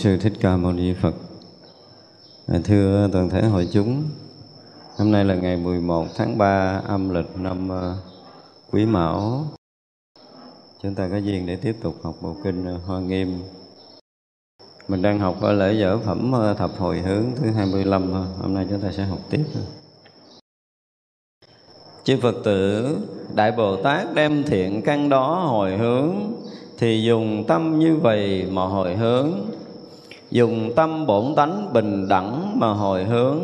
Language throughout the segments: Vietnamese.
sư thích ca mâu ni phật. À, thưa toàn thể hội chúng, hôm nay là ngày 11 tháng 3 âm lịch năm à, quý mão. Chúng ta có duyên để tiếp tục học bộ kinh à, hoa nghiêm. Mình đang học ở lễ dở phẩm thập hồi hướng thứ 25 hôm nay chúng ta sẽ học tiếp chư Phật tử, Đại Bồ Tát đem thiện căn đó hồi hướng, thì dùng tâm như vậy mà hồi hướng. Dùng tâm bổn tánh bình đẳng mà hồi hướng.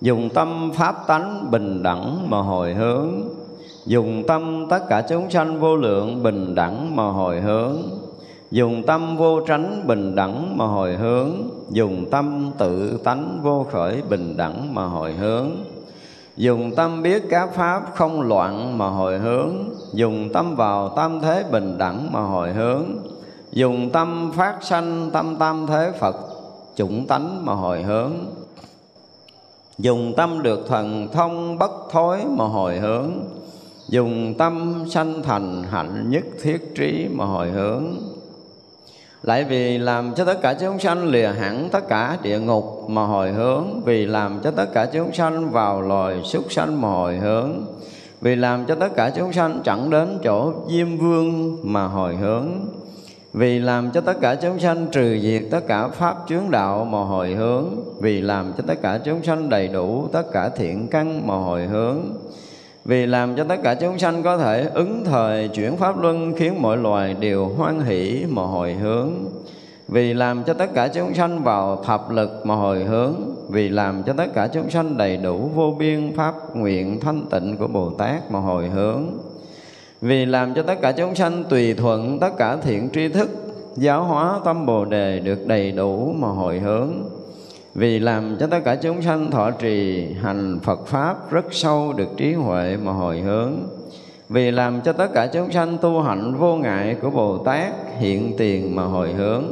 Dùng tâm pháp tánh bình đẳng mà hồi hướng. Dùng tâm tất cả chúng sanh vô lượng bình đẳng mà hồi hướng. Dùng tâm vô tránh bình đẳng mà hồi hướng. Dùng tâm tự tánh vô khởi bình đẳng mà hồi hướng dùng tâm biết các pháp không loạn mà hồi hướng. Dùng tâm vào tam thế bình đẳng mà hồi hướng. Dùng tâm phát sanh, tâm tam thế phật chủng tánh mà hồi hướng. Dùng tâm được thần thông bất thối mà hồi hướng. Dùng tâm sanh thành hạnh nhất thiết trí mà hồi hướng lại vì làm cho tất cả chúng sanh lìa hẳn tất cả địa ngục mà hồi hướng, vì làm cho tất cả chúng sanh vào loài súc sanh mà hồi hướng, vì làm cho tất cả chúng sanh chẳng đến chỗ diêm vương mà hồi hướng, vì làm cho tất cả chúng sanh trừ diệt tất cả pháp chướng đạo mà hồi hướng, vì làm cho tất cả chúng sanh đầy đủ tất cả thiện căn mà hồi hướng vì làm cho tất cả chúng sanh có thể ứng thời chuyển pháp luân khiến mọi loài đều hoan hỷ mà hồi hướng. Vì làm cho tất cả chúng sanh vào thập lực mà hồi hướng. Vì làm cho tất cả chúng sanh đầy đủ vô biên pháp nguyện thanh tịnh của bồ tát mà hồi hướng. Vì làm cho tất cả chúng sanh tùy thuận tất cả thiện tri thức, giáo hóa tâm bồ đề được đầy đủ mà hồi hướng vì làm cho tất cả chúng sanh thọ trì, hành Phật pháp rất sâu được trí huệ mà hồi hướng. Vì làm cho tất cả chúng sanh tu hạnh vô ngại của Bồ Tát hiện tiền mà hồi hướng.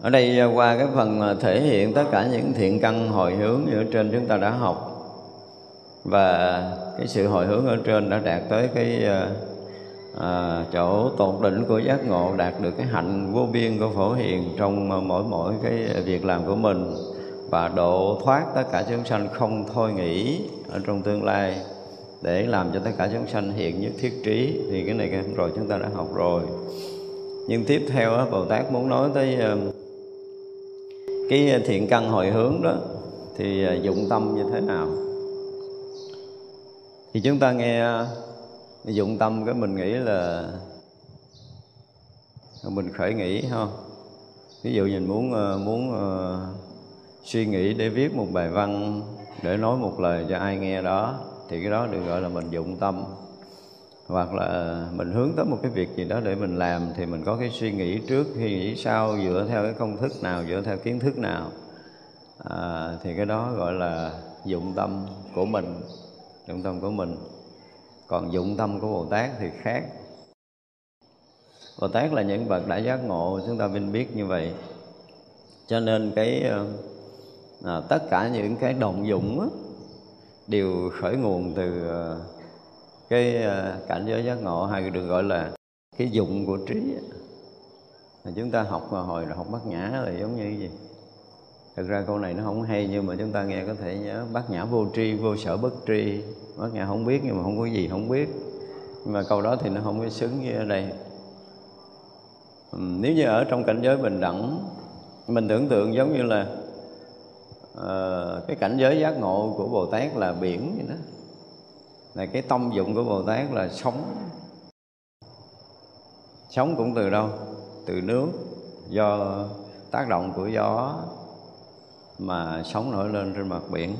Ở đây à, qua cái phần à, thể hiện tất cả những thiện căn hồi hướng ở trên chúng ta đã học. Và cái sự hồi hướng ở trên đã đạt tới cái à, à, chỗ tột đỉnh của giác ngộ đạt được cái hạnh vô biên của phổ hiền trong à, mỗi mỗi cái việc làm của mình. Và độ thoát tất cả chúng sanh không thôi nghĩ ở trong tương lai. Để làm cho tất cả chúng sanh hiện nhất thiết trí thì cái này rồi chúng ta đã học rồi. Nhưng tiếp theo Bồ Tát muốn nói tới à, cái thiện căn hồi hướng đó thì à, dụng tâm như thế nào? Thì chúng ta nghe dụng tâm cái mình nghĩ là mình khởi nghĩ không ví dụ mình muốn ờ, muốn uh, suy nghĩ để viết một bài văn để nói một lời cho ai nghe đó thì cái đó được gọi là mình dụng tâm. Hoặc là mình hướng tới một cái việc gì đó để mình làm thì mình có cái suy nghĩ trước suy nghĩ sau dựa theo cái công thức nào dựa theo kiến thức nào. À, thì cái đó gọi là dụng tâm của mình dụng tâm của mình còn dụng tâm của bồ tát thì khác. Bồ tát là những bậc đã giác ngộ chúng ta nên biết như vậy. Cho nên cái ờ, à, tất cả những cái động dụng á, đều khởi nguồn từ ờ, cái ờ, cảnh giới giác ngộ hay được gọi là cái dụng của trí mà chúng ta học mà hồi học bát nhã là giống như cái gì? Thực ra câu này nó không hay nhưng mà chúng ta nghe có thể nhớ bát nhã vô tri vô sở bất tri. Bát nhã không biết nhưng mà không có gì không biết. Nhưng mà câu đó thì nó không có xứng như ở đây. Nếu như ở trong cảnh giới bình đẳng mình tưởng tượng giống như là uh, cái cảnh giới giác ngộ của bồ tát là biển vậy đó. Là cái tâm dụng của bồ tát là sống. Sống cũng từ đâu? Từ nước. Do tác động của gió mà sóng nổi lên trên mặt biển.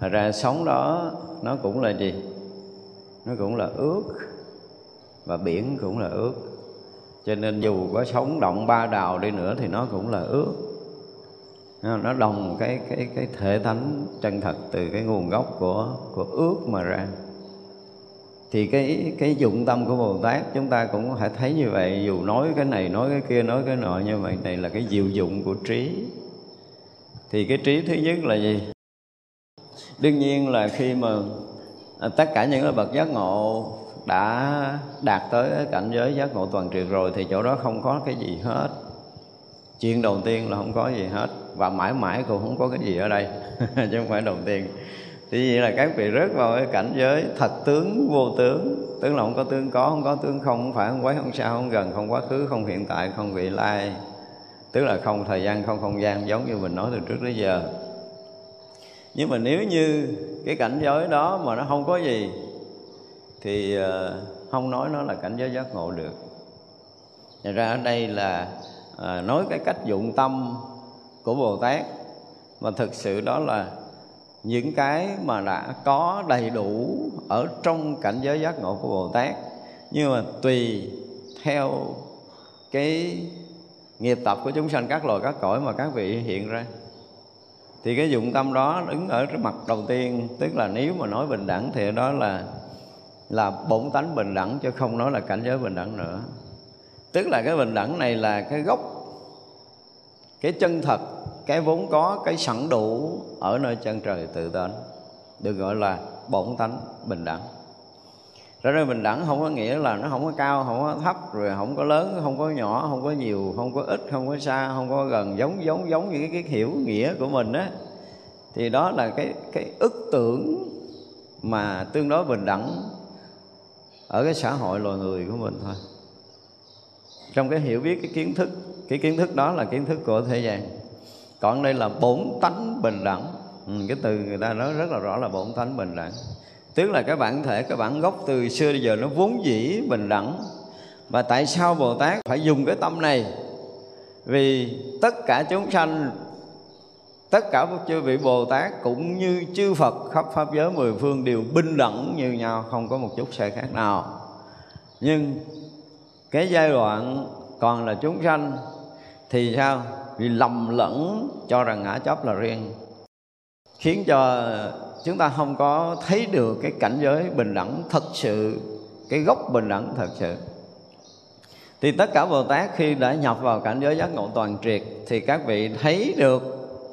Thật ra sóng đó, nó cũng là gì? Nó cũng là ướt Và biển cũng là ướt Cho nên dù có sóng động ba đào đi nữa thì nó cũng là ướt Nó đồng cái cái cái thể thánh chân thật từ cái nguồn gốc của của ướt mà ra. Thì cái cái dụng tâm của Bồ Tát, chúng ta cũng phải thấy như vậy. Dù nói cái này, nói cái kia, nói cái nọ như vậy này là cái diệu dụng của trí thì cái trí thứ nhất là gì? Đương nhiên là khi mà à, tất cả những bậc giác ngộ đã đạt tới cảnh giới giác ngộ toàn triệt rồi thì chỗ đó không có cái gì hết. Chuyện đầu tiên là không có gì hết và mãi mãi cũng không có cái gì ở đây, chứ không phải đầu tiên. Thì vậy là các vị rớt vào cái cảnh giới thật tướng, vô tướng, tức là không có tướng có, không có tướng không không phải không quấy, không sao, không gần, không quá khứ, không hiện tại, không vị lai tức là không thời gian không không gian giống như mình nói từ trước đến giờ. Nhưng mà nếu như cái cảnh giới đó mà nó không có gì thì ờ, không nói nó là cảnh giới giác ngộ được. Thật ra ở đây là à, nói cái cách dụng tâm của Bồ Tát mà thực sự đó là những cái mà đã có đầy đủ ở trong cảnh giới giác ngộ của Bồ Tát nhưng mà tùy theo cái nghiệp tập của chúng sanh các loài các cõi mà các vị hiện ra. Thì cái dụng tâm đó đứng ở cái mặt đầu tiên, tức là nếu mà nói bình đẳng thì đó là là bổn tánh bình đẳng chứ không nói là cảnh giới bình đẳng nữa. Tức là cái bình đẳng này là cái gốc, cái chân thật, cái vốn có, cái sẵn đủ ở nơi chân trời tự tánh được gọi là bổn tánh bình đẳng ra nên bình đẳng không có nghĩa là nó không có cao không có thấp rồi không có lớn không có nhỏ không có nhiều không có ít không có xa không có gần giống giống giống như cái, cái hiểu nghĩa của mình á. Thì đó là cái cái ức tưởng mà tương đối bình đẳng ở cái xã hội loài người của mình thôi. Trong cái hiểu biết cái kiến thức cái kiến thức đó là kiến thức của thế gian. Còn đây là bổn tánh bình đẳng. Ừ, cái từ người ta nói rất là rõ là bổn tánh bình đẳng tức là cái bản thể, cái bản gốc từ xưa đến giờ nó vốn dĩ bình đẳng. Và tại sao bồ tát phải dùng cái tâm này? Vì tất cả chúng sanh, tất cả các chư vị bồ tát cũng như chư phật khắp pháp giới mười phương đều bình đẳng như nhau, không có một chút sai khác nào. Nhưng cái giai đoạn còn là chúng sanh thì sao? Vì lầm lẫn cho rằng ngã chấp là riêng. Khiến cho chúng ta không có thấy được cái cảnh giới bình đẳng, thật sự, cái gốc bình đẳng thật sự. Thì tất cả Bồ Tát khi đã nhập vào cảnh giới giác ngộ toàn triệt thì các vị thấy được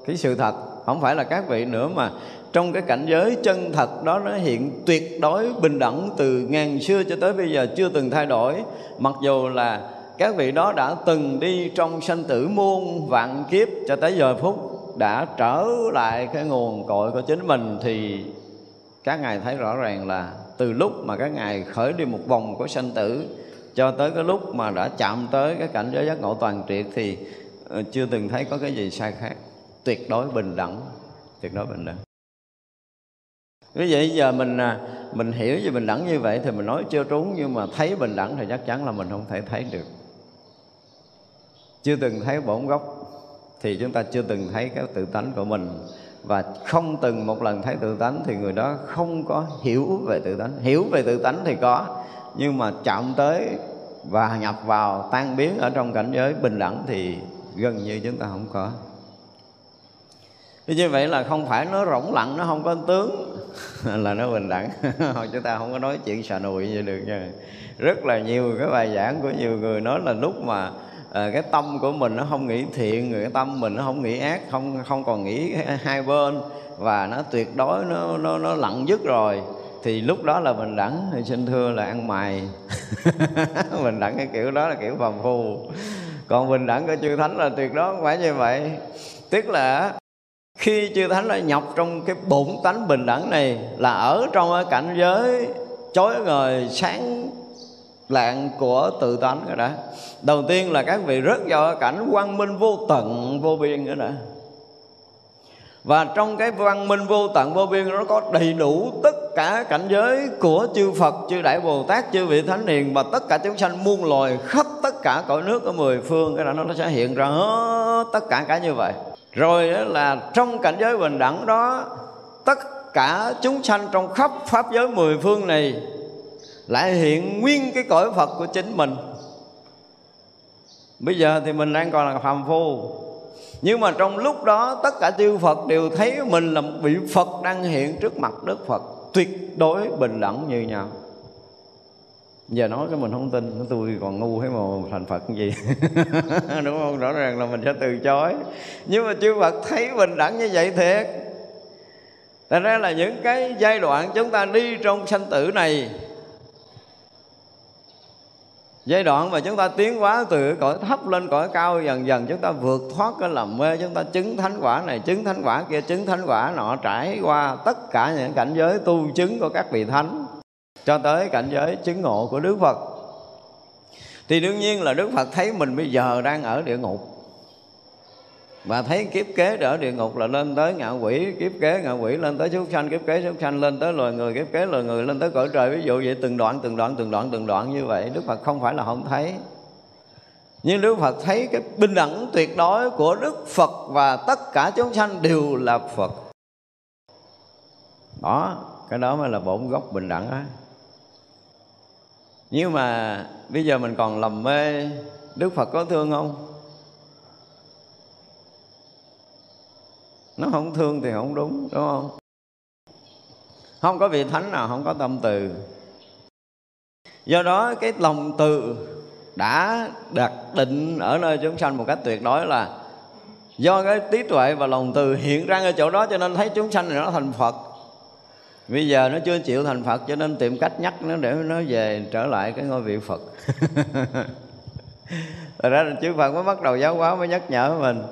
cái sự thật. Không phải là các vị nữa mà trong cái cảnh giới chân thật đó nó hiện tuyệt đối bình đẳng từ ngàn xưa cho tới bây giờ chưa từng thay đổi. Mặc dù là các vị đó đã từng đi trong sanh tử muôn vạn kiếp cho tới giờ phút đã trở lại cái nguồn cội của chính mình thì các ngài thấy rõ ràng là từ lúc mà các ngài khởi đi một vòng của sanh tử cho tới cái lúc mà đã chạm tới cái cảnh giới giác ngộ toàn triệt thì ờ, chưa từng thấy có cái gì sai khác. Tuyệt đối bình đẳng, tuyệt đối bình đẳng. Như vậy giờ mình à, mình hiểu về bình đẳng như vậy thì mình nói chưa trúng, nhưng mà thấy bình đẳng thì chắc chắn là mình không thể thấy được. Chưa từng thấy bổn gốc thì chúng ta chưa từng thấy cái tự tánh của mình. Và không từng một lần thấy tự tánh thì người đó không có hiểu về tự tánh. Hiểu về tự tánh thì có, nhưng mà chạm tới và nhập vào tan biến ở trong cảnh giới bình đẳng thì gần như chúng ta không có. Như vậy là không phải nó rỗng lặng, nó không có tướng, là nó bình đẳng. Chúng ta không có nói chuyện xà nùi như được nha. Rất là nhiều cái bài giảng của nhiều người nói là lúc mà à, cái tâm của mình nó không nghĩ thiện người cái tâm mình nó không nghĩ ác không không còn nghĩ hai bên và nó tuyệt đối nó nó nó lặng dứt rồi. Thì lúc đó là mình đẳng thì xin thưa là ăn mày. Mình đẳng cái kiểu đó là kiểu phàm phu. Còn mình đẳng của chư thánh là tuyệt đối không phải như vậy. Tức là khi chư thánh đã nhập trong cái bổn tánh bình đẳng này là ở trong cái cảnh giới chói ngời sáng lạng của tự tánh rồi đó đầu tiên là các vị rớt vào cảnh quang minh vô tận vô biên nữa đó và trong cái văn minh vô tận vô biên nó có đầy đủ tất cả cảnh giới của chư Phật, chư Đại Bồ Tát, chư vị Thánh Hiền và tất cả chúng sanh muôn loài khắp tất cả cõi nước ở mười phương cái đó nó sẽ hiện ra hết tất cả cả như vậy. Rồi là trong cảnh giới bình đẳng đó tất cả chúng sanh trong khắp pháp giới mười phương này lại hiện nguyên cái cõi Phật của chính mình. Bây giờ thì mình đang còn là phàm phu. Nhưng mà trong lúc đó, tất cả chư Phật đều thấy mình là một vị Phật đang hiện trước mặt Đức Phật, tuyệt đối bình đẳng như nhau. Giờ nói cái mình không tin tôi còn ngu thế mà thành phật cái gì? Đúng không? Rõ ràng là mình sẽ từ chối. Nhưng mà chư phật thấy bình đẳng như vậy thiệt. Thật ra là những cái giai đoạn chúng ta đi trong sanh tử này giai đoạn mà chúng ta tiến hóa từ cõi thấp lên cõi cao dần dần chúng ta vượt thoát cái lầm mê, chúng ta chứng thánh quả này, chứng thánh quả kia, chứng thánh quả nọ, trải qua tất cả những cảnh giới tu chứng của các vị thánh, cho tới cảnh giới chứng ngộ của đức phật. Thì đương nhiên là đức phật thấy mình bây giờ đang ở địa ngục và thấy kiếp kế ở địa ngục là lên tới ngạ quỷ, kiếp kế ngạ quỷ lên tới súc sanh, kiếp kế súc sanh lên tới loài người, kiếp kế loài người lên tới cõi trời. Ví dụ vậy, từng đoạn từng đoạn từng đoạn từng đoạn như vậy, đức phật không phải là không thấy. Nhưng đức phật thấy cái bình đẳng tuyệt đối của đức phật và tất cả chúng sanh đều là phật. Đó, cái đó mới là bổn gốc bình đẳng đó nhưng mà bây giờ mình còn lầm mê, đức phật có thương không? Nó không thương thì không đúng đúng không? Không có vị thánh nào không có tâm từ. Do đó cái lòng từ đã đặt định ở nơi chúng sanh một cách tuyệt đối là do cái trí tuệ và lòng từ hiện ra ở chỗ đó cho nên thấy chúng sanh này nó thành phật. Bây giờ nó chưa chịu thành phật cho nên tìm cách nhắc nó để nó về trở lại cái ngôi vị phật. Thật ra là chư Phật mới bắt đầu giáo hóa, mới nhắc nhở mình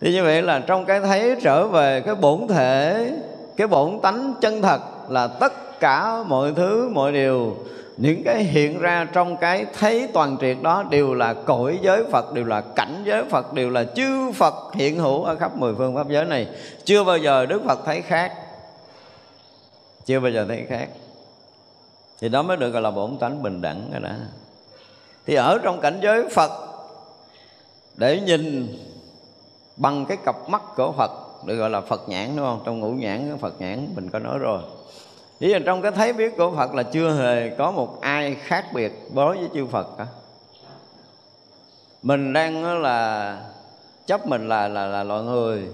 thì như vậy là trong cái thấy trở về cái bổn thể, cái bổn tánh chân thật là tất cả mọi thứ, mọi điều, những cái hiện ra trong cái thấy toàn triệt đó đều là cõi giới Phật, đều là cảnh giới Phật, đều là chư Phật hiện hữu ở khắp mười phương pháp giới này. Chưa bao giờ Đức Phật thấy khác. Chưa bao giờ thấy khác. Thì đó mới được gọi là bổn tánh bình đẳng rồi đó. Thì ở trong cảnh giới Phật, để nhìn bằng cái cặp mắt của Phật, được gọi là Phật nhãn, đúng không? Trong ngũ nhãn Phật nhãn mình có nói rồi. Ý là trong cái thấy biết của Phật là chưa hề có một ai khác biệt đối với chư Phật cả. Mình đang là chấp mình là là là loại người.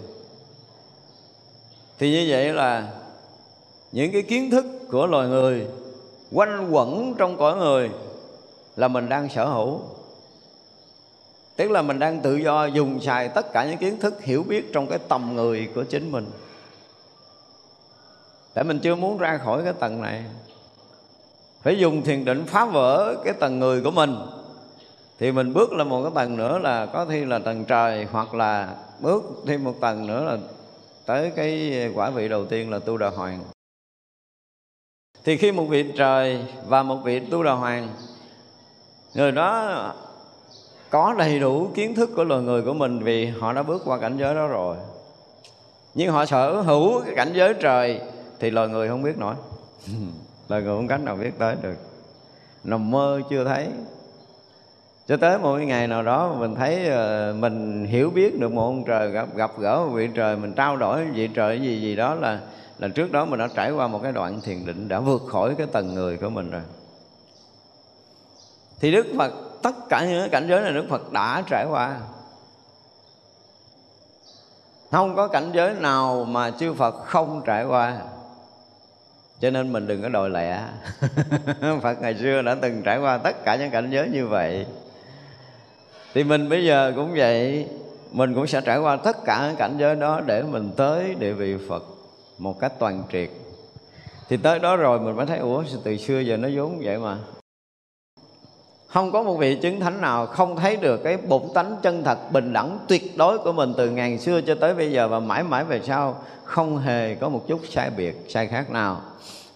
Thì như vậy là những cái kiến thức của loài người quanh quẩn trong cõi người là mình đang sở hữu tức là mình đang tự do dùng xài tất cả những kiến thức hiểu biết trong cái tầm người của chính mình. Tại mình chưa muốn ra khỏi cái tầng này. Phải dùng thiền định phá vỡ cái tầng người của mình. Thì mình bước lên một cái tầng nữa là có thi là tầng trời, hoặc là bước thêm một tầng nữa là tới cái quả vị đầu tiên là tu đà hoàng. Thì khi một vị trời và một vị tu đà hoàng, người đó có đầy đủ kiến thức của loài người của mình vì họ đã bước qua cảnh giới đó rồi. Nhưng họ sở hữu cái cảnh giới trời thì loài người không biết nổi. Loài người không cách nào biết tới được. Nằm mơ chưa thấy. Cho tới một ngày nào đó mình thấy ờ, mình hiểu biết được một ông trời gặp gặp gỡ một vị trời, mình trao đổi vị trời gì gì đó là là trước đó mình đã trải qua một cái đoạn thiền định đã vượt khỏi cái tầng người của mình rồi. Thì đức phật tất cả những cảnh giới này đức phật đã trải qua. Không có cảnh giới nào mà chư phật không trải qua. Cho nên mình đừng có đòi lẹ. Phật ngày xưa đã từng trải qua tất cả những cảnh giới như vậy. Thì mình bây giờ cũng vậy. Mình cũng sẽ trải qua tất cả những cảnh giới đó để mình tới địa vị phật một cách toàn triệt. Thì tới đó rồi mình mới thấy, ủa từ xưa giờ nó vốn vậy mà? Không có một vị chứng thánh nào không thấy được cái bổn tánh chân thật bình đẳng tuyệt đối của mình từ ngàn xưa cho tới bây giờ và mãi mãi về sau, không hề có một chút sai biệt, sai khác nào.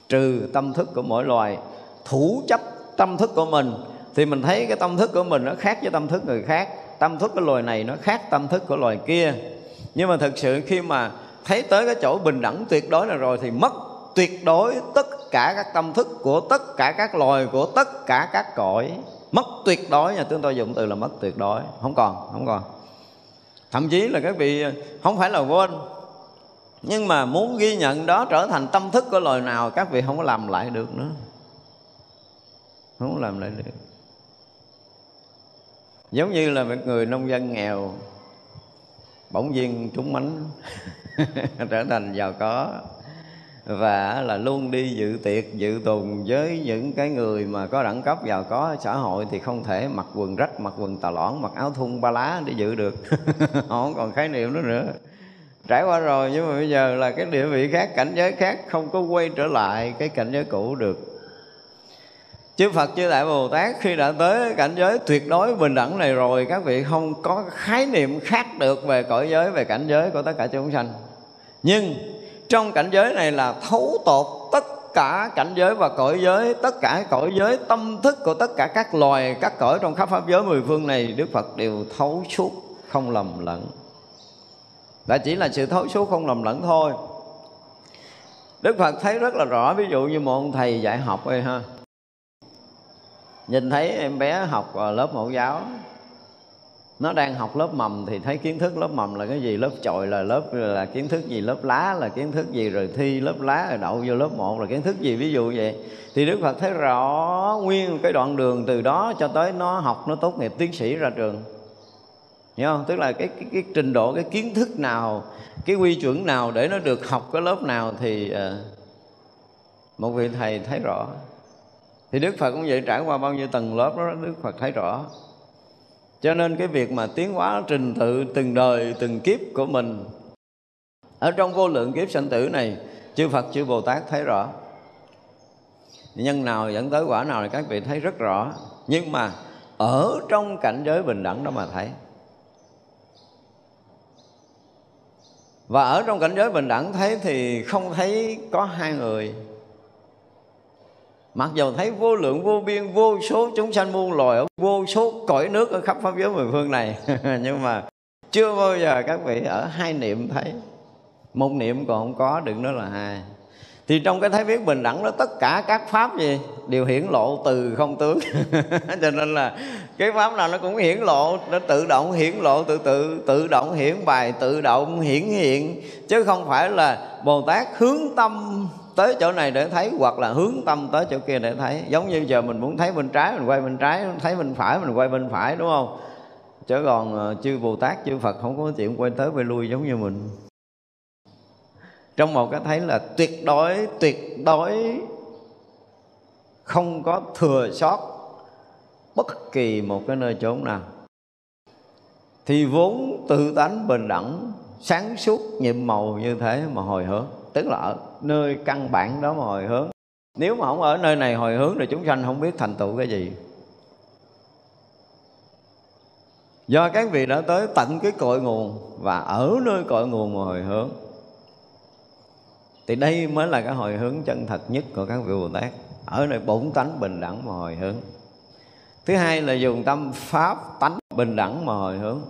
Trừ tâm thức của mỗi loài, thủ chấp tâm thức của mình, thì mình thấy cái tâm thức của mình nó khác với tâm thức người khác. Tâm thức của loài này nó khác tâm thức của loài kia. Nhưng mà thực sự khi mà thấy tới cái chỗ bình đẳng tuyệt đối này rồi thì mất tuyệt đối tất cả các tâm thức của tất cả các loài, của tất cả các cõi mất tuyệt đối nhà chúng tôi dùng từ là mất tuyệt đối. Không còn không còn. Thậm chí là các vị, không phải là quên, nhưng mà muốn ghi nhận đó trở thành tâm thức của loài nào, các vị không có làm lại được nữa. Không có làm lại được. Giống như là một người nông dân nghèo, bỗng nhiên trúng mánh, trở thành giàu có và là luôn đi dự tiệc dự tùng với những cái người mà có đẳng cấp giàu có xã hội thì không thể mặc quần rách mặc quần tà lõn mặc áo thun ba lá để dự được. Họ không còn khái niệm đó nữa. Trải qua rồi nhưng mà bây giờ là cái địa vị khác cảnh giới khác không có quay trở lại cái cảnh giới cũ được. Chư Phật chư Đại Bồ Tát khi đã tới cảnh giới tuyệt đối bình đẳng này rồi các vị không có khái niệm khác được về cõi giới về cảnh giới của tất cả chúng sanh. Nhưng trong cảnh giới này là thấu tột tất cả cảnh giới và cõi giới, tất cả cõi giới, tâm thức của tất cả các loài, các cõi trong khắp pháp giới mười phương này, Đức Phật đều thấu suốt, không lầm lẫn. Đã chỉ là sự thấu suốt không lầm lẫn thôi. Đức Phật thấy rất là rõ, ví dụ như một ông thầy dạy học đây ha. Nhìn thấy em bé học ờ, lớp mẫu giáo nó đang học lớp mầm thì thấy kiến thức lớp mầm là cái gì? Lớp chọi là lớp là kiến thức gì? Lớp lá là kiến thức gì? Rồi thi lớp lá rồi đậu vô lớp 1 là kiến thức gì? Ví dụ vậy. Thì đức phật thấy rõ nguyên cái đoạn đường từ đó cho tới nó học nó tốt nghiệp tiến sĩ ra trường. Hiểu không? Tức là cái, cái cái trình độ cái kiến thức nào cái quy chuẩn nào để nó được học cái lớp nào thì uh, một vị thầy thấy rõ. Thì đức phật cũng vậy trải qua bao nhiêu tầng lớp đó đức phật thấy rõ cho nên cái việc mà tiến hóa trình tự từng đời, từng kiếp của mình ở trong vô lượng kiếp sanh tử này, chư Phật, chư Bồ Tát thấy rõ. Nhân nào dẫn tới quả nào thì các vị thấy rất rõ. Nhưng mà ở trong cảnh giới bình đẳng đó mà thấy. Và ở trong cảnh giới bình đẳng thấy thì không thấy có hai người mặc dù thấy vô lượng, vô biên, vô số chúng sanh muôn loài ở, vô số cõi nước ở khắp pháp giới mười phương này. Nhưng mà chưa bao giờ các vị ở hai niệm thấy. Một niệm còn không có, đừng nói là hai. Thì trong cái thấy biết bình đẳng đó, tất cả các pháp gì đều hiển lộ từ không tướng. Cho nên là cái pháp nào nó cũng hiển lộ, nó tự động hiển lộ, tự tự tự động hiển bài tự động hiển hiện. Chứ không phải là bồ tát hướng tâm tới chỗ này để thấy, hoặc là hướng tâm tới chỗ kia để thấy. Giống như giờ mình muốn thấy bên trái, mình quay bên trái, thấy bên phải, mình quay bên phải, đúng không? Chứ còn ờ, chư bồ tát, chư phật không có chuyện quay tới quay lui giống như mình. Trong một cái thấy là tuyệt đối tuyệt đối không có thừa sót bất kỳ một cái nơi chốn nào. Thì vốn tự tánh bình đẳng, sáng suốt nhiệm màu như thế mà hồi hướng tức là ở nơi căn bản đó mà hồi hướng. Nếu mà không ở nơi này hồi hướng thì chúng sanh không biết thành tựu cái gì. Do các vị đã tới tận cái cội nguồn và ở nơi cội nguồn mà hồi hướng thì đây mới là cái hồi hướng chân thật nhất của các vị bồ tát. Ở nơi bổn tánh bình đẳng mà hồi hướng. Thứ hai là dùng tâm pháp tánh bình đẳng mà hồi hướng.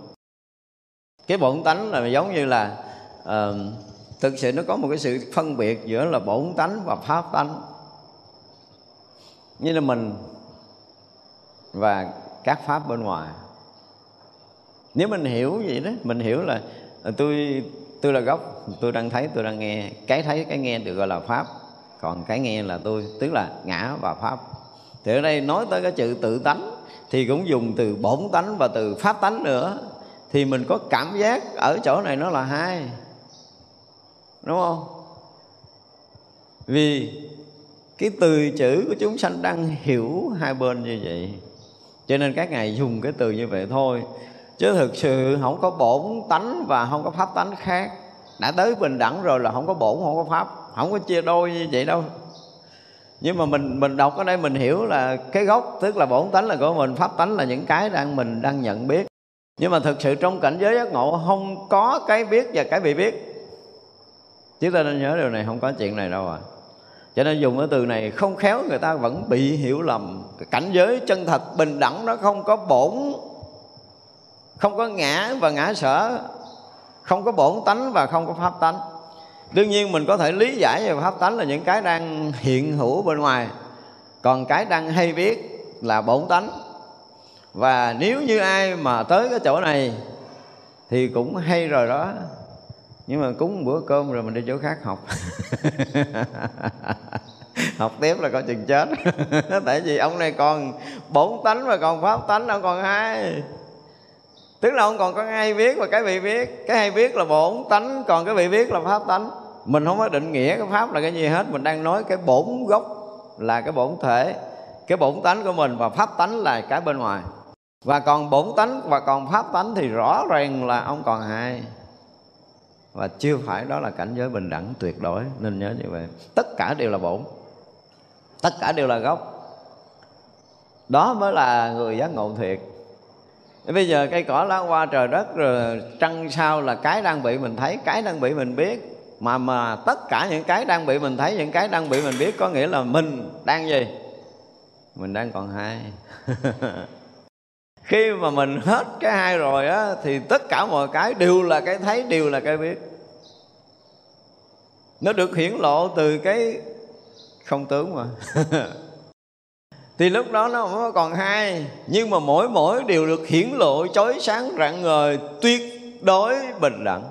Cái bổn tánh là giống như là uh, thực sự nó có một cái sự phân biệt giữa là bổn tánh và pháp tánh. Như là mình và các pháp bên ngoài. Nếu mình hiểu vậy đó, mình hiểu là tôi tôi là gốc, tôi đang thấy, tôi đang nghe. Cái thấy, cái nghe được gọi là pháp. Còn cái nghe là tôi, tức là ngã và pháp. Thì ở đây nói tới cái chữ tự tánh, thì cũng dùng từ bổn tánh và từ pháp tánh nữa. Thì mình có cảm giác ở chỗ này nó là hai đúng không? Vì cái từ chữ của chúng sanh đang hiểu hai bên như vậy, cho nên các ngài dùng cái từ như vậy thôi. Chứ thực sự không có bổn tánh và không có pháp tánh khác. Đã tới bình đẳng rồi là không có bổn, không có pháp. Không có chia đôi như vậy đâu. Nhưng mà mình mình đọc ở đây mình hiểu là cái gốc, tức là bổn tánh là của mình, pháp tánh là những cái đang mình đang nhận biết. Nhưng mà thực sự trong cảnh giới giác ngộ không có cái biết và cái bị biết chúng ta nên nhớ điều này, không có chuyện này đâu à. Cho nên dùng cái từ này, không khéo người ta vẫn bị hiểu lầm. Cảnh giới chân thật bình đẳng nó không có bổn, không có ngã và ngã sở, không có bổn tánh và không có pháp tánh. Đương nhiên mình có thể lý giải về pháp tánh là những cái đang hiện hữu bên ngoài. Còn cái đang hay biết là bổn tánh. Và nếu như ai mà tới cái chỗ này thì cũng hay rồi đó nhưng mà cúng bữa cơm rồi mình đi chỗ khác học. Học tiếp là coi chừng chết. Tại vì ông này còn bổn tánh mà còn pháp tánh, ông còn hai. Tức là ông còn có hai viết và cái bị viết. Cái hay viết là bổn tánh, còn cái bị viết là pháp tánh. Mình không có định nghĩa cái pháp là cái gì hết. Mình đang nói cái bổn gốc là cái bổn thể. Cái bổn tánh của mình và pháp tánh là cái bên ngoài. Và còn bổn tánh và còn pháp tánh thì rõ ràng là ông còn hai và chưa phải đó là cảnh giới bình đẳng tuyệt đối, nên nhớ như vậy. Tất cả đều là bổn. Tất cả đều là gốc. Đó mới là người giác ngộ thiệt. Bây giờ cây cỏ lá hoa trời đất rồi trăng sao là cái đang bị mình thấy, cái đang bị mình biết. Mà mà tất cả những cái đang bị mình thấy, những cái đang bị mình biết có nghĩa là mình đang gì? Mình đang còn hai. khi mà mình hết cái hai rồi á, thì tất cả mọi cái đều là cái thấy, đều là cái biết. Nó được hiển lộ từ cái không tướng mà. Thì lúc đó nó không còn hai, nhưng mà mỗi mỗi đều được hiển lộ chói sáng rạng ngời, tuyệt đối bình đẳng.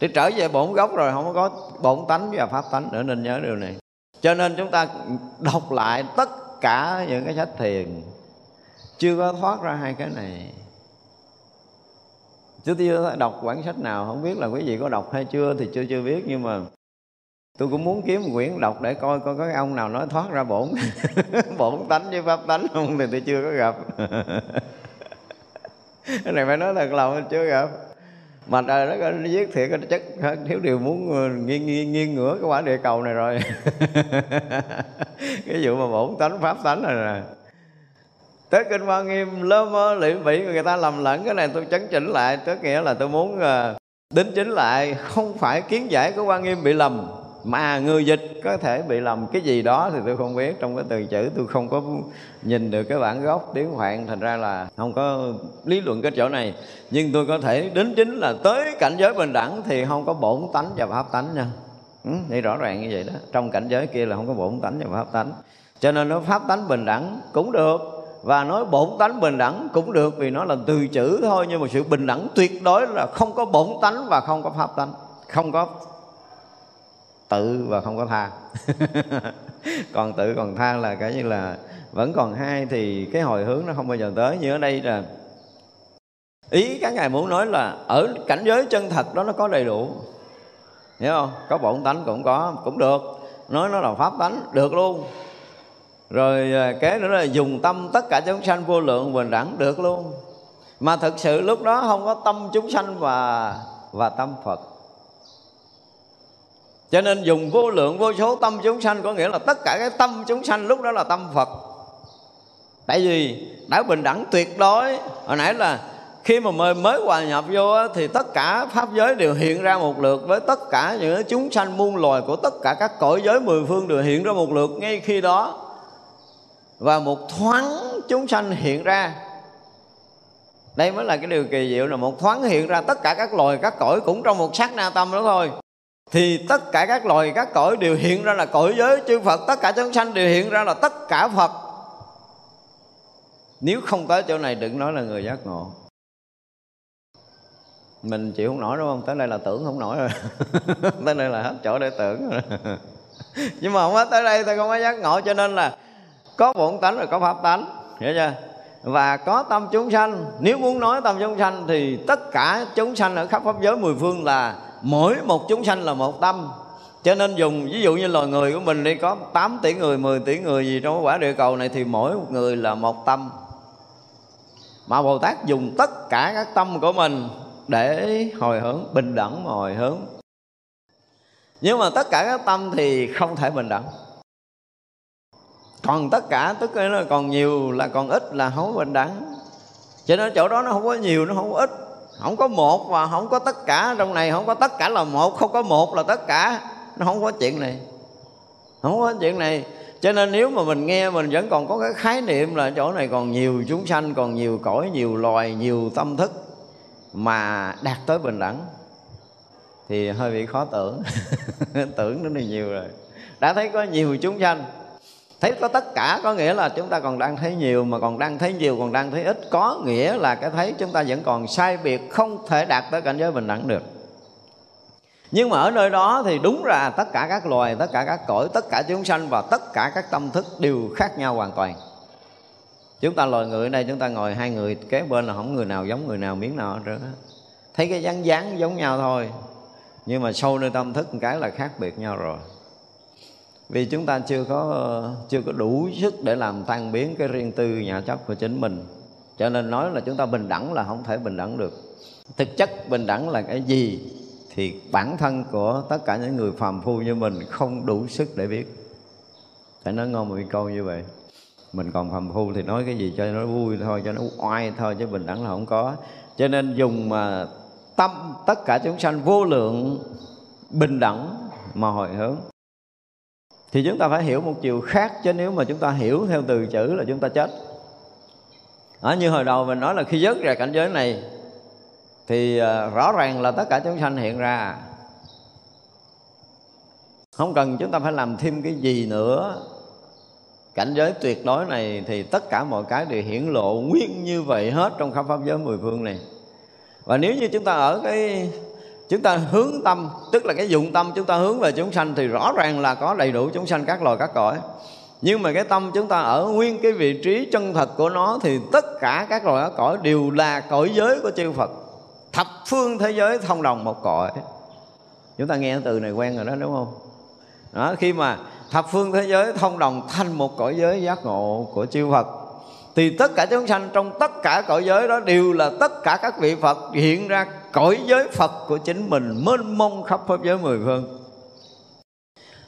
Thì trở về bổn gốc rồi, không có bổn tánh và pháp tánh nữa, nên nhớ điều này. Cho nên chúng ta đọc lại tất cả những cái sách thiền chưa có thoát ra hai cái này. Chứ chưa đọc quyển sách nào không biết là quý vị có đọc hay chưa thì chưa chưa biết nhưng mà tôi cũng muốn kiếm một quyển đọc để coi coi có cái ông nào nói thoát ra bổn. Bổn tánh với pháp tánh không thì tôi chưa có gặp. Cái này phải nói thật lòng chưa gặp. Mà trời đất ơi nó viết thiệt nó chất thiếu điều muốn ờ, nghiêng, nghiêng, nghiêng ngửa cái quả địa cầu này rồi. Cái vụ mà bổn tánh pháp tánh này nè tới kinh hoa nghiêm lơ mơ lị bị người ta lầm lẫn cái này tôi chấn chỉnh lại tức nghĩa là tôi muốn ờ, đính chính lại. Không phải kiến giải của quan nghiêm bị lầm mà người dịch có thể bị lầm. Cái gì đó thì tôi không biết trong cái từ chữ tôi không có nhìn được cái bản gốc tiếng hoạn thành ra là không có lý luận cái chỗ này. Nhưng tôi có thể đính chính là tới cảnh giới bình đẳng thì không có bổn tánh và pháp tánh nha. Ừ, thì rõ ràng như vậy đó. Trong cảnh giới kia là không có bổn tánh và pháp tánh. Cho nên nó pháp tánh bình đẳng cũng được và nói bổn tánh bình đẳng cũng được vì nó là từ chữ thôi, nhưng mà sự bình đẳng tuyệt đối là không có bổn tánh và không có pháp tánh. Không có tự và không có tha. Còn tự còn tha là cái như là vẫn còn hai thì cái hồi hướng nó không bao giờ tới. Như ở đây là ý các ngài muốn nói là ở cảnh giới chân thật đó nó có đầy đủ. Hiểu không? Có bổn tánh cũng có, cũng được. Nói nó là pháp tánh, được luôn rồi à, kế nữa là dùng tâm tất cả chúng sanh vô lượng bình đẳng được luôn. Mà thực sự lúc đó không có tâm chúng sanh và và tâm phật. Cho nên dùng vô lượng, vô số tâm chúng sanh có nghĩa là tất cả cái tâm chúng sanh lúc đó là tâm phật. Tại vì đã bình đẳng tuyệt đối. Hồi nãy là khi mà mới mới hòa nhập vô thì tất cả pháp giới đều hiện ra một lượt với tất cả những chúng sanh muôn loài của tất cả các cõi giới mười phương đều hiện ra một lượt ngay khi đó và một thoáng chúng sanh hiện ra. Đây mới là cái điều kỳ diệu là một thoáng hiện ra tất cả các loài các cõi cũng trong một sát na tâm đó thôi. Thì tất cả các loài các cõi đều hiện ra là cõi giới chư Phật, tất cả chúng sanh đều hiện ra là tất cả Phật. Nếu không tới chỗ này đừng nói là người giác ngộ. Mình chịu không nổi đúng không? Tới đây là tưởng không nổi rồi. Tới đây là hết chỗ để tưởng rồi. Nhưng mà không có tới đây tôi không có giác ngộ, cho nên là có bổn tánh rồi có pháp tánh. Hiểu chưa? Và có tâm chúng sanh. Nếu muốn nói tâm chúng sanh thì tất cả chúng sanh ở khắp pháp giới mười phương là mỗi một chúng sanh là một tâm. Cho nên dùng, ví dụ như loài người của mình đi, có 8 tỷ người 10 tỷ người gì trong quả địa cầu này thì mỗi một người là một tâm. Mà Bồ Tát dùng tất cả các tâm của mình để hồi hướng bình đẳng mà hồi hướng. Nhưng mà tất cả các tâm thì không thể bình đẳng còn tất cả, tức là còn nhiều là còn ít là không bình đẳng. Cho nên chỗ đó nó không có nhiều, nó không có ít. Không có một và không có tất cả. Trong này không có tất cả là một, không có một là tất cả. Nó không có chuyện này. Không có chuyện này. Cho nên nếu mà mình nghe, mình vẫn còn có cái khái niệm là chỗ này còn nhiều chúng sanh, còn nhiều cõi, nhiều loài, nhiều tâm thức mà đạt tới bình đẳng, thì hơi bị khó tưởng. Tưởng nó là nhiều rồi. Đã thấy có nhiều chúng sanh thấy có tất cả có nghĩa là chúng ta còn đang thấy nhiều mà còn đang thấy nhiều, còn đang thấy ít. Có nghĩa là cái thấy chúng ta vẫn còn sai biệt, không thể đạt tới cảnh giới bình đẳng được. Nhưng mà ở nơi đó thì đúng là tất cả các loài, tất cả các cõi, tất cả chúng sanh và tất cả các tâm thức đều khác nhau hoàn toàn. Chúng ta loài người ở đây, chúng ta ngồi hai người, kế bên là không người nào giống người nào, miếng nào nữa thấy cái dáng dáng giống nhau thôi. Nhưng mà sâu nơi tâm thức một cái là khác biệt nhau rồi vì chúng ta chưa có chưa có đủ sức để làm tan biến cái riêng tư nhà chấp của chính mình. Cho nên nói là chúng ta bình đẳng là không thể bình đẳng được. Thực chất bình đẳng là cái gì thì bản thân của tất cả những người phàm phu như mình không đủ sức để biết. Phải nói ngon một câu như vậy. Mình còn phàm phu thì nói cái gì cho nó vui thôi, cho nó oai thôi, chứ bình đẳng là không có. Cho nên dùng mà tâm tất cả chúng sanh vô lượng bình đẳng mà hồi hướng thì chúng ta phải hiểu một chiều khác, chứ nếu mà chúng ta hiểu theo từ chữ là chúng ta chết. Ở như hồi đầu mình nói là khi dứt ra cảnh giới này, thì à, rõ ràng là tất cả chúng sanh hiện ra. Không cần chúng ta phải làm thêm cái gì nữa. Cảnh giới tuyệt đối này thì tất cả mọi cái đều hiển lộ nguyên như vậy hết trong khắp pháp giới mười phương này. Và nếu như chúng ta ở cái chúng ta hướng tâm, tức là cái dụng tâm chúng ta hướng về chúng sanh thì rõ ràng là có đầy đủ chúng sanh các loài các cõi. Nhưng mà cái tâm chúng ta ở nguyên cái vị trí chân thật của nó thì tất cả các loài các cõi đều là cõi giới của chư Phật. Thập phương thế giới thông đồng một cõi. Chúng ta nghe từ này quen rồi đó, đúng không? Đó, khi mà thập phương thế giới thông đồng thành một cõi giới giác ngộ của chư Phật, thì tất cả chúng sanh trong tất cả cõi giới đó đều là tất cả các vị Phật hiện ra cõi giới Phật của chính mình mênh mông khắp pháp giới mười phương.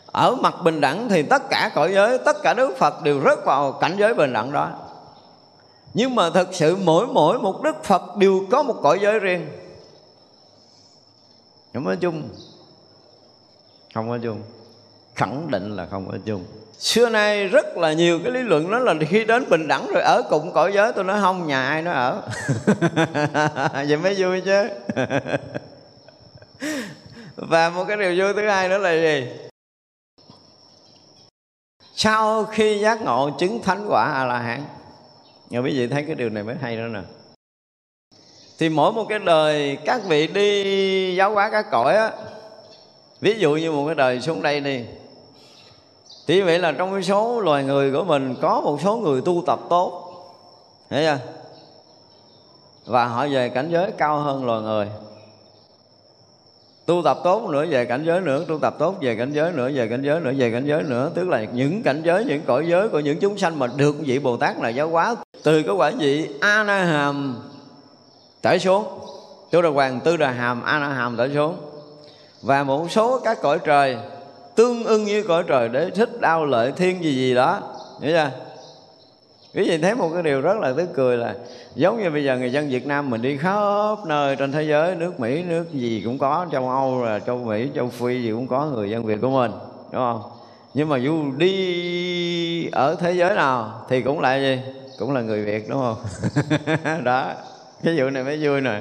Ở mặt bình đẳng thì tất cả cõi giới, tất cả đức Phật đều rớt vào cảnh giới bình đẳng đó. Nhưng mà thực sự mỗi mỗi một đức Phật đều có một cõi giới riêng. Không có chung. Không có chung. Khẳng định là không có chung xưa nay rất là nhiều cái lý luận đó là khi đến bình đẳng rồi ở cùng cõi giới, tôi nói không, nhà ai nó ở. Vậy mới vui chứ. Và một cái điều vui thứ hai nữa là gì? Sau khi giác ngộ chứng thánh quả a la hán nhưng quý vị thấy cái điều này mới hay nữa nè. Thì mỗi một cái đời các vị đi giáo hóa các cõi á, ví dụ như một cái đời xuống đây đi thì vậy là trong cái số loài người của mình có một số người tu tập tốt. Thấy chưa? Và họ về cảnh giới cao hơn loài người. Tu tập tốt nữa, về cảnh giới nữa, tu tập tốt, về cảnh giới nữa, về cảnh giới nữa, về cảnh giới nữa. Tức là những cảnh giới, những cõi giới của những chúng sanh mà được vị bồ tát là giáo hóa từ cái quả vị a na hàm trở xuống. Tu đà hoàng tư đà hàm a na hàm trở xuống. Và một số các cõi trời tương ưng với cõi trời để thích đau lợi thiên gì gì đó. Hiểu chưa? Quý vị thấy một cái điều rất là tức cười là giống như bây giờ người dân Việt Nam mình đi khắp nơi trên thế giới, nước Mỹ, nước gì cũng có, châu Âu là châu Mỹ, châu Phi gì cũng có người dân Việt của mình, đúng không? Nhưng mà dù đi ở thế giới nào thì cũng lại gì? Cũng là người Việt, đúng không? Đó, cái vụ này mới vui nè.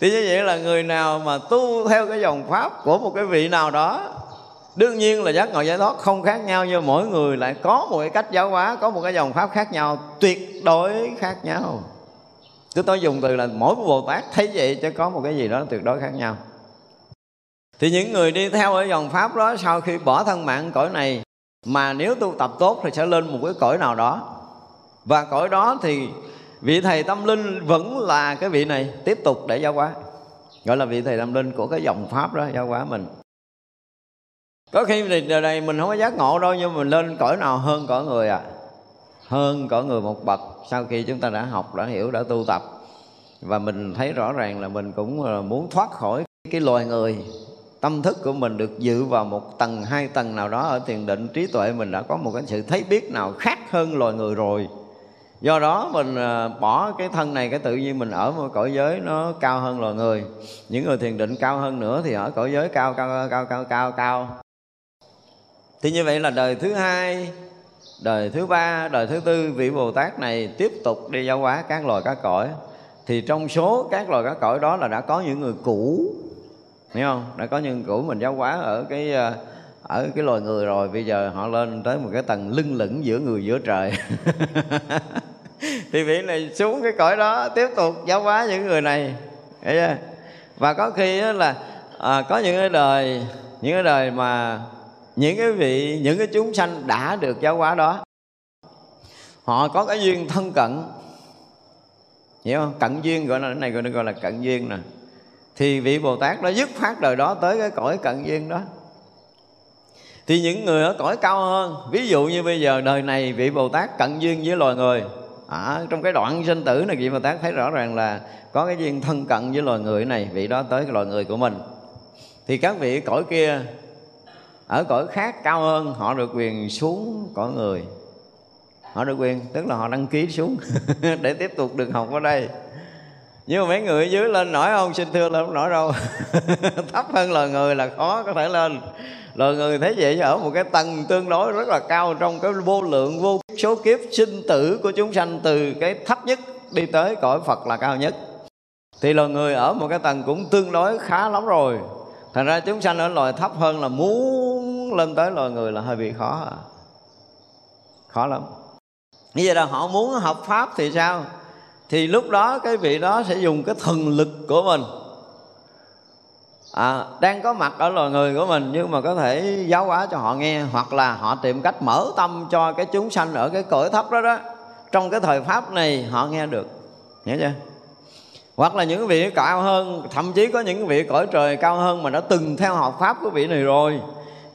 Thì như vậy là người nào mà tu theo cái dòng pháp của một cái vị nào đó đương nhiên là giác ngộ giải thoát không khác nhau, nhưng mỗi người lại có một cái cách giáo hóa, có một cái dòng pháp khác nhau, tuyệt đối khác nhau. Tôi tôi dùng từ là mỗi một Bồ Tát thấy vậy chứ có một cái gì đó tuyệt đối khác nhau. Thì những người đi theo ở dòng Pháp đó Sau khi bỏ thân mạng cõi này, Mà nếu tu tập tốt thì sẽ lên một cái cõi nào đó. Và cõi đó thì vị thầy tâm linh vẫn là cái vị này, Tiếp tục để giáo hóa. Gọi là vị thầy tâm linh của cái dòng Pháp đó, giáo hóa mình có khi thì đời này mình không có giác ngộ đâu, nhưng mình lên cõi nào hơn cõi người à? Hơn cõi người một bậc, sau khi chúng ta đã học, đã hiểu, đã tu tập. Và mình thấy rõ ràng là mình cũng ờ, muốn thoát khỏi cái loài người. Tâm thức của mình được dự vào một tầng, hai tầng nào đó ở thiền định, trí tuệ mình đã có một cái sự thấy biết nào khác hơn loài người rồi. Do đó mình ờ, bỏ cái thân này, cái tự nhiên mình ở một cõi giới nó cao hơn loài người. Những người thiền định cao hơn nữa thì ở cõi giới cao cao cao cao cao cao thì như vậy là đời thứ hai đời thứ ba đời thứ tư vị bồ tát này tiếp tục đi giáo hóa các loài các cõi. Thì trong số các loài các cõi đó là đã có những người cũ. Hiểu không? Đã có những người cũ mình giáo hóa ở cái ờ, ở cái loài người rồi. Bây giờ họ lên tới một cái tầng lưng lửng giữa người giữa trời. Thì vị này xuống cái cõi đó tiếp tục giáo hóa những người này. Hiểu chưa? và có khi là à, có những cái đời những cái đời mà những cái vị những cái chúng sanh đã được giáo hóa đó họ có cái duyên thân cận. Hiểu không? Cận duyên gọi là cái này gọi là, gọi là cận duyên nè. Thì vị bồ tát đó dứt phát đời đó tới cái cõi cận duyên đó. Thì những người ở cõi cao hơn ví dụ như bây giờ đời này vị bồ tát cận duyên với loài người. À, trong cái đoạn sinh tử này vị bồ tát thấy rõ ràng là có cái duyên thân cận với loài người này vị đó tới cái loài người của mình. Thì các vị cõi kia ở cõi khác cao hơn, họ được quyền xuống cõi người. Họ được quyền, tức là họ đăng ký xuống để tiếp tục được học ở đây. Nhưng mà mấy người ở dưới lên nổi không? Xin thưa là không nổi đâu. Thấp hơn loài người là khó có thể lên. Loài người thấy vậy ở một cái tầng tương đối rất là cao trong cái vô lượng, vô số kiếp sinh tử của chúng sanh từ cái thấp nhất đi tới cõi phật là cao nhất. Thì loài người ở một cái tầng cũng tương đối khá lắm rồi thành ra chúng sanh ở loài thấp hơn là muốn lên tới loài người là hơi bị khó à. khó lắm. Như vậy là họ muốn học pháp thì sao? Thì lúc đó cái vị đó sẽ dùng cái thần lực của mình. À, đang có mặt ở loài người của mình nhưng mà có thể giáo hóa cho họ nghe hoặc là họ tìm cách mở tâm cho cái chúng sanh ở cái cõi thấp đó đó. Trong cái thời pháp này họ nghe được. Nhớ chưa? Hoặc là những vị cao hơn, thậm chí có những vị cõi trời cao hơn mà đã từng theo học pháp của vị này rồi.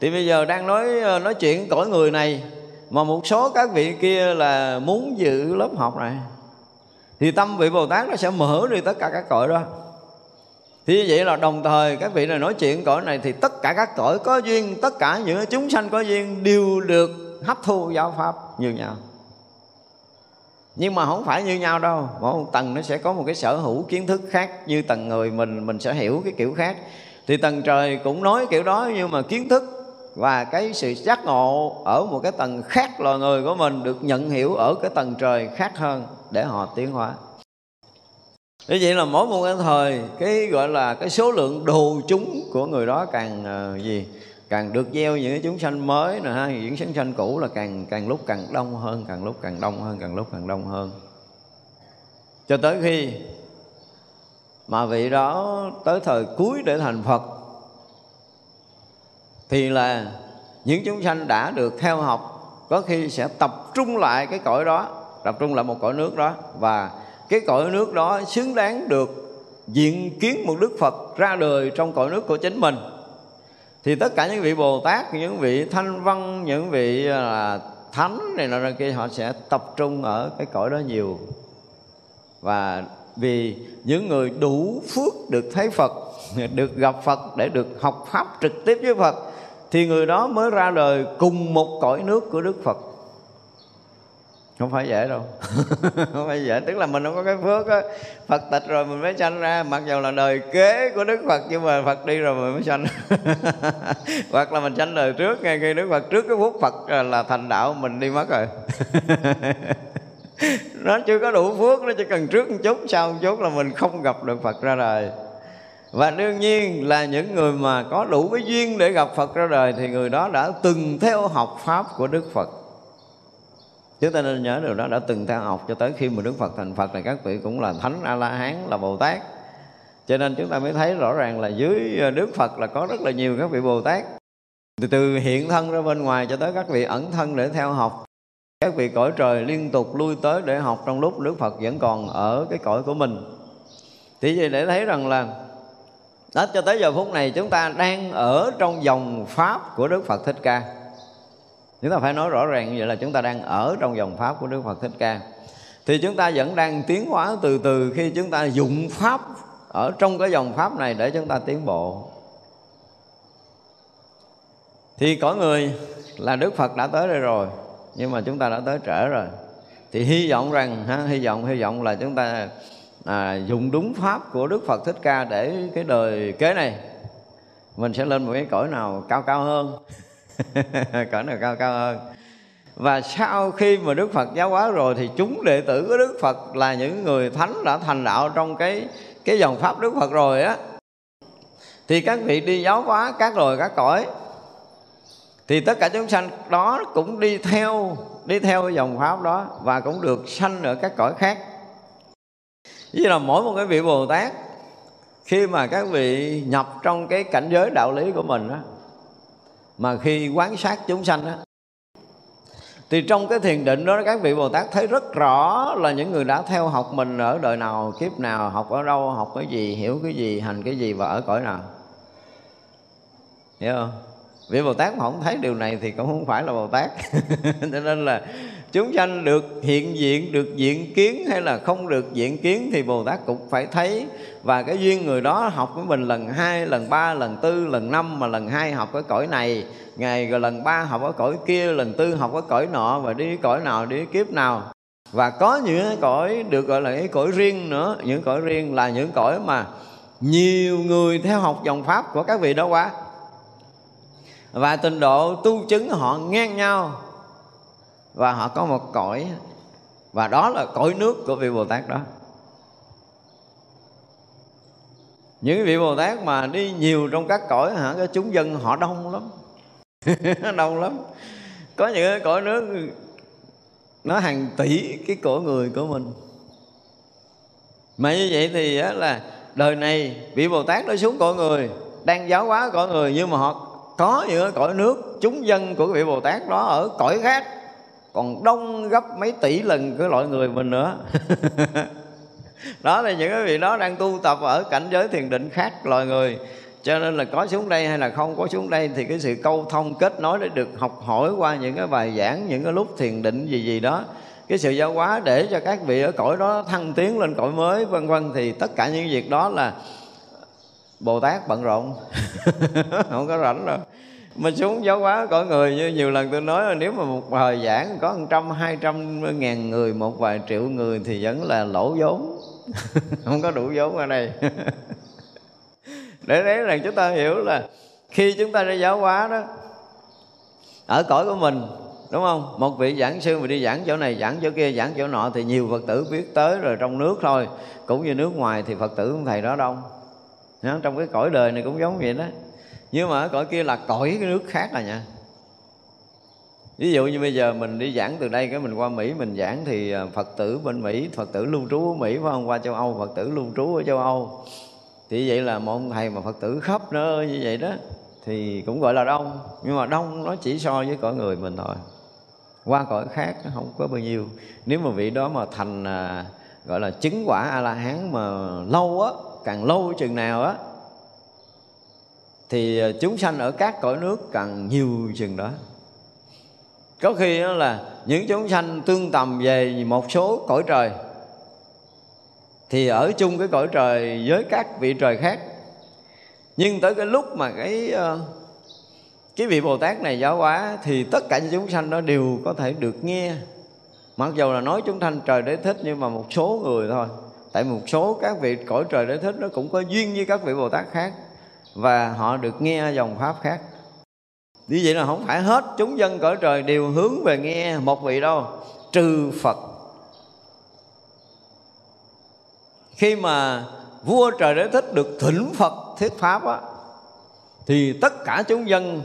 Thì bây giờ đang nói ờ, nói chuyện cõi người này, mà một số các vị kia là muốn dự lớp học này, thì tâm vị bồ tát nó sẽ mở đi tất cả các cõi đó. Thì như vậy là đồng thời các vị này nói chuyện cõi này thì tất cả các cõi có duyên, tất cả những chúng sanh có duyên đều được hấp thu giáo pháp như nhau nhưng mà không phải như nhau đâu. Mỗi một tầng nó sẽ có một cái sở hữu kiến thức khác như tầng người mình mình sẽ hiểu cái kiểu khác. Thì tầng trời cũng nói kiểu đó nhưng mà kiến thức và cái sự giác ngộ ở một cái tầng khác loài người của mình được nhận hiểu ở cái tầng trời khác hơn để họ tiến hóa. Như vậy là mỗi một cái thời cái gọi là cái số lượng đồ chúng của người đó càng uh, gì? Càng được gieo những cái chúng sanh mới nè ha, những chúng sanh cũ là càng càng lúc càng đông hơn, càng lúc càng đông hơn, càng lúc càng đông hơn. Cho tới khi mà vị đó tới thời cuối để thành phật, thì là những chúng sanh đã được theo học, có khi sẽ tập trung lại cái cõi đó, tập trung lại một cõi nước đó, và cái cõi nước đó xứng đáng được diện kiến một đức phật ra đời trong cõi nước của chính mình thì tất cả những vị bồ tát những vị thanh văn, những vị à, là thánh này nọ kia, họ sẽ tập trung ở cái cõi đó nhiều. Và vì những người đủ phước được thấy Phật, được gặp Phật để được học pháp trực tiếp với Phật, thì người đó mới ra đời cùng một cõi nước của Đức Phật không phải dễ đâu. Không phải dễ. Tức là mình không có cái phước á. Phật tịch rồi mình mới sanh ra. Mặc dù là đời kế của đức phật, nhưng mà phật đi rồi mình mới sanh. Hoặc là mình sanh đời trước, ngay khi đức phật trước cái phút phật là thành đạo, mình đi mất rồi. Nó chưa có đủ phước, nó chỉ cần trước một chút, sau một chút là mình không gặp được phật ra đời. Và đương nhiên là những người mà có đủ cái duyên để gặp phật ra đời thì người đó đã từng theo học pháp của đức phật chúng ta nên nhớ điều đó, đã từng theo học cho tới khi mà đức phật thành phật này, các vị cũng là thánh a la hán là bồ tát. Cho nên chúng ta mới thấy rõ ràng là dưới ờ, đức phật là có rất là nhiều các vị bồ tát. Từ từ hiện thân ra bên ngoài cho tới các vị ẩn thân để theo học. Các vị cõi trời liên tục lui tới để học trong lúc đức phật vẫn còn ở cái cõi của mình. Thì vậy để thấy rằng là, đó, cho tới giờ phút này chúng ta đang ở trong dòng pháp của đức phật thích ca chúng ta phải nói rõ ràng như vậy là chúng ta đang ở trong dòng pháp của đức phật thích ca. Thì chúng ta vẫn đang tiến hóa từ từ khi chúng ta dụng pháp ở trong cái dòng pháp này để chúng ta tiến bộ. Thì có người là đức phật đã tới đây rồi nhưng mà chúng ta đã tới trễ rồi. Thì hy vọng rằng ha, hy vọng hy vọng là chúng ta à, dùng đúng pháp của đức phật thích ca để cái đời kế này. Mình sẽ lên một cái cõi nào cao cao hơn. cõi nào cao cao hơn. Và sau khi mà Đức Phật giáo hóa rồi thì chúng đệ tử của Đức Phật là những người thánh đã thành đạo trong cái cái dòng pháp Đức Phật rồi á. Thì các vị đi giáo hóa các loài, các cõi, thì tất cả chúng sanh đó cũng đi theo đi theo dòng pháp đó và cũng được sanh ở các cõi khác. Như là mỗi một cái vị bồ tát, khi mà các vị nhập trong cái cảnh giới đạo lý của mình đó mà khi quán sát chúng sanh đó thì trong cái thiền định đó các vị Bồ Tát thấy rất rõ là những người đã theo học mình ở đời nào, kiếp nào, học ở đâu, học cái gì, hiểu cái gì, hành cái gì và ở cõi nào. Hiểu không? Vị Bồ Tát mà không thấy điều này thì cũng không phải là Bồ Tát Cho nên là chúng sanh được hiện diện, được diện kiến hay là không được diện kiến Thì Bồ Tát cũng phải thấy. Và cái duyên người đó học với mình lần hai, lần ba, lần tư, lần năm Mà lần hai học cái cõi này. Ngày rồi lần ba học ở cõi kia, lần tư học ở cõi nọ Và đi cõi nào, đi kiếp nào. Và có những cái cõi được gọi là cái cõi riêng nữa. Những cõi riêng là những cõi mà nhiều người theo học dòng Pháp của các vị đó quá. Và trình độ tu chứng họ ngang nhau và họ có một cõi, và đó là cõi nước của vị Bồ Tát đó. Những vị Bồ Tát mà đi nhiều trong các cõi hả? Cái chúng dân họ đông lắm. Đông lắm. Có những cái cõi nước, nó hàng tỷ cái cổ người của mình. Mà như vậy thì là đời này vị Bồ Tát nó xuống cõi người, đang giáo hóa cõi người, nhưng mà họ có những cõi nước, chúng dân của vị Bồ Tát đó ở cõi khác còn đông gấp mấy tỷ lần cái loại người mình nữa. Đó là những cái vị đó đang tu tập ở cảnh giới thiền định khác loài người. Cho nên là có xuống đây hay là không có xuống đây thì cái sự câu thông kết nối để được học hỏi qua những cái bài giảng, những cái lúc thiền định gì gì đó. Cái sự giáo hóa để cho các vị ở cõi đó thăng tiến lên cõi mới, vân vân, thì tất cả những việc đó là bồ tát bận rộn. Không có rảnh đâu mà xuống giáo hóa cõi người như nhiều lần tôi nói là nếu mà một thời giảng có một trăm, hai trăm ngàn người, một vài triệu người thì vẫn là lỗ vốn. Không có đủ vốn ở đây. Để đấy rằng chúng ta hiểu là khi chúng ta đi giáo hóa đó, ở cõi của mình, đúng không? Một vị giảng sư mà đi giảng chỗ này, giảng chỗ kia, giảng chỗ nọ thì nhiều phật tử biết tới rồi trong nước thôi. Cũng như nước ngoài thì phật tử của thầy đó đông trong cái cõi đời này cũng giống vậy đó nhưng mà ở cõi kia là cõi cái nước khác à nha. Ví dụ như bây giờ mình đi giảng từ đây cái mình qua mỹ mình giảng thì à, phật tử bên mỹ phật tử lưu trú ở mỹ phải không? Qua châu âu phật tử lưu trú ở châu âu. Thì vậy là một ông thầy mà phật tử khắp nơi như vậy đó thì cũng gọi là đông. Nhưng mà đông nó chỉ so với cõi người mình thôi. Qua cõi khác không có bao nhiêu. Nếu mà vị đó mà thành à, gọi là chứng quả a la hán mà lâu á càng lâu chừng nào á thì ờ, chúng sanh ở các cõi nước càng nhiều chừng đó. Có khi đó là những chúng sanh tương tầm về một số cõi trời, thì ở chung cái cõi trời với các vị trời khác. Nhưng tới cái lúc mà cái ờ, cái vị bồ tát này giáo hóa, thì tất cả những chúng sanh đó đều có thể được nghe. Mặc dù là nói chúng sanh trời đế thích nhưng mà một số người thôi. Tại một số các vị cõi trời đế thích nó cũng có duyên với các vị bồ tát khác và họ được nghe dòng pháp khác. Như vậy là không phải hết chúng dân cõi trời đều hướng về nghe một vị đâu, trừ phật. Khi mà vua trời đế thích được thỉnh phật thuyết pháp á, thì tất cả chúng dân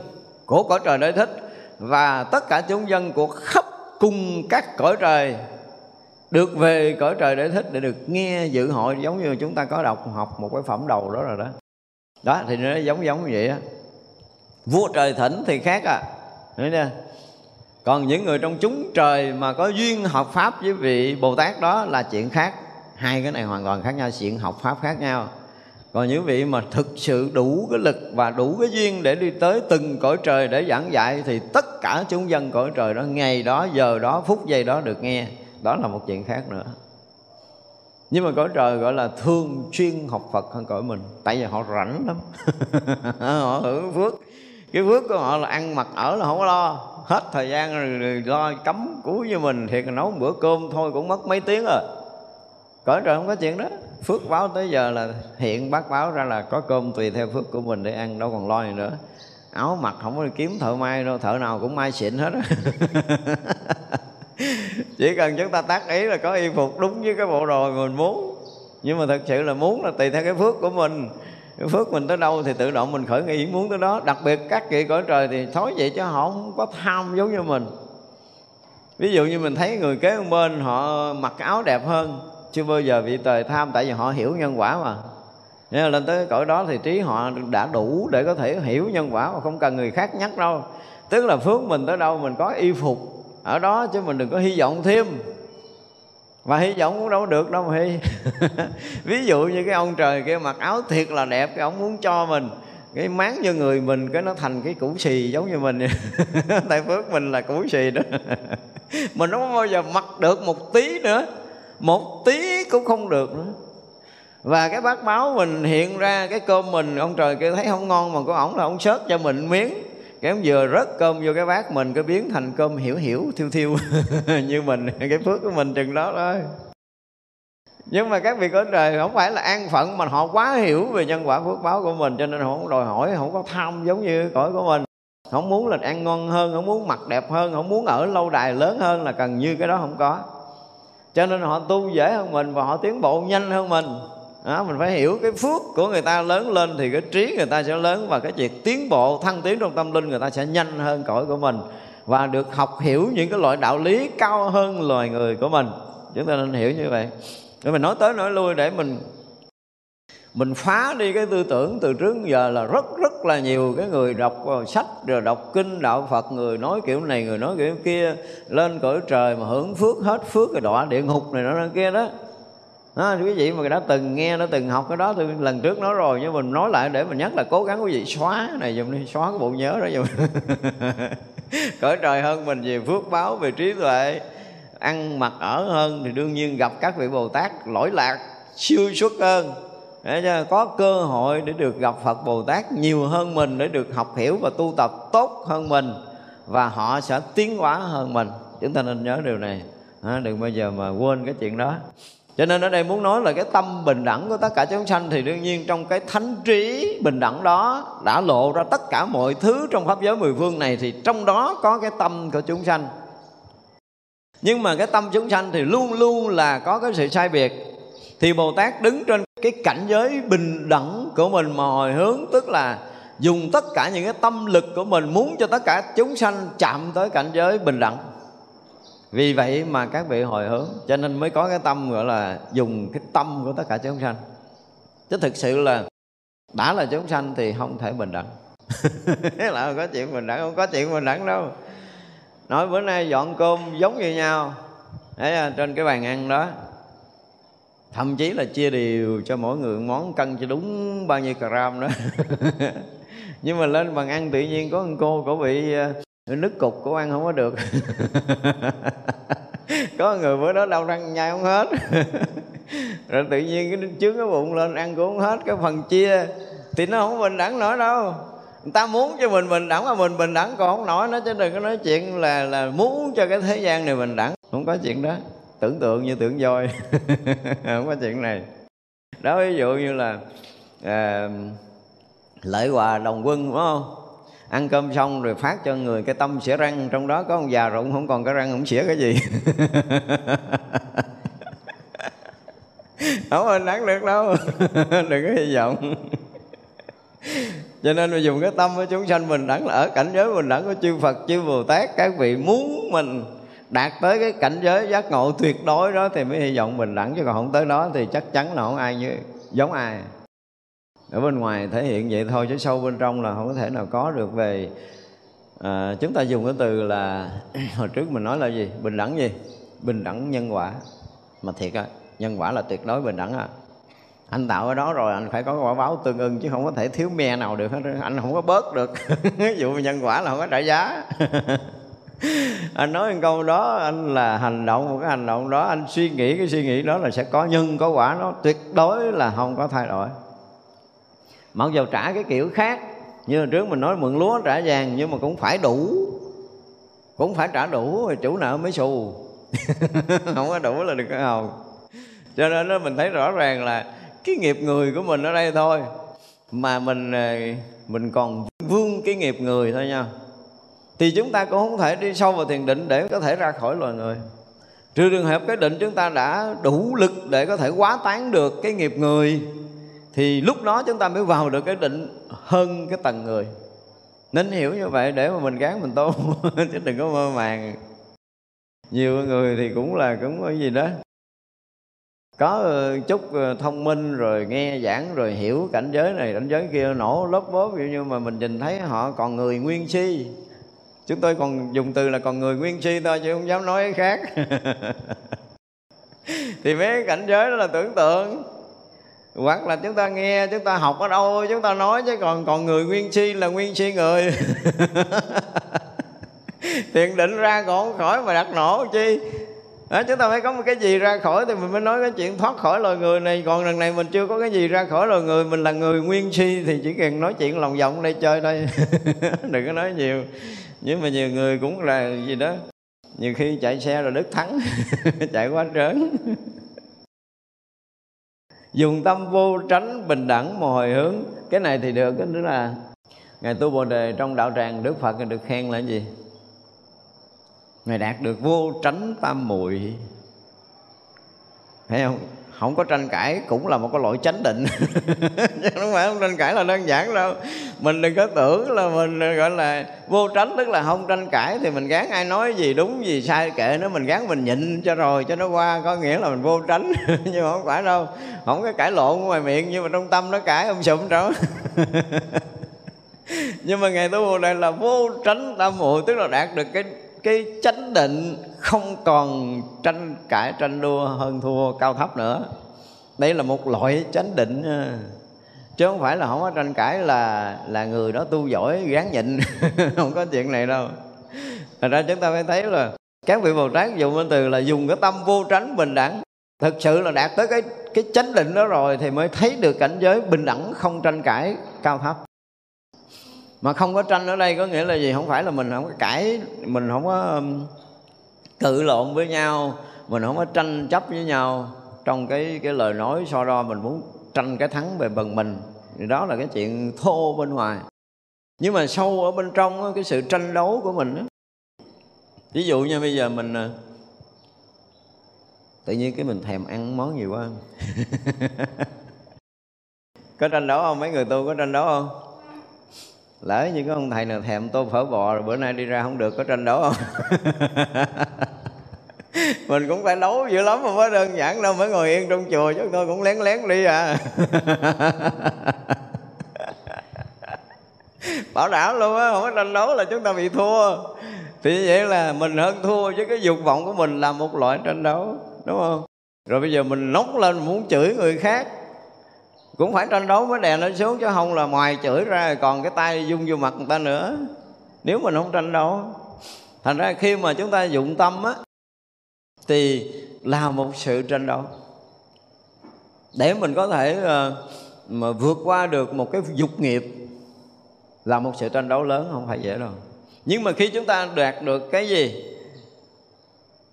của cõi trời đế thích, và tất cả chúng dân của khắp cung các cõi trời được về cõi trời để thích, để được nghe dự hội. Giống như chúng ta có đọc học một cái phẩm đầu đó rồi đó đó, thì nó giống giống như vậy á. Vua trời thỉnh thì khác à. Đấy nha còn những người trong chúng trời mà có duyên học pháp với vị bồ tát đó là chuyện khác. Hai cái này hoàn toàn khác nhau, chuyện học pháp khác nhau. Còn những vị mà thực sự đủ cái lực và đủ cái duyên để đi tới từng cõi trời để giảng dạy thì tất cả chúng dân cõi trời đó, ngày đó, giờ đó, phút giây đó được nghe. Đó là một chuyện khác nữa nhưng mà cõi trời gọi là thường chuyên học Phật hơn cõi mình. Tại vì họ rảnh lắm. Họ hưởng phước. Cái phước của họ là ăn mặc ở là không có lo. Hết thời gian rồi, rồi lo cấm cúi như mình. Thiệt là nấu một bữa cơm thôi cũng mất mấy tiếng rồi cõi trời không có chuyện đó. Phước báo tới giờ là hiện bác báo ra là có cơm tùy theo phước của mình để ăn đâu còn lo gì nữa. Áo mặc không có kiếm thợ may đâu thợ nào cũng may xịn hết chỉ cần chúng ta tác ý là có y phục đúng với cái bộ đồ mình muốn. Nhưng mà thật sự là muốn là tùy theo cái phước của mình. Cái phước mình tới đâu thì tự động mình khởi nghĩ muốn tới đó. Đặc biệt các vị cõi trời thì thói vậy chứ họ không có tham giống như mình. Ví dụ như mình thấy người kế bên họ mặc áo đẹp hơn. Chưa bao giờ bị tời tham, tại vì họ hiểu nhân quả mà. Nên lên tới cõi đó thì trí họ đã đủ để có thể hiểu nhân quả mà không cần người khác nhắc đâu. Tức là phước mình tới đâu mình có y phục ở đó chứ mình đừng có hy vọng thêm. Và hy vọng cũng đâu được đâu mà hy ví dụ như cái ông trời kia mặc áo thiệt là đẹp, cái ông muốn cho mình, cái máng như người mình, cái nó thành cái củ xì giống như mình. Tại phước mình là củ xì đó. Mình không bao giờ mặc được một tí nữa. Một tí cũng không được nữa. Và cái bát báo mình hiện ra, cái cơm mình, ông trời kia thấy không ngon mà có ổng là ông sớt cho mình miếng cái vừa rớt cơm vô cái bát mình, cái biến thành cơm hiểu hiểu, thiêu thiêu như mình, cái phước của mình chừng đó thôi. Nhưng mà các vị có trời, không phải là an phận mà họ quá hiểu về nhân quả phước báo của mình, cho nên họ không đòi hỏi, không có tham giống như cõi của mình. Không muốn là ăn ngon hơn, không muốn mặc đẹp hơn, không muốn ở lâu đài lớn hơn là cần như cái đó không có. Cho nên họ tu dễ hơn mình và họ tiến bộ nhanh hơn mình đó, mình phải hiểu cái phước của người ta lớn lên thì cái trí người ta sẽ lớn và cái việc tiến bộ thăng tiến trong tâm linh người ta sẽ nhanh hơn cõi của mình và được học hiểu những cái loại đạo lý cao hơn loài người của mình. Chúng ta nên hiểu như vậy. Để mình nói tới nói lui để mình mình phá đi cái tư tưởng từ trước giờ là rất rất là nhiều cái người đọc sách rồi đọc kinh đạo Phật người nói kiểu này người nói kiểu kia lên cõi trời mà hưởng phước hết phước rồi đọa địa ngục này nó kia đó à, quý vị mà đã từng nghe đã từng học cái đó từ lần trước nói rồi nhưng mình nói lại để mình nhắc là cố gắng quý vị xóa này dùm đi xóa cái bộ nhớ đó dùm cõi trời hơn mình về phước báo về trí tuệ ăn mặc ở hơn thì đương nhiên gặp các vị bồ tát lỗi lạc siêu xuất hơn. Để cho có cơ hội để được gặp phật bồ tát nhiều hơn mình để được học hiểu và tu tập tốt hơn mình và họ sẽ tiến hóa hơn mình. Chúng ta nên nhớ điều này. Đừng bao giờ mà quên cái chuyện đó cho nên ở đây muốn nói là cái tâm bình đẳng của tất cả chúng sanh thì đương nhiên trong cái thánh trí bình đẳng đó đã lộ ra tất cả mọi thứ trong pháp giới mười phương này thì trong đó có cái tâm của chúng sanh. Nhưng mà cái tâm chúng sanh thì luôn luôn là có cái sự sai biệt. Thì bồ tát đứng trên cái cảnh giới bình đẳng của mình mà hồi hướng, tức là dùng tất cả những cái tâm lực của mình muốn cho tất cả chúng sanh chạm tới cảnh giới bình đẳng vì vậy mà các vị hồi hướng cho nên mới có cái tâm gọi là dùng cái tâm của tất cả chúng sanh. Chứ thực sự là đã là chúng sanh thì không thể bình đẳng. Là không có chuyện bình đẳng không có chuyện bình đẳng đâu. Nói bữa nay dọn cơm giống như nhau Đấy, trên cái bàn ăn đó. Thậm chí là chia đều cho mỗi người món cân cho đúng bao nhiêu gram đó. Nhưng mà lên bàn ăn tự nhiên có một cô có bị ờ, nước cục của ăn không có được. Có người bữa đó đau răng nhai không hết. Rồi tự nhiên cái trứng cái bụng lên ăn cũng không hết cái phần chia. Thì nó không bình đẳng nổi đâu. Người ta muốn cho mình bình đẳng mà mình bình đẳng còn không nổi nó chứ đừng có nói chuyện là là muốn cho cái thế gian này bình đẳng. Không có chuyện đó. Tưởng tượng như tưởng voi. Không có chuyện này. Đó ví dụ như là à, lợi hòa đồng quân đúng không? Ăn cơm xong rồi phát cho người, cái tâm xỉa răng, trong đó có ông già rụng không còn cái răng, không xỉa cái gì. Không anh đáng được đâu. Đừng có hy vọng. Cho nên mình dùng cái tâm của chúng sanh mình đẳng là ở cảnh giới mình đẳng có chư Phật, chư Bồ Tát, các vị muốn mình đạt tới cái cảnh giới giác ngộ tuyệt đối đó thì mới hy vọng mình đẳng, chứ còn không tới đó thì chắc chắn là không ai như giống ai ở bên ngoài thể hiện vậy thôi chứ sâu bên trong là không có thể nào có được về à, chúng ta dùng cái từ là hồi trước mình nói là gì? Bình đẳng gì? Bình đẳng nhân quả. Mà thiệt á nhân quả là tuyệt đối bình đẳng à anh tạo ở đó rồi anh phải có quả báo tương ưng chứ không có thể thiếu me nào được hết anh không có bớt được. Ví dụ nhân quả là không có trả giá. Anh nói một câu đó anh là hành động một cái hành động đó anh suy nghĩ cái suy nghĩ đó là sẽ có nhân có quả nó tuyệt đối là không có thay đổi mặc dầu trả cái kiểu khác, như hồi trước mình nói mượn lúa trả vàng, nhưng mà cũng phải đủ. Cũng phải trả đủ, rồi chủ nợ mới xù. Không có đủ là được có hầu. Cho nên đó mình thấy rõ ràng là cái nghiệp người của mình ở đây thôi. Mà mình ờ, mình còn vương cái cái nghiệp người thôi nha. Thì chúng ta cũng không thể đi sâu vào thiền định để có thể ra khỏi loài người. Trừ trường hợp cái định chúng ta đã đủ lực để có thể quá tán được cái nghiệp người thì lúc đó chúng ta mới vào được cái định hơn cái tầng người. Nên hiểu như vậy để mà mình gán mình tu, chứ đừng có mơ màng. Nhiều người thì cũng là cũng cái gì đó. Có ờ, chút ờ, thông minh rồi nghe giảng rồi hiểu cảnh giới này, cảnh giới kia, nổ lốp bốp nhưng mà mình nhìn thấy họ còn người nguyên si. Chúng tôi còn dùng từ là còn người nguyên si thôi chứ không dám nói cái khác. Thì mấy cảnh giới đó là tưởng tượng hoặc là chúng ta nghe chúng ta học ở đâu chúng ta nói chứ còn còn người nguyên si là nguyên si người. Thiền định ra còn khỏi mà đặt nổ chi? Đó, chúng ta phải có một cái gì ra khỏi thì mình mới nói cái chuyện thoát khỏi loài người này. Còn lần này mình chưa có cái gì ra khỏi loài người mình là người nguyên si thì chỉ cần nói chuyện lòng vòng đây chơi đây đừng có nói nhiều. Nhưng mà nhiều người cũng là gì đó nhiều khi chạy xe rồi đứt thắng chạy quá trớn dùng tâm vô tránh bình đẳng mà hồi hướng. Cái này thì được, cái nữa là ngài tu bồ đề trong đạo tràng đức phật được khen là gì? Ngài đạt được vô tránh tam muội. Thấy không? Không có tranh cãi cũng là một cái loại chánh định. Không phải không tranh cãi là đơn giản đâu. Mình đừng có tưởng là mình, gọi là, vô tránh, tức là không tranh cãi thì mình gán ai nói gì đúng, gì sai kệ nó mình gán mình nhịn cho rồi, cho nó qua. Có nghĩa là mình vô tránh, nhưng mà không phải đâu. Không có cãi lộn ngoài miệng, nhưng mà trong tâm nó cãi ông sụm trống nhưng mà ngày tu đây là vô tránh tam muội tức là đạt được cái cái chánh định không còn tranh cãi, tranh đua, hơn thua cao thấp nữa. Đây là một loại chánh định à. chứ không phải là không có tranh cãi là là người đó tu giỏi, gán nhịn. Không có chuyện này đâu. Thật ra chúng ta phải thấy là các vị Bồ Tát dùng cái từ là dùng cái tâm vô tránh bình đẳng. Thực sự là đạt tới cái cái chánh định đó rồi Thì mới thấy được cảnh giới bình đẳng không tranh cãi cao thấp mà không có tranh ở đây có nghĩa là gì? Không phải là mình không có cãi, mình không có um, cự lộn với nhau, mình không có tranh chấp với nhau. Trong cái cái lời nói so đo, mình muốn tranh cái thắng về bằng mình. Thì đó là cái chuyện thô bên ngoài. Nhưng mà sâu ở bên trong cái sự tranh đấu của mình đó. ví dụ như bây giờ mình à, tự nhiên cái mình thèm ăn món gì quá. Có tranh đấu không? Mấy người tu có tranh đấu không? Lỡ như có ông thầy nào thèm tô phở bò rồi bữa nay đi ra không được, có tranh đấu không? Mình cũng phải đấu dữ lắm mà mới đơn giản đâu, mới ngồi yên trong chùa chứ tôi cũng lén lén đi à. Bảo đảm luôn á, không có tranh đấu là chúng ta bị thua. Thì vậy là mình hơn thua chứ cái dục vọng của mình là một loại tranh đấu, đúng không? Rồi bây giờ mình nóng lên, muốn chửi người khác cũng phải tranh đấu mới đè nó xuống chứ không là ngoài chửi ra còn cái tay dung vô mặt người ta nữa. Nếu mình không tranh đấu thành ra khi mà chúng ta dụng tâm á thì là một sự tranh đấu. Để mình có thể uh, mà vượt qua được một cái dục nghiệp là một sự tranh đấu lớn không phải dễ đâu. Nhưng mà khi chúng ta đạt được cái gì?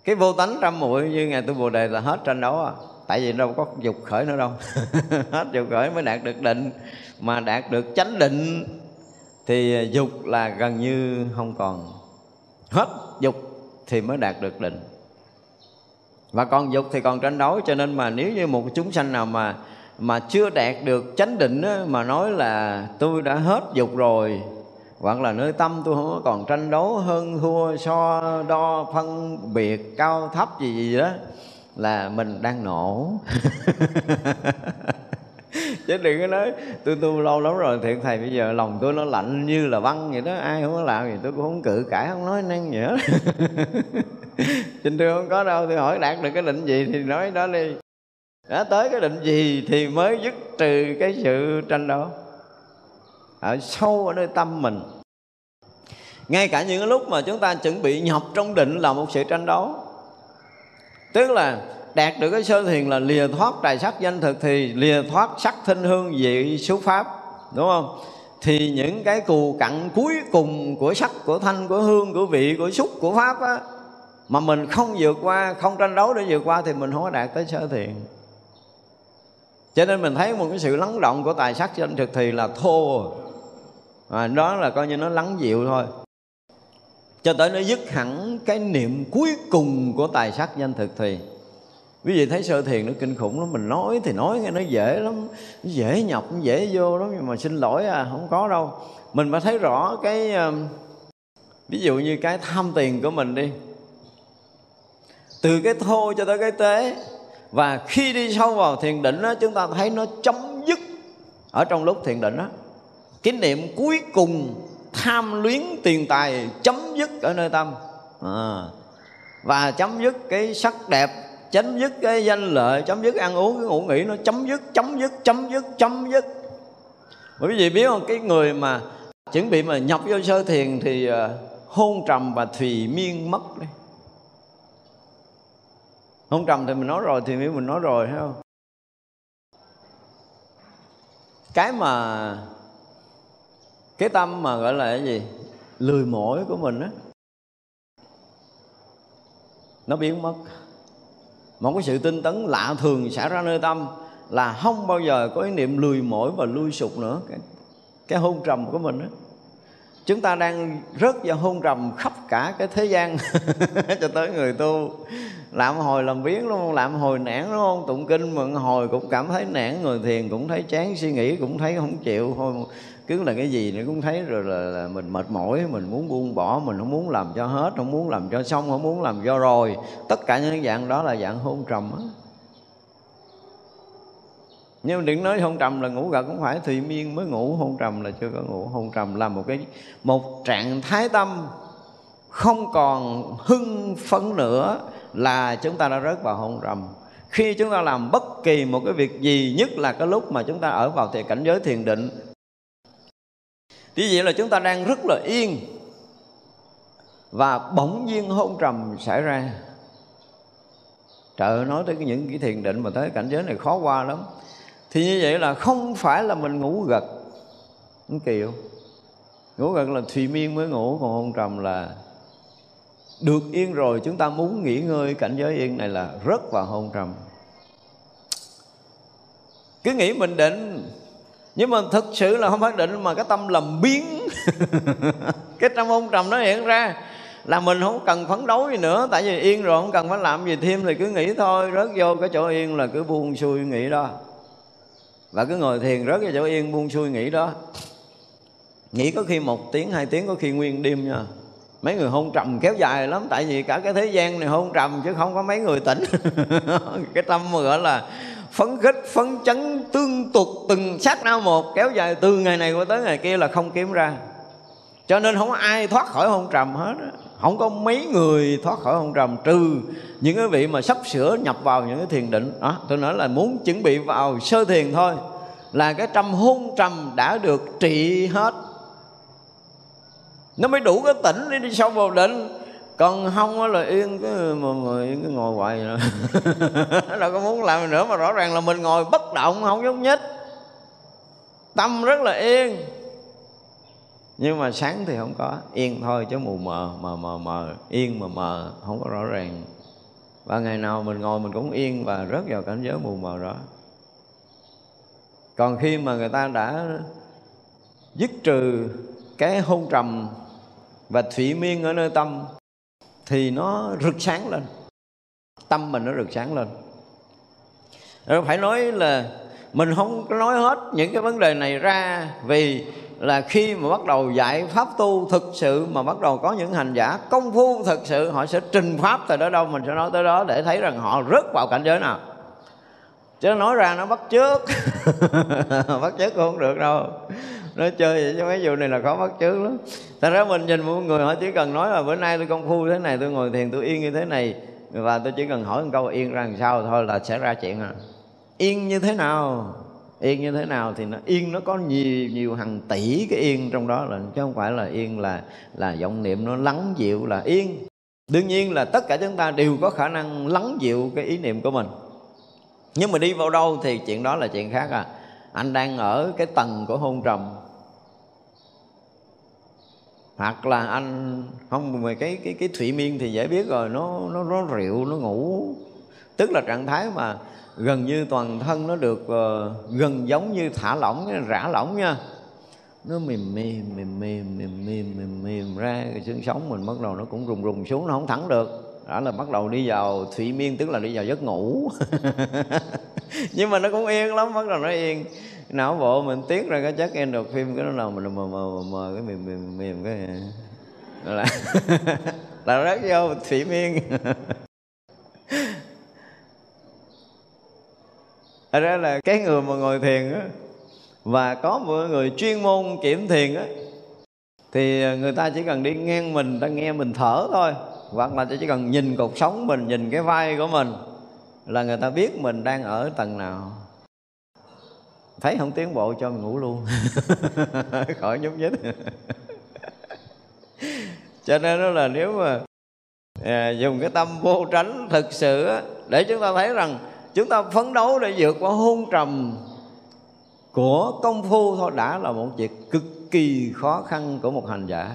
Cái vô tánh trăm muội như ngài tu bồ đề là hết tranh đấu à tại vì đâu có dục khởi nữa đâu. Hết dục khởi mới đạt được định. Mà đạt được chánh định thì dục là gần như không còn. Hết dục thì mới đạt được định. Và còn dục thì còn tranh đấu cho nên mà nếu như một chúng sanh nào mà mà chưa đạt được chánh định á, mà nói là tôi đã hết dục rồi hoặc là nơi tâm tôi không còn tranh đấu hơn thua so đo phân biệt cao thấp gì gì đó là mình đang nổ. Chứ đừng có nói, tôi tu lâu lắm rồi thiện thầy, bây giờ lòng tôi nó lạnh như là băng vậy đó, ai không có làm gì tôi cũng không cự cãi, không nói năng gì hết. Trên thưa không có đâu, tôi hỏi đạt được cái định gì thì nói đó đi. Đã tới cái định gì thì mới dứt trừ cái sự tranh đấu. Ở sâu ở nơi tâm mình. Ngay cả những lúc mà chúng ta chuẩn bị nhập trong định là một sự tranh đấu tức là đạt được cái sơ thiền là lìa thoát tài sắc danh thực thì lìa thoát sắc thinh hương vị xúc pháp đúng không? Thì những cái cù cặn cuối cùng của sắc của thanh của hương của vị của xúc của pháp á mà mình không vượt qua không tranh đấu để vượt qua thì mình không có đạt tới sơ thiền. Cho nên mình thấy một cái sự lắng động của tài sắc danh thực thì là thô. À, đó là coi như nó lắng dịu thôi cho tới nó dứt hẳn cái niệm cuối cùng của tài sắc danh thực thì. Quý vị thấy sơ thiền nó kinh khủng lắm mình nói thì nói nghe nó dễ lắm nó dễ nhọc nó dễ vô lắm nhưng mà xin lỗi à không có đâu. Mình phải thấy rõ cái um, ví dụ như cái tham tiền của mình đi. Từ cái thô cho tới cái tế và khi đi sâu vào thiền định đó, chúng ta thấy nó chấm dứt ở trong lúc thiền định đó cái niệm cuối cùng tham luyến tiền tài chấm dứt ở nơi tâm. À, và chấm dứt cái sắc đẹp chấm dứt cái danh lợi chấm dứt ăn uống cái ngủ nghỉ nó chấm dứt chấm dứt chấm dứt chấm dứt. Bởi vì biết không cái người mà chuẩn bị mà nhập vô sơ thiền thì à, hôn trầm và thùy miên mất đi. Hôn trầm thì mình nói rồi thì miên mình nói rồi thấy không? Cái mà cái tâm mà gọi là cái gì? Lười mỏi của mình á nó biến mất. Một cái sự tinh tấn lạ thường xảy ra nơi tâm là không bao giờ có ý niệm lười mỏi và lui sụp nữa. Cái, cái hôn trầm của mình á. Chúng ta đang rớt vào hôn trầm khắp cả cái thế gian cho tới người tu. Làm hồi làm biến luôn làm hồi nản đúng không? Tụng kinh mà hồi cũng cảm thấy nản người thiền cũng thấy chán suy nghĩ cũng thấy không chịu. Thôi cứ là cái gì nó cũng thấy rồi là, là mình mệt mỏi mình muốn buông bỏ mình không muốn làm cho hết không muốn làm cho xong không muốn làm cho rồi. Tất cả những dạng đó là dạng hôn trầm á. Nhưng đừng nói hôn trầm là ngủ gật cũng phải thùy miên mới ngủ hôn trầm là chưa có ngủ. Hôn trầm là một cái một trạng thái tâm không còn hưng phấn nữa là chúng ta đã rớt vào hôn trầm. Khi chúng ta làm bất kỳ một cái việc gì nhất là cái lúc mà chúng ta ở vào thì cảnh giới thiền định ví vậy là chúng ta đang rất là yên. Và bỗng nhiên hôn trầm xảy ra. Trời ơi, nói tới những cái thiền định mà tới cảnh giới này khó qua lắm. Thì như vậy là không phải là mình ngủ gật. Không kỳ không? Ngủ gật là thùy miên mới ngủ Còn hôn trầm là được yên rồi. Chúng ta muốn nghỉ ngơi cảnh giới yên này là rất vào hôn trầm. Cứ nghĩ mình định nhưng mà thực sự là không phát định mà cái tâm lầm biến cái trong hôn trầm nó hiện ra là mình không cần phấn đấu gì nữa, tại vì yên rồi, không cần phải làm gì thêm thì cứ nghĩ thôi, rớt vô cái chỗ yên là cứ buông xuôi nghĩ đó. Và cứ ngồi thiền rớt vào chỗ yên, buông xuôi nghĩ đó. Nghĩ có khi một tiếng, hai tiếng, có khi nguyên đêm nha. Mấy người hôn trầm kéo dài lắm, tại vì cả cái thế gian này hôn trầm chứ không có mấy người tỉnh. Cái tâm mà gọi là phấn khích, phấn chấn, tương tục từng sát na một, kéo dài từ ngày này qua tới ngày kia là không kiếm ra. Cho nên không có ai thoát khỏi hôn trầm hết không có mấy người thoát khỏi hôn trầm, trừ những cái vị mà sắp sửa nhập vào những cái thiền định. Đó, tôi nói là muốn chuẩn bị vào sơ thiền thôi, là cái trăm hôn trầm đã được trị hết. Nó mới đủ cái tỉnh đi đi sâu vào định còn không là yên cái mà, mà yên cái ngồi hoài rồi đâu có muốn làm nữa mà rõ ràng là mình ngồi bất động không nhúc nhích. Tâm rất là yên. Nhưng mà sáng thì không có yên thôi chứ mù mờ mờ mờ mờ. Yên mờ mờ không có rõ ràng. Và ngày nào mình ngồi mình cũng yên và rớt vào cảnh giới mù mờ đó. Còn khi mà người ta đã dứt trừ cái hôn trầm và thủy miên ở nơi tâm thì nó rực sáng lên. Tâm mình nó rực sáng lên. Rồi phải nói là mình không có nói hết những cái vấn đề này ra vì là khi mà bắt đầu dạy pháp tu thực sự mà bắt đầu có những hành giả công phu thực sự, họ sẽ trình pháp từ đó đâu, mình sẽ nói tới đó để thấy rằng họ rớt vào cảnh giới nào. Chứ nói ra nó bắt trước bắt trước cũng không được đâu nói chơi vậy chứ mấy vụ này là khó bắt chước lắm. Thật ra mình nhìn một người họ chỉ cần nói là bữa nay tôi công phu thế này, tôi ngồi thiền, tôi yên như thế này, và tôi chỉ cần hỏi một câu yên ra làm sao thôi là sẽ ra chuyện à. Yên như thế nào? Yên như thế nào thì nó, yên nó có nhiều nhiều hàng tỷ cái yên trong đó là, chứ không phải là yên là là vọng niệm, nó lắng dịu là yên. Đương nhiên là tất cả chúng ta đều có khả năng lắng dịu cái ý niệm của mình. Nhưng mà đi vào đâu thì chuyện đó là chuyện khác à. Anh đang ở cái tầng của hôn trầm hoặc là anh không mà cái cái cái thủy miên thì dễ biết rồi nó nó nó rượu nó ngủ. Tức là trạng thái mà gần như toàn thân nó được uh, gần giống như thả lỏng rã lỏng nha. Nó mềm mềm mềm mềm mềm mềm mềm mềm ra cái xương sống mình bắt đầu nó cũng rùng rùng xuống nó không thẳng được. Đó là bắt đầu đi vào thủy miên tức là đi vào giấc ngủ. Nhưng mà nó cũng yên lắm bắt đầu nó yên não bộ mình tiết ra cái chất phim cái nó nào mình mờ mờ mờ cái mềm mềm mềm cái là là rất vô thủy miên. Thật ra là cái người mà ngồi thiền á, và có một người chuyên môn kiểm thiền á, thì người ta chỉ cần đi ngang mình, ta nghe mình thở thôi, hoặc là chỉ cần nhìn cột sống mình, nhìn cái vai của mình, là người ta biết mình đang ở tầng nào thấy không tiến bộ cho mình ngủ luôn. Khỏi nhúc nhích. Cho nên đó là nếu mà à, dùng cái tâm vô tránh thực sự á, để chúng ta thấy rằng chúng ta phấn đấu để vượt qua hôn trầm của công phu thôi đã là một việc cực kỳ khó khăn của một hành giả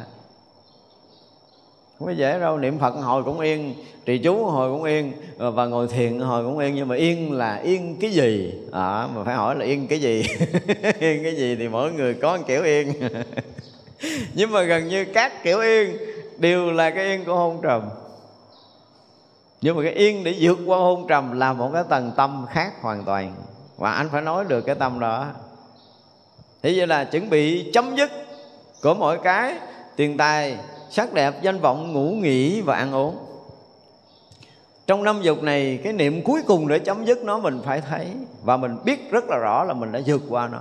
không có dễ đâu niệm phật hồi cũng yên trì chú hồi cũng yên ờ, và ngồi thiền hồi cũng yên. Nhưng mà yên là yên cái gì? À, mà phải hỏi là yên cái gì? Yên cái gì thì mỗi người có một kiểu yên. Nhưng mà gần như các kiểu yên đều là cái yên của hôn trầm. Nhưng mà cái yên để vượt qua hôn trầm là một cái tầng tâm khác hoàn toàn. Và anh phải nói được cái tâm đó. Thế vậy là chuẩn bị chấm dứt của mỗi cái tiền tài sắc đẹp, danh vọng, ngủ nghỉ và ăn uống. Trong năm dục này, cái niệm cuối cùng để chấm dứt nó mình phải thấy và mình biết rất là rõ là mình đã vượt qua nó.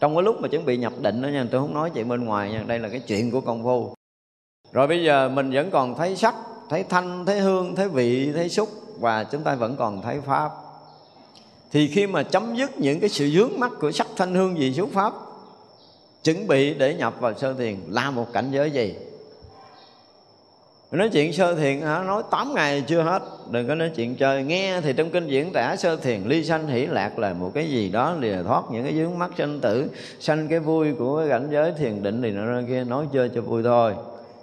Trong cái lúc mà chuẩn bị nhập định đó nha, tôi không nói chuyện bên ngoài nha, đây là cái chuyện của công phu. Rồi bây giờ mình vẫn còn thấy sắc, thấy thanh, thấy hương, thấy vị, thấy xúc và chúng ta vẫn còn thấy pháp. Thì khi mà chấm dứt những cái sự dướng mắt của sắc, thanh, hương, vị, xúc, pháp, chuẩn bị để nhập vào sơ thiền là một cảnh giới gì? Nói chuyện sơ thiền hả? Nói 8 ngày chưa hết. Đừng có nói chuyện chơi. Nghe thì trong kinh diễn tả sơ thiền, ly sanh hỷ lạc là một cái gì đó lìa thoát những cái dướng mắt sanh tử, sanh cái vui của cái cảnh giới thiền định thì nó kia, nói chơi cho vui thôi.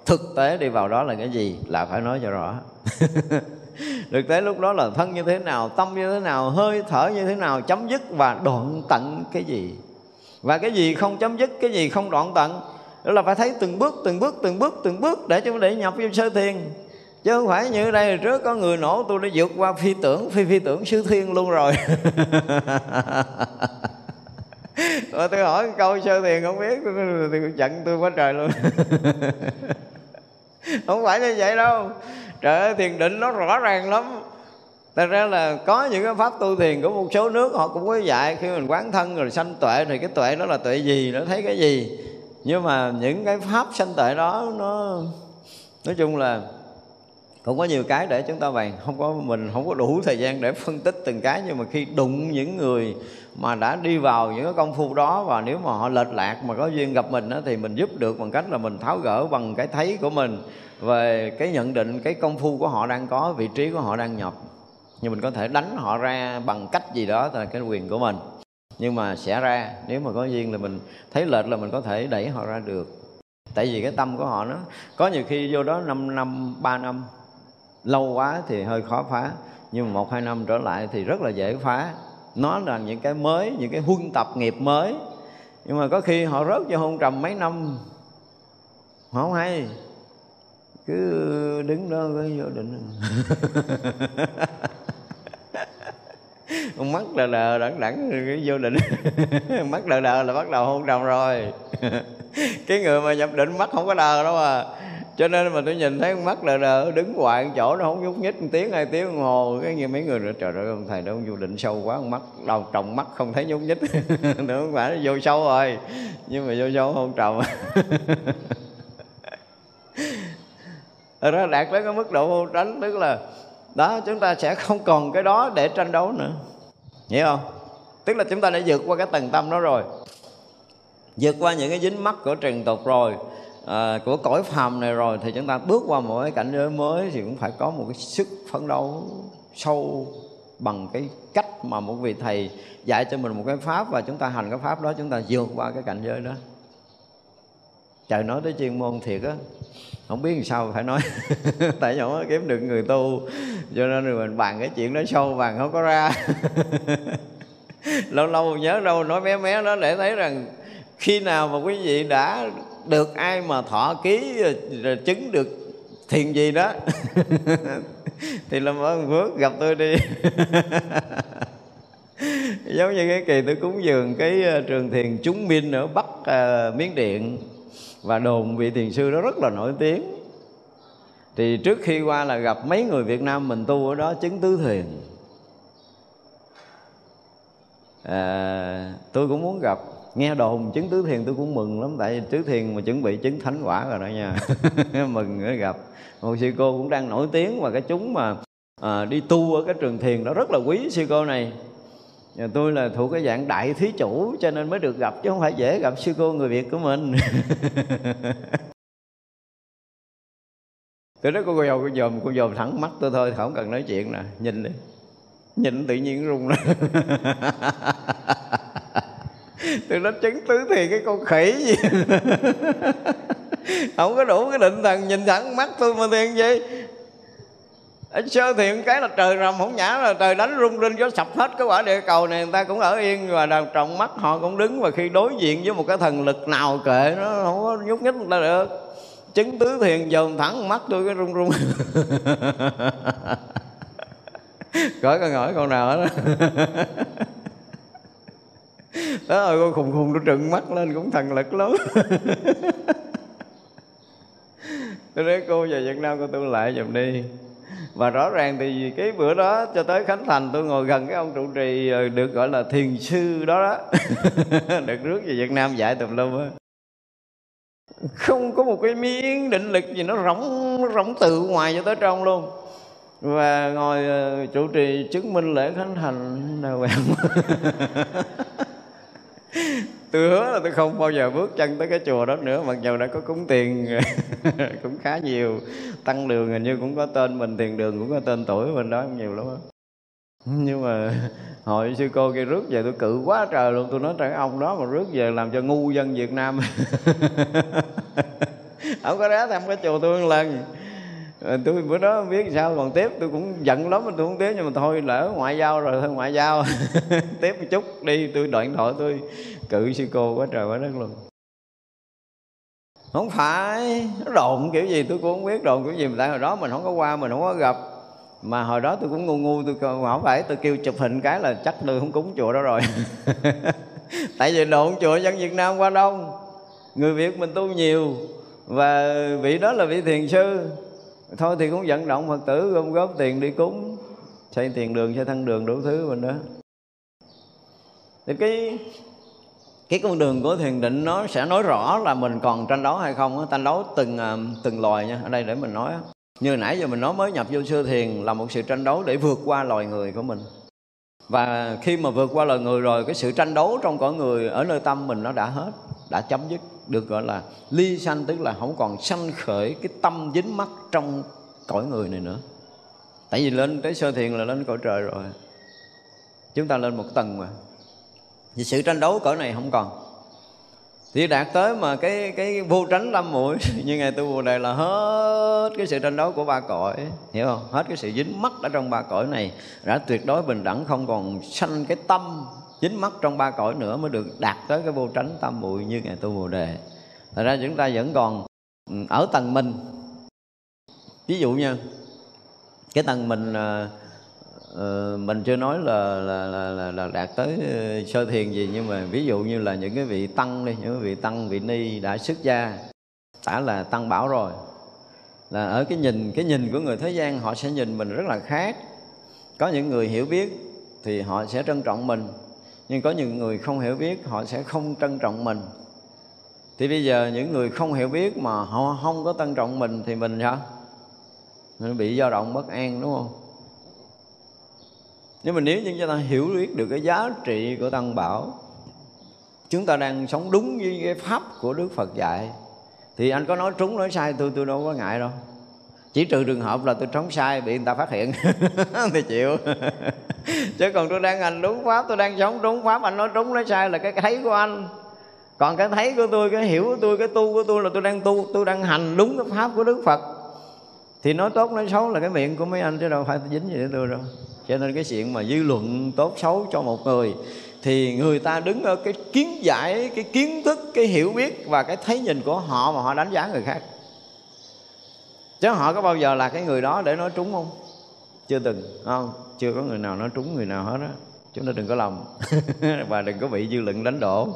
Thực tế đi vào đó là cái gì? Là phải nói cho rõ. Thực tế lúc đó là thân như thế nào, tâm như thế nào, hơi thở như thế nào, chấm dứt và đoạn tận cái gì? Và cái gì không chấm dứt, cái gì không đoạn tận? Đó là phải thấy từng bước từng bước từng bước từng bước để cho để nhập vô sơ thiền. Chứ không phải như đây, trước có người nổ, tôi đã vượt qua phi tưởng, phi phi tưởng sư thiên luôn rồi. Rồi tôi hỏi câu sơ thiền không biết thì tôi giận tôi quá trời luôn. Không phải như vậy đâu. Trời ơi, thiền định nó rõ ràng lắm. Thật ra là có những cái pháp tu thiền của một số nước, họ cũng có dạy, khi mình quán thân rồi sanh tuệ thì cái tuệ đó là tuệ gì, nó thấy cái gì? Nhưng mà những cái pháp sanh tệ đó nó nói chung là cũng có nhiều cái để chúng ta bàn. Không có mình không có đủ thời gian để phân tích từng cái nhưng mà khi đụng những người mà đã đi vào những cái công phu đó và nếu mà họ lệch lạc mà có duyên gặp mình đó, thì mình giúp được bằng cách là mình tháo gỡ bằng cái thấy của mình về cái nhận định cái công phu của họ đang có vị trí của họ đang nhập. Nhưng mình có thể đánh họ ra bằng cách gì đó là cái quyền của mình nhưng mà sẽ ra, nếu mà có duyên là mình thấy lệch là mình có thể đẩy họ ra được. Tại vì cái tâm của họ nó, có nhiều khi vô đó 5 năm 3 năm, lâu quá thì hơi khó phá. Nhưng mà một, hai năm trở lại thì rất là dễ phá. Nó là những cái mới, những cái huân tập nghiệp mới. Nhưng mà có khi họ rớt vô hôn trầm mấy năm. Họ không hay. Cứ đứng đó, cứ vô định. mắt lờ lờ đẳng đẳng, cái vô định. Mắt lờ đờ là bắt đầu hôn trầm rồi. Cái người mà nhập định mắt không có đờ đâu à. Cho nên mà tôi nhìn thấy con mắt lờ đờ, đứng hoài chỗ, nó không nhúc nhích, một tiếng, hai tiếng, đồng hồ. Cái như mấy người nữa trời ơi ông thầy đó ông vô định sâu quá, con mắt đầu trồng mắt không thấy nhúc nhích. Nữa không phải vô sâu rồi, nhưng mà vô sâu không trầm. Ra đạt tới cái mức độ vô tránh, tức là đó chúng ta sẽ không còn cái đó để tranh đấu nữa. Hiểu không? Tức là chúng ta đã vượt qua cái tầng tâm đó rồi. Vượt qua những cái dính mắc của trần tục rồi à, của cõi phàm này rồi thì chúng ta bước qua một cái cảnh giới mới thì cũng phải có một cái sức phấn đấu sâu bằng cái cách mà một vị thầy dạy cho mình một cái pháp và chúng ta hành cái pháp đó chúng ta vượt qua cái cảnh giới đó. Trời nói tới chuyên môn thiệt á không biết làm sao phải nói. Tại nhỏ có kiếm được người tu. Cho nên rồi mình bàn cái chuyện đó sâu bàn không có ra. Lâu lâu nhớ đâu nói mé mé đó để thấy rằng khi nào mà quý vị đã được ai mà thọ ký chứng được thiền gì đó thì làm ơn phước gặp tôi đi. Giống như cái kỳ tôi cúng dường cái ờ, trường thiền chúng minh ở bắc uh, miến điện và đồn vị thiền sư đó rất là nổi tiếng. Thì trước khi qua là gặp mấy người việt nam mình tu ở đó chứng tứ thiền. À, tôi cũng muốn gặp. Nghe đồn chứng tứ thiền tôi cũng mừng lắm tại vì tứ thiền mà chuẩn bị chứng thánh quả rồi đó nha. Mừng để gặp. Một sư cô cũng đang nổi tiếng và cái chúng mà à, đi tu ở cái trường thiền đó rất là quý sư cô này. Nhà tôi là thuộc cái dạng đại thí chủ cho nên mới được gặp, chứ không phải dễ gặp sư cô người Việt của mình. Tôi nói cô dòm cô dòm cô dòm thẳng mắt tôi thôi, không cần nói chuyện nè. Nhìn đi. Nhìn tự nhiên rung lên. Tôi nói chứng tứ thì cái con khỉ gì. Không có đủ cái định thần nhìn thẳng mắt tôi mà thiền gì ở sơ thiện cái là trời rầm không nhã là trời đánh rung rinh, gió sập hết cái quả địa cầu này, người ta cũng ở yên và đàm trọng mắt họ cũng đứng và khi đối diện với một cái thần lực nào kệ nó, không có nhúc nhích người ta được. Chứng tứ thiền dồn thẳng mắt tôi cái rung rung. Cởi con hỏi con nào đó đó ơi con khùng khùng nó trừng mắt lên cũng thần lực lắm. Tôi nói cô về Việt Nam cô tu lại giùm đi và rõ ràng thì cái bữa đó cho tới khánh thành tôi ngồi gần cái ông trụ trì ờ, được gọi là thiền sư đó đó. Được rước về việt nam dạy tùm lum á. Không có một cái miếng định lực gì nó rỗng rỗng từ ngoài cho tới trong luôn. Và ngồi chủ trụ trì chứng minh lễ khánh thành. Nào hoàng tôi hứa là tôi không bao giờ bước chân tới cái chùa đó nữa, mặc dù đã có cúng tiền. Cũng khá nhiều. Tăng đường hình như cũng có tên mình, tiền đường cũng có tên tuổi mình đó nhiều lắm đó. nhưng mà hồi sư cô kia rước về tôi cự quá trời luôn. Tôi nói trời, ông đó mà rước về làm cho ngu dân việt nam. Ông có rá thăm cái chùa tôi một lần. Ờ, tôi bữa đó không biết sao, còn tiếp tôi cũng giận lắm, tôi không tiếp nhưng mà thôi, lỡ ngoại giao rồi, thôi ngoại giao. Tiếp một chút đi, tôi đoạn thoại tôi, cự sư cô quá trời quá đất luôn. Không phải, nó đồn kiểu gì tôi cũng không biết, đồn kiểu gì mà tại hồi đó mình không có qua, mình không có gặp. Mà hồi đó tôi cũng ngu ngu, tôi không phải, tôi kêu chụp hình cái là chắc tôi không cúng chùa đó rồi. Tại vì đồn chùa dân việt nam qua đông. Người việt mình tu nhiều, và vị đó là vị thiền sư thôi thì cũng vận động phật tử gom góp tiền đi cúng, xây tiền đường xây thân đường đủ thứ mình đó. Thì cái cái con đường của thiền định nó sẽ nói rõ là mình còn tranh đấu hay không tranh đấu từng à, từng loài nha, ở đây để mình nói như nãy giờ mình nói mới nhập vô sư thiền là một sự tranh đấu để vượt qua loài người của mình. Và khi mà vượt qua loài người rồi, cái sự tranh đấu trong cõi người ở nơi tâm mình nó đã hết, đã chấm dứt được gọi là ly sanh, tức là không còn sanh khởi cái tâm dính mắc trong cõi người này nữa. Tại vì lên tới sơ thiền là lên cõi trời rồi. Chúng ta lên một tầng mà. Vì sự tranh đấu cõi này không còn. Thì đạt tới mà cái cái vô tránh lâm muội như ngày tu bồ đề là hết cái sự tranh đấu của ba cõi. Hiểu không? Hết cái sự dính mắc ở trong ba cõi này đã tuyệt đối bình đẳng, không còn sanh cái tâm dính mắt trong ba cõi nữa mới được đạt tới cái vô tránh tam muội như ngày tu bồ đề. Thật ra chúng ta vẫn còn ừ, ở tầng mình. Ví dụ như cái tầng mình uh, mình chưa nói là là, là là là đạt tới ờ, sơ thiền gì nhưng mà ví dụ như là những cái vị tăng đi những cái vị tăng vị ni đã xuất gia đã là tăng bảo rồi. Là ở cái nhìn cái nhìn của người thế gian họ sẽ nhìn mình rất là khác. Có những người hiểu biết thì họ sẽ trân trọng mình nhưng có những người không hiểu biết, họ sẽ không trân trọng mình. Thì bây giờ những người không hiểu biết mà họ không có trân trọng mình thì mình sao mình bị dao động bất an, đúng không? Nhưng mà nếu như chúng ta hiểu biết được cái giá trị của tăng bảo, chúng ta đang sống đúng với cái pháp của đức phật dạy, thì anh có nói trúng nói sai tôi tôi đâu có ngại đâu chỉ trừ trường hợp là tôi trống sai, bị người ta phát hiện, thì chịu. Chứ còn tôi đang hành đúng pháp, tôi đang sống đúng pháp, anh nói trúng nói sai là cái thấy của anh. Còn cái thấy của tôi, cái hiểu của tôi, cái tu của tôi là tôi đang tu, tôi đang hành đúng cái pháp của đức phật. Thì nói tốt, nói xấu là cái miệng của mấy anh chứ đâu phải dính gì đến tôi đâu. Cho nên cái chuyện mà dư luận tốt xấu cho một người, thì người ta đứng ở cái kiến giải, cái kiến thức, cái hiểu biết và cái thấy nhìn của họ mà họ đánh giá người khác chứ họ có bao giờ là cái người đó để nói trúng không? Chưa từng không? Chưa có người nào nói trúng người nào hết á. Chúng ta đừng có lòng và đừng có bị dư luận đánh đổ.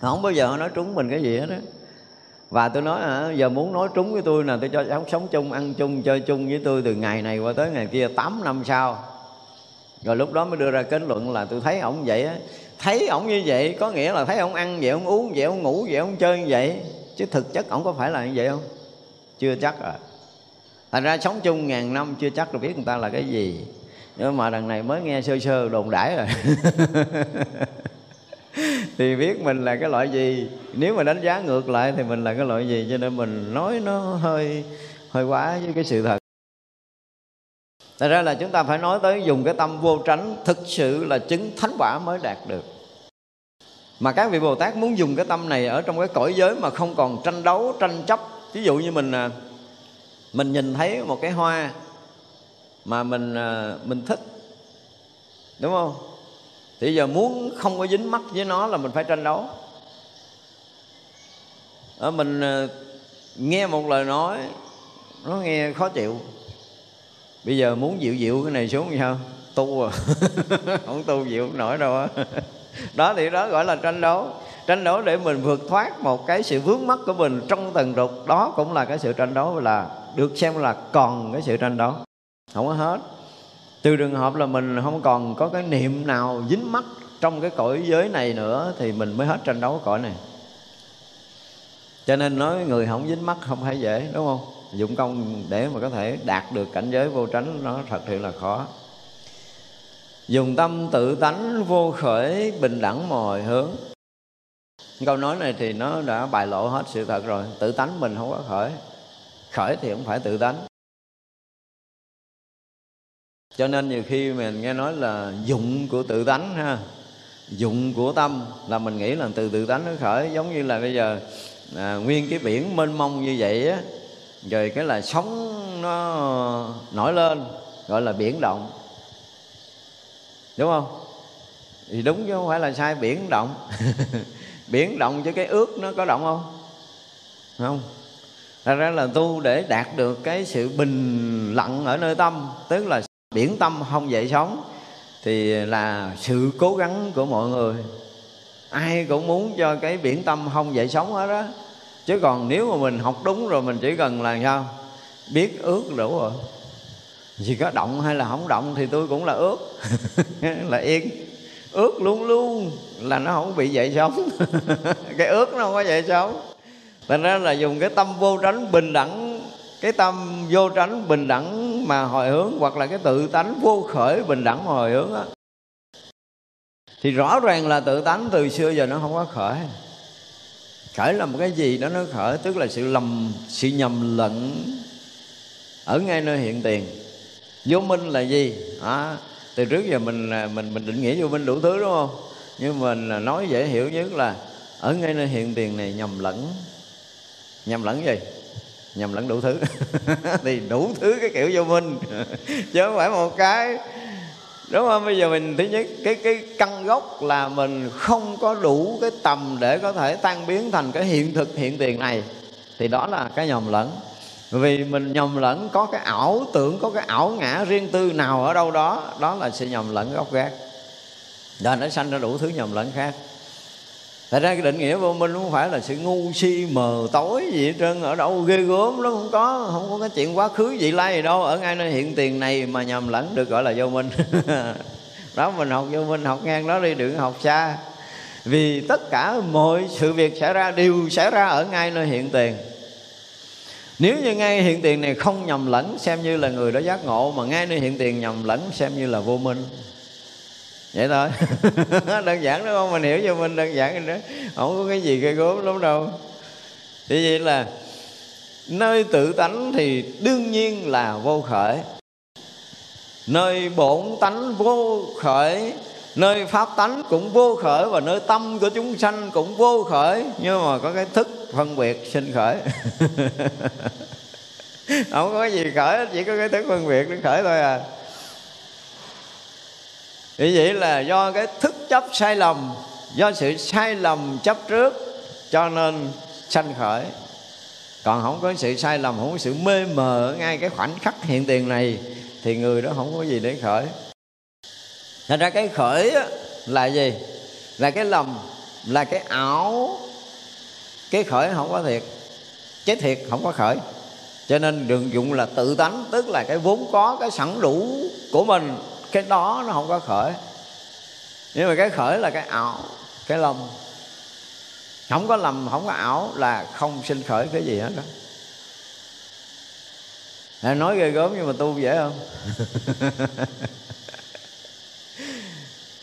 Không bao giờ họ nói trúng mình cái gì hết á. Và tôi nói à, giờ muốn nói trúng với tôi là tôi cho cháu sống chung ăn chung chơi chung với tôi từ ngày này qua tới ngày kia 8 năm sau. Rồi lúc đó mới đưa ra kết luận là tôi thấy ổng vậy á. Thấy ổng như vậy có nghĩa là thấy ổng ăn vậy ổng uống vậy ổng ngủ vậy ổng chơi như vậy. Chứ thực chất ổng có phải là như vậy không? Chưa chắc à. Thành ra sống chung ngàn năm chưa chắc được biết người ta là cái gì. Nhưng mà đằng này mới nghe sơ sơ đồn đãi rồi. Thì biết mình là cái loại gì. Nếu mà đánh giá ngược lại thì mình là cái loại gì. Cho nên mình nói nó hơi hơi quá với cái sự thật. Thật ra là chúng ta phải nói tới dùng cái tâm vô tránh Thực sự là chứng thánh quả mới đạt được. Mà các vị Bồ Tát muốn dùng cái tâm này Ở trong cái cõi giới mà không còn tranh đấu, tranh chấp Ví dụ như mình à, Mình nhìn thấy một cái hoa Mà mình à, mình thích Đúng không? Thì giờ muốn không có dính mắt với nó là mình phải tranh đấu. Ở Mình à, nghe một lời nói Nó nghe khó chịu. Bây giờ muốn dịu dịu cái này xuống sao? Tu à? Không tu dịu không nổi đâu á. Đó thì đó gọi là tranh đấu tranh đấu để mình vượt thoát một cái sự vướng mắc của mình trong tầng trục đó cũng là cái sự tranh đấu là được xem là còn cái sự tranh đấu. Không có hết. Từ trường hợp là mình không còn có cái niệm nào dính mắc trong cái cõi giới này nữa thì mình mới hết tranh đấu cõi này. Cho nên nói người không dính mắc không phải dễ, đúng không? Dụng công để mà có thể đạt được cảnh giới vô tránh nó thật sự là khó. Dùng tâm tự tánh vô khởi bình đẳng mọi hướng câu nói này thì nó đã bài lộ hết sự thật rồi. Tự tánh mình không có khởi. Khởi thì không phải tự tánh. Cho nên nhiều khi mình nghe nói là dụng của tự tánh ha. Dụng của tâm là mình nghĩ là từ tự tánh nó khởi. Giống như là bây giờ à, nguyên cái biển mênh mông như vậy á rồi cái là sóng nó nổi lên gọi là biển động. Đúng không? Thì đúng chứ không phải là sai biển động. biển động chứ cái ước nó có động không? Không. Thật ra là tu để đạt được cái sự bình lặng ở nơi tâm, Tức là biển tâm không dậy sóng, Thì là sự cố gắng của mọi người. Ai cũng muốn cho cái biển tâm không dậy sóng hết đó chứ còn nếu mà mình học đúng rồi, mình chỉ cần là sao? Biết ước đủ rồi. Chỉ có động hay là không động thì tôi cũng là ước. Là yên. Ước luôn luôn là nó không bị dậy sóng. Cái ước nó không có dậy sóng. Thành ra là dùng cái tâm vô tránh bình đẳng cái tâm vô tránh bình đẳng mà hồi hướng hoặc là cái tự tánh vô khởi bình đẳng mà hồi hướng á. Thì rõ ràng là tự tánh từ xưa giờ nó không có khởi. Khởi là một cái gì đó nó khởi tức là sự lầm sự nhầm lẫn ở ngay nơi hiện tiền. Vô minh là gì? À, từ trước giờ mình à, mình mình định nghĩa vô minh đủ thứ đúng không? Nhưng mình nói dễ hiểu nhất là ở ngay nơi hiện tiền này nhầm lẫn. Nhầm lẫn gì? Nhầm lẫn đủ thứ. Thì đủ thứ cái kiểu vô minh. Chứ không phải một cái. Đúng không? Bây giờ mình, thứ nhất, cái cái căn gốc là mình không có đủ cái tầm để có thể tan biến thành cái hiện thực, hiện tiền này. Thì đó là cái nhầm lẫn. Vì mình nhầm lẫn, có cái ảo tưởng, có cái ảo ngã riêng tư nào ở đâu đó đó là sự nhầm lẫn gốc gác. Rồi nó sanh ra đủ thứ nhầm lẫn khác. Thật ra cái định nghĩa vô minh không phải là sự ngu si mờ tối gì hết trơn. Ở đâu ghê gớm nó không có Không có cái chuyện quá khứ vị lai gì đâu. Ở ngay nơi hiện tiền này mà nhầm lẫn được gọi là vô minh. Đó, mình học vô minh, học ngang đó đi, đừng học xa. Vì tất cả mọi sự việc xảy ra đều xảy ra ở ngay nơi hiện tiền. Nếu như ngay hiện tiền này không nhầm lẫn, xem như là người đó giác ngộ, mà ngay nơi hiện tiền nhầm lẫn, xem như là vô minh vậy thôi. Đơn giản đúng không? Mình hiểu cho mình đơn giản rồi đó. Không có cái gì gây gốm lắm đâu. Thì vậy là nơi tự tánh thì đương nhiên là vô khởi. Nơi bổn tánh vô khởi, nơi pháp tánh cũng vô khởi và nơi tâm của chúng sanh cũng vô khởi. Nhưng mà có cái thức phân biệt sinh khởi. Không có cái gì khởi, chỉ có cái thức phân biệt nó khởi thôi à vì vậy là do cái thức chấp sai lầm, do sự sai lầm chấp trước cho nên sanh khởi. Còn không có sự sai lầm, không có sự mê mờ ngay cái khoảnh khắc hiện tiền này thì người đó không có gì để khởi. Thành ra cái khởi là gì? Là cái lầm, là cái ảo. Cái khởi không có thiệt, cái thiệt không có khởi. Cho nên đường dụng là tự tánh, tức là cái vốn có, cái sẵn đủ của mình cái đó nó không có khởi. Nhưng mà cái khởi là cái ảo cái lầm không có lầm không có ảo là không sinh khởi cái gì hết đó. Đã nói ghê gớm nhưng mà tu dễ không?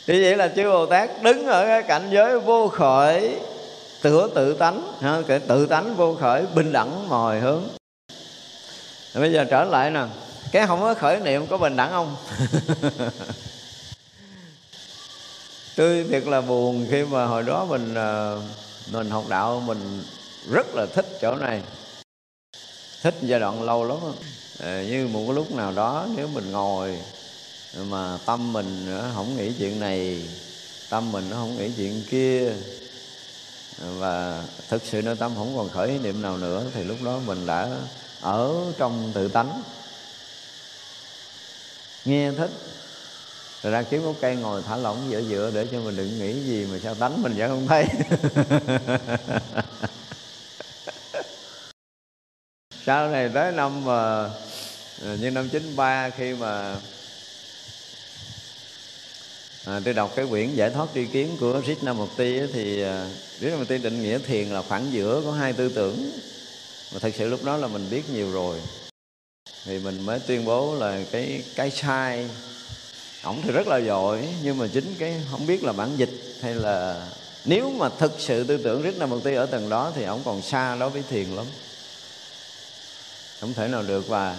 Thì vậy là chư Bồ Tát đứng ở cái cảnh giới vô khởi tựa tự tánh. Ha, tự tánh vô khởi bình đẳng mồi hướng. Bây giờ trở lại nè cái không có khởi niệm có bình đẳng không? Tôi thiệt là buồn khi mà hồi đó mình ờ, mình học đạo mình rất là thích chỗ này. Thích giai đoạn lâu lắm à, như một cái lúc nào đó nếu mình ngồi mà tâm mình không nghĩ chuyện này tâm mình nó không nghĩ chuyện kia và thực sự nơi tâm không còn khởi niệm nào nữa thì lúc đó mình đã ở trong tự tánh nghe thích. Rồi ra kiếm gốc cây ngồi thả lỏng giữa giữa để cho mình đừng nghĩ gì mà sao tánh mình vẫn không thấy. Sau này tới năm mà như năm 93 khi mà à, tôi đọc cái quyển giải thoát tri kiến của Krishnamurti thì à, Krishnamurti định nghĩa thiền là khoảng giữa có hai tư tưởng. Mà thật sự lúc đó là mình biết nhiều rồi thì mình mới tuyên bố là cái cái sai. Ổng thì rất là giỏi, nhưng mà chính cái không biết là bản dịch hay là nếu mà thực sự tư tưởng rất là Krishnamurti ở tầng đó thì ổng còn xa đối với thiền lắm. Không thể nào được. Và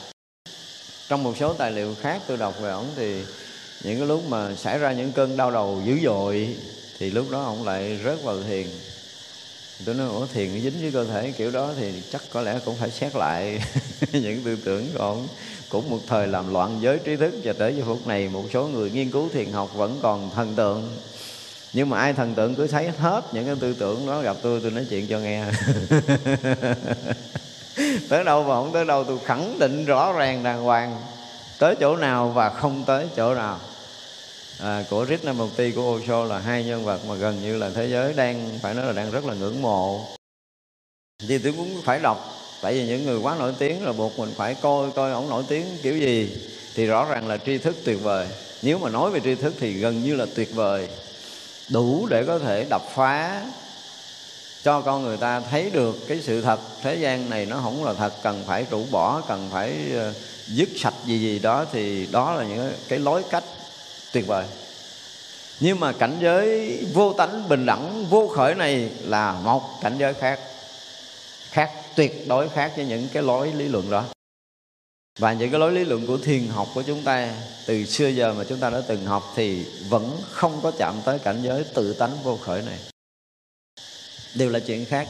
trong một số tài liệu khác tôi đọc về ổng thì những cái lúc mà xảy ra những cơn đau đầu dữ dội thì lúc đó ổng lại rớt vào thiền tôi nói, ủa, thiền nó dính với cơ thể kiểu đó thì chắc có lẽ cũng phải xét lại những tư tưởng. Còn cũng một thời làm loạn giới trí thức và tới giờ phút này một số người nghiên cứu thiền học vẫn còn thần tượng. Nhưng mà ai thần tượng cứ thấy hết những cái tư tưởng đó, gặp tôi tôi nói chuyện cho nghe. Tới đâu mà không tới đâu, tôi khẳng định rõ ràng đàng hoàng. Tới chỗ nào và không tới chỗ nào à, của Krishnamurti của Osho là hai nhân vật mà gần như là thế giới đang phải nói là đang rất là ngưỡng mộ. Thì tôi cũng phải đọc tại vì những người quá nổi tiếng là buộc mình phải coi coi ổng nổi tiếng kiểu gì. Thì rõ ràng là tri thức tuyệt vời. Nếu mà nói về tri thức thì gần như là tuyệt vời. Đủ để có thể đập phá cho con người ta thấy được cái sự thật. Thế gian này nó không là thật cần phải rũ bỏ cần phải ờ, dứt sạch gì gì đó thì đó là những cái lối cách tuyệt vời. Nhưng mà cảnh giới vô tánh bình đẳng, vô khởi này là một cảnh giới khác. Khác, tuyệt đối khác với những cái lối lý luận đó. Và những cái lối lý luận của thiền học của chúng ta, từ xưa giờ mà chúng ta đã từng học thì vẫn không có chạm tới cảnh giới tự tánh vô khởi này. Đều là chuyện khác.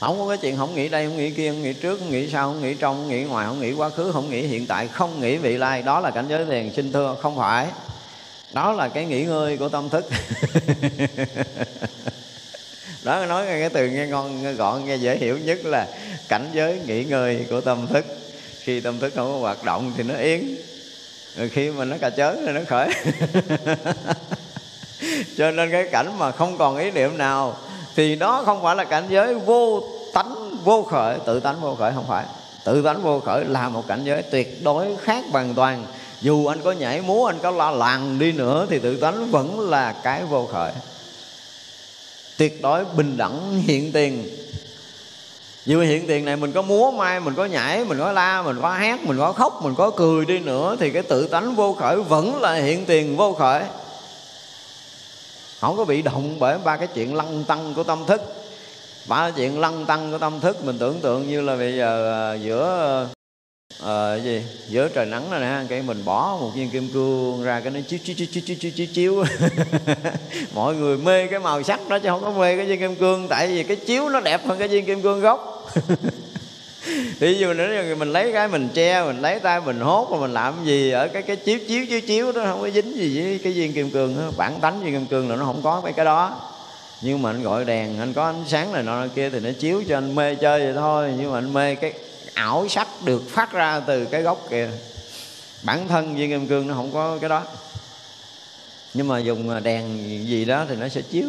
Không có cái chuyện không nghĩ đây, không nghĩ kia, không nghĩ trước, không nghĩ sau, không nghĩ trong, không nghĩ ngoài, không nghĩ quá khứ, không nghĩ hiện tại, không nghĩ vị lai. Đó là cảnh giới thiền sinh thưa, không phải đó là cái nghỉ ngơi của tâm thức. Đó, nói cái từ nghe ngon, nghe gọn, nghe dễ hiểu nhất là cảnh giới nghỉ ngơi của tâm thức. Khi tâm thức không có hoạt động thì nó yên. Rồi khi mà nó cà chớn thì nó khởi. Cho nên cái cảnh mà không còn ý niệm nào thì đó không phải là cảnh giới vô tánh, vô khởi. Tự tánh vô khởi không phải. Tự tánh vô khởi là một cảnh giới tuyệt đối khác hoàn toàn dù anh có nhảy múa, anh có la làng đi nữa, thì tự tánh vẫn là cái vô khởi. Tuyệt đối bình đẳng, hiện tiền. Dù hiện tiền này mình có múa mai mình có nhảy, mình có la, mình có hát mình có khóc, mình có cười đi nữa, thì cái tự tánh vô khởi vẫn là hiện tiền vô khởi. Không có bị động bởi ba cái chuyện lăng tăng của tâm thức. Ba cái chuyện lăng tăng của tâm thức, mình tưởng tượng như là bây giờ à, giữa ờ à, gì giữa trời nắng này nè cái mình bỏ một viên kim cương ra cái nó chiếu chiếu chiếu chiếu chiếu chiếu, chiếu, chiếu. mọi người mê cái màu sắc đó chứ không có mê cái viên kim cương tại vì cái chiếu nó đẹp hơn cái viên kim cương gốc ví dụ nữa mình lấy cái mình che mình lấy tay mình hốt rồi mình làm gì ở cái cái chiếu chiếu chiếu chiếu đó không có dính gì với cái viên kim cương đó. bản tánh viên kim cương là nó không có mấy cái đó nhưng mà anh gọi đèn anh có ánh sáng này nọ kia thì nó chiếu cho anh mê chơi vậy thôi nhưng mà anh mê cái ảo sắc được phát ra từ cái gốc kìa bản thân viên kim cương nó không có cái đó. Nhưng mà dùng đèn gì đó thì nó sẽ chiếu.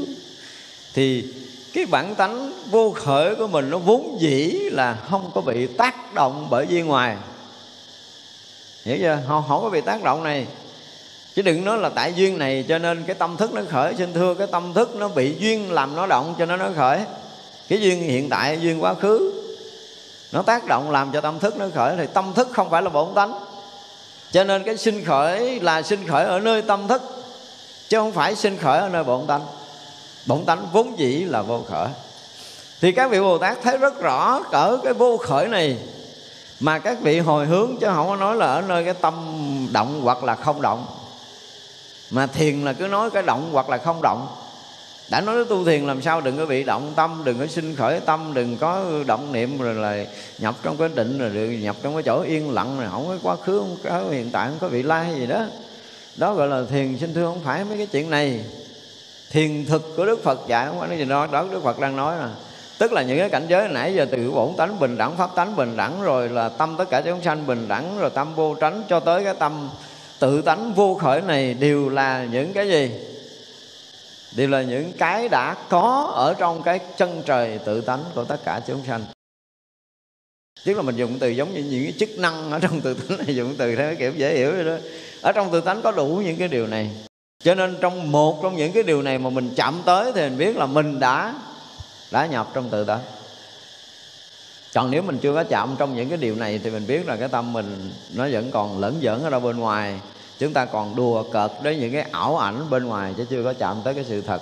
Thì cái bản tánh vô khởi của mình nó vốn dĩ là không có bị tác động bởi duyên ngoài. Hiểu chưa? Không, không có bị tác động này. Chứ đừng nói là tại duyên này cho nên cái tâm thức nó khởi. Xin thưa cái tâm thức nó bị duyên làm nó động cho nó nó khởi. Cái duyên hiện tại duyên quá khứ nó tác động làm cho tâm thức nó khởi, thì tâm thức không phải là bổn tánh. Cho nên cái sinh khởi là sinh khởi ở nơi tâm thức, chứ không phải sinh khởi ở nơi bổn tánh. Bổn tánh vốn dĩ là vô khởi. Thì các vị bồ tát thấy rất rõ cỡ cái vô khởi này, mà các vị hồi hướng chứ không có nói là ở nơi cái tâm động hoặc là không động. Mà thiền là cứ nói cái động hoặc là không động đã nói tu thiền làm sao đừng có bị động tâm, đừng có sinh khởi tâm, đừng có động niệm rồi là nhập trong cái định rồi được nhập trong cái chỗ yên lặng rồi. Không có quá khứ, không có hiện tại không có vị lai gì đó. Đó gọi là thiền sinh thưa không phải mấy cái chuyện này. Thiền thực của đức phật dạy, không phải nói gì đó đó đức phật đang nói là tức là những cái cảnh giới nãy giờ từ bổn tánh bình đẳng, pháp tánh bình đẳng, rồi là tâm tất cả chúng sanh bình đẳng, rồi tâm vô tránh cho tới cái tâm tự tánh vô khởi này đều là những cái gì? Đều là những cái đã có ở trong cái chân trời tự tánh của tất cả chúng sanh. Tức là mình dùng từ giống như những cái chức năng ở trong tự tánh này, dùng từ theo cái kiểu dễ hiểu rồi đó. Ở trong tự tánh có đủ những cái điều này. Cho nên trong một trong những cái điều này mà mình chạm tới thì mình biết là mình đã đã nhập trong tự tánh. Còn nếu mình chưa có chạm trong những cái điều này thì mình biết là cái tâm mình nó vẫn còn lẫn dẫn ở đâu bên ngoài chúng ta còn đùa cợt đến những cái ảo ảnh bên ngoài chứ chưa có chạm tới cái sự thật.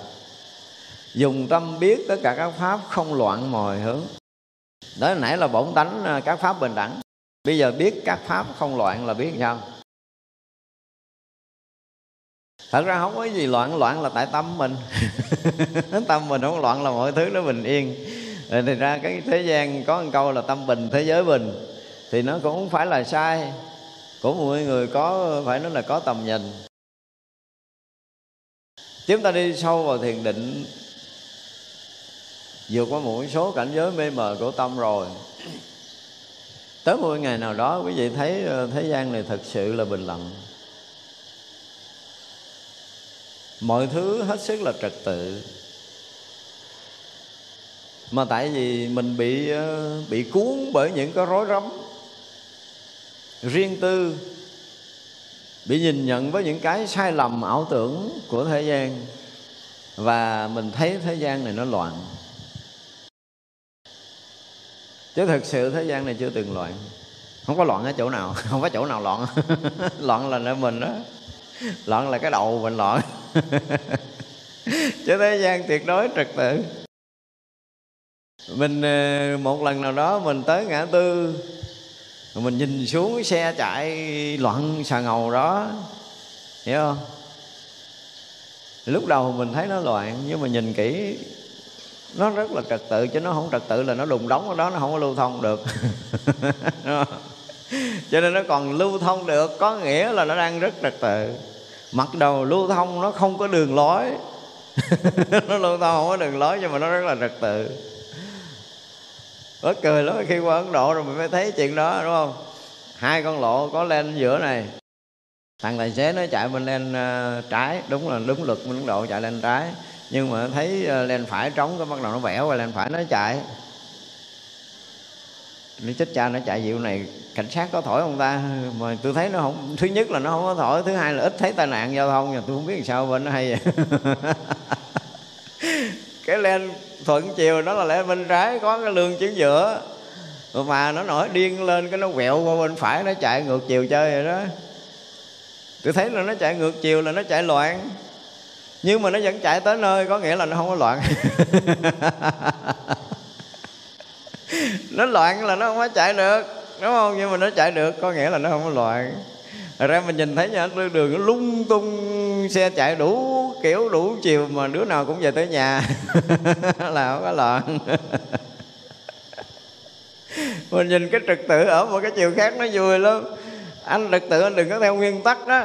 Dùng tâm biết tất cả các pháp không loạn mồi hướng. Đó, nãy là bổn tánh à, các pháp bình đẳng. Bây giờ biết các pháp không loạn là biết sao? Thật ra không có gì loạn loạn là tại tâm mình. Tâm mình không loạn là mọi thứ nó bình yên. Thì ra cái thế gian có một câu là tâm bình, thế giới bình. Thì nó cũng không phải là sai của mọi người có, phải nói là có tầm nhìn. Chúng ta đi sâu vào thiền định, vượt qua một số cảnh giới mê mờ của tâm rồi. Tới một ngày nào đó, quý vị thấy ờ, thế gian này thật sự là bình lặng. Mọi thứ hết sức là trật tự. Mà tại vì mình bị ờ, bị cuốn bởi những cái rối rắm riêng tư bị nhìn nhận với những cái sai lầm ảo tưởng của thế gian, và mình thấy thế gian này nó loạn. Chứ thực sự thế gian này chưa từng loạn. Không có loạn ở chỗ nào, không có chỗ nào loạn. Loạn là nơi mình đó. Loạn là cái đầu mình loạn. Chứ thế gian tuyệt đối trật tự. Mình ờ, một lần nào đó mình tới ngã tư mình nhìn xuống cái xe chạy loạn xà ngầu đó, hiểu không? Lúc đầu mình thấy nó loạn, nhưng mà nhìn kỹ, nó rất là trật tự, chứ nó không trật tự là nó đùng đóng ở đó, nó không có lưu thông được. Cho nên nó còn lưu thông được, có nghĩa là nó đang rất trật tự. Mặc đầu lưu thông nó không có đường lối. Nó lưu thông không có đường lối, nhưng mà nó rất là trật tự. Bớt cười lắm, khi qua Ấn Độ rồi mình mới thấy chuyện đó, đúng không? Hai con lộ có lên giữa này. Thằng tài xế nó chạy bên lên ờ, trái, Đúng là đúng luật Ấn Độ chạy lên trái. Nhưng mà thấy ờ, lên phải trống, cái bắt đầu nó vẻo qua lên phải nó chạy. Nó chết cha, nó chạy dịu này, cảnh sát có thổi ông ta? Mà tôi thấy nó không, thứ nhất là nó không có thổi, thứ hai là ít thấy tai nạn giao thông và tôi không biết làm sao bên nó hay vậy. Cái lên thuận chiều nó là lẽ bên trái có cái lương chiếu giữa. Mà nó nổi điên lên, cái nó quẹo qua bên phải, nó chạy ngược chiều chơi rồi đó. Tôi thấy là nó chạy ngược chiều là nó chạy loạn. Nhưng mà nó vẫn chạy tới nơi, có nghĩa là nó không có loạn. Nó loạn là nó không có chạy được, đúng không? Nhưng mà nó chạy được, có nghĩa là nó không có loạn ra mình nhìn thấy nhà đường nó lung tung, xe chạy đủ kiểu, đủ chiều mà đứa nào cũng về tới nhà. Là không có loạn. Mình nhìn cái trật tự ở một cái chiều khác nó vui lắm. Anh trật tự anh đừng có theo nguyên tắc đó.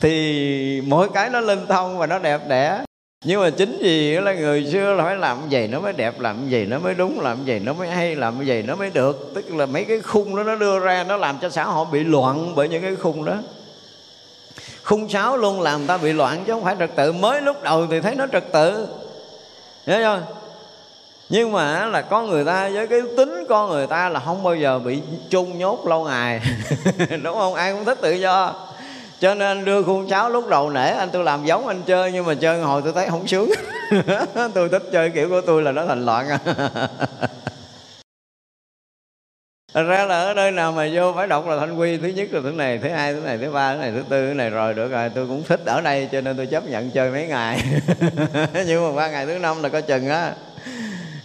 Thì mỗi cái nó linh thông và nó đẹp đẽ nhưng mà chính vì là người xưa là phải làm gì nó mới đẹp, làm gì nó mới đúng, làm gì nó mới hay, làm gì nó mới được. Tức là mấy cái khung đó nó đưa ra, nó làm cho xã hội bị loạn bởi những cái khung đó. Khung sáo luôn làm ta bị loạn chứ không phải trật tự. Mới lúc đầu thì thấy nó trật tự. Nhớ chưa? Nhưng mà là con người ta, với cái tính con người ta là không bao giờ bị chung nhốt lâu ngày. Đúng không? Ai cũng thích tự do cho nên đưa khuôn cháo lúc đầu nể anh tôi làm giống anh chơi nhưng mà chơi hồi tôi thấy không sướng. Tôi thích chơi kiểu của tôi là nó thành loạn. Thật ra là ở nơi nào mà vô phải đọc là thanh quy Thứ nhất là thứ này, thứ hai, thứ này, thứ ba, thứ này, thứ tư, thứ này rồi được rồi Tôi cũng thích ở đây cho nên tôi chấp nhận chơi mấy ngày. Nhưng mà qua ngày thứ năm là có chừng á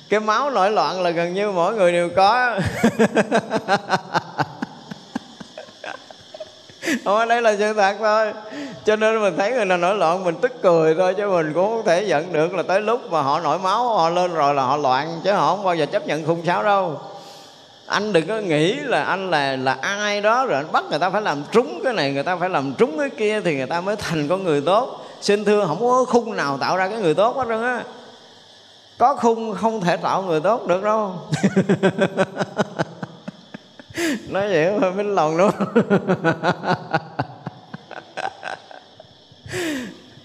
Cái máu nổi loạn là gần như mỗi người đều có không đấy là sự thật thôi. Cho nên mình thấy người nào nổi loạn, mình tức cười thôi, chứ mình cũng không thể giận được là tới lúc mà họ nổi máu, họ lên rồi là họ loạn, chứ họ không bao giờ chấp nhận khung sáo đâu. Anh đừng có nghĩ là anh là là ai đó rồi anh bắt người ta phải làm trúng cái này, người ta phải làm trúng cái kia thì người ta mới thành con người tốt. Xin thưa, không có khung nào tạo ra cái người tốt hết trơn á. Có khung không thể tạo người tốt được đâu. nói vậy mà minh lòng luôn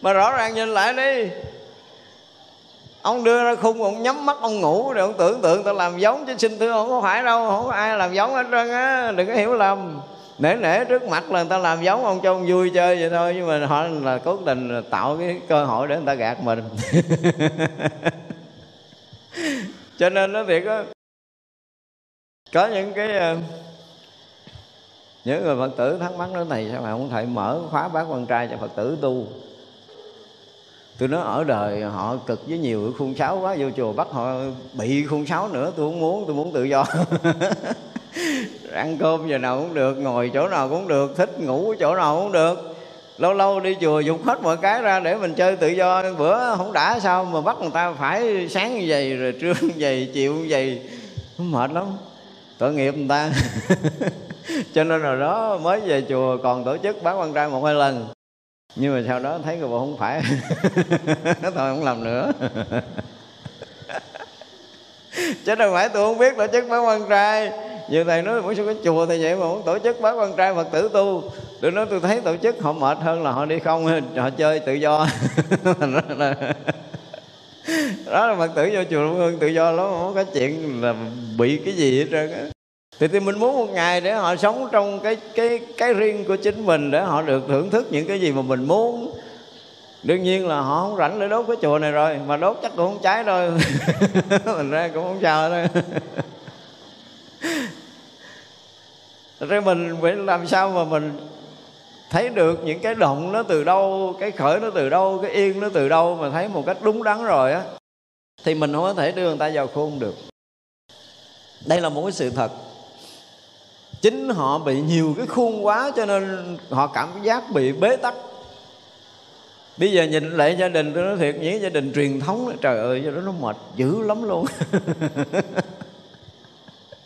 mà rõ ràng nhìn lại đi. Ông đưa ra khung, ông nhắm mắt, ông ngủ rồi ông tưởng tượng ta làm giống chứ xin thưa không có phải đâu, không có ai làm giống hết trơn á, đừng có hiểu lầm. Nể nể trước mặt là người ta làm giống ông cho ông vui chơi vậy thôi, nhưng mà họ là cố tình tạo cái cơ hội để người ta gạt mình. Cho nên nó thiệt á có những cái ờ, những người phật tử thắc mắc nói này, sao mà không thầy mở khóa bác quan trai cho phật tử tu? Tôi nói ở đời họ cực với nhiều khuôn sáo quá, vô chùa bắt họ bị khuôn sáo nữa tôi không muốn tôi muốn tự do. Ăn cơm giờ nào cũng được, ngồi chỗ nào cũng được, thích ngủ chỗ nào cũng được. Lâu lâu đi chùa dục hết mọi cái ra để mình chơi tự do, bữa không đã sao mà bắt người ta phải sáng như vậy, rồi trưa như vậy, chiều như vậy. Mệt lắm tội nghiệp người ta. Cho nên là đó mới về chùa còn tổ chức bán quan trai một hai lần. Nhưng mà sau đó thấy người bộ không phải. Thôi không làm nữa. Chứ đâu phải tôi không biết tổ chức bán quan trai. Nhiều thầy nói mỗi số cái chùa thì vậy mà muốn tổ chức bán quan trai phật tử tu? Tôi nói, tôi thấy tổ chức họ mệt hơn là họ đi không, họ chơi tự do đó là phật tử vô chùa luôn Hương tự do lắm không có chuyện là bị cái gì hết trơn á. Thì, thì mình muốn một ngày để họ sống trong cái cái cái riêng của chính mình để họ được thưởng thức những cái gì mà mình muốn. Đương nhiên là họ không rảnh để đốt cái chùa này rồi mà đốt chắc cũng không cháy đâu. Mình ra cũng không sao đâu rồi mình phải làm sao mà mình thấy được những cái động nó từ đâu, cái khởi nó từ đâu, cái yên nó từ đâu mà thấy một cách đúng đắn rồi á, thì mình không có thể đưa người ta vào khuôn được. Đây là một cái sự thật. Chính họ bị nhiều cái khuôn quá cho nên họ cảm giác bị bế tắc. Bây giờ nhìn lại gia đình tôi nói thiệt, những gia đình truyền thống trời ơi cho đó nó mệt dữ lắm luôn.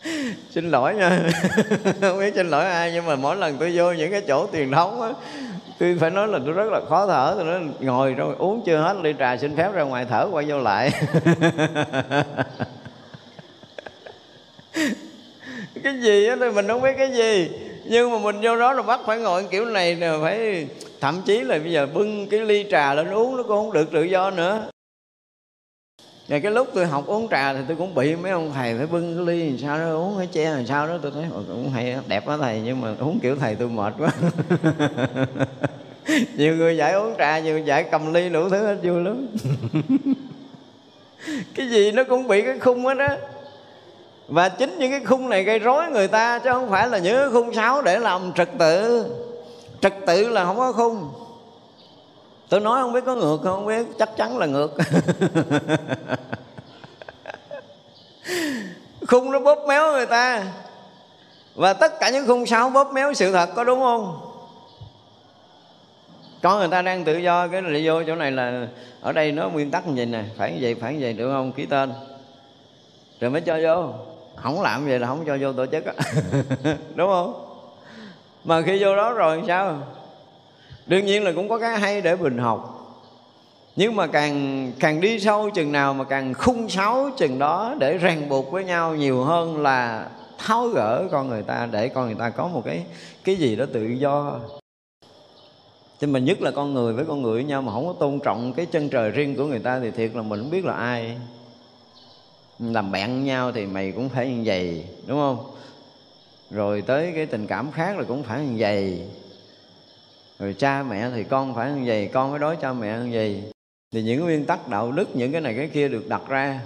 xin lỗi nha. Không biết xin lỗi ai, nhưng mà mỗi lần tôi vô những cái chỗ truyền thống á, tôi phải nói là tôi rất là khó thở. Tôi nói ngồi rồi uống chưa hết, ly trà xin phép ra ngoài thở, quay vô lại. Cái gì á thì mình không biết cái gì. Nhưng mà mình vô đó là bắt phải ngồi kiểu này nè, phải, thậm chí là bây giờ bưng cái ly trà lên uống nó cũng không được tự do nữa và cái lúc tôi học uống trà thì tôi cũng bị mấy ông thầy phải bưng cái ly làm sao đó, uống cái che làm sao đó. Tôi thấy cũng hay đẹp đó thầy, nhưng mà uống kiểu thầy tôi mệt quá. Nhiều người giải uống trà, nhiều người giải cầm ly đủ thứ hết, vui lắm. Cái gì nó cũng bị cái khung hết đó và chính những cái khung này gây rối người ta, chứ không phải là những cái khung sáo để làm trật tự. Trật tự là không có khung tôi nói không biết có ngược không biết. Chắc chắn là ngược. Khung nó bóp méo người ta. Và tất cả những khung sáo bóp méo sự thật, có đúng không? Có người ta đang tự do, cái này vô chỗ này là ở đây nó nguyên tắc như vậy nè. Phải như vậy, phải như vậy, được không? Ký tên. Rồi mới cho vô. Không làm vậy là không cho vô tổ chức á. Đúng không? Mà khi vô đó rồi sao? Đương nhiên là cũng có cái hay để mình học. Nhưng mà càng càng đi sâu chừng nào mà càng khung sáo chừng đó để ràng buộc với nhau nhiều hơn là tháo gỡ con người ta, để con người ta có một cái cái gì đó tự do. Chứ mà nhất là con người với con người với nhau mà không có tôn trọng cái chân trời riêng của người ta thì thiệt là mình không biết là ai. Làm bạn nhau thì mày cũng phải như vậy, đúng không? Rồi tới cái tình cảm khác là cũng phải như vậy rồi cha mẹ thì con phải như vậy con phải đối cha mẹ như vậy. Thì những nguyên tắc đạo đức những cái này cái kia được đặt ra.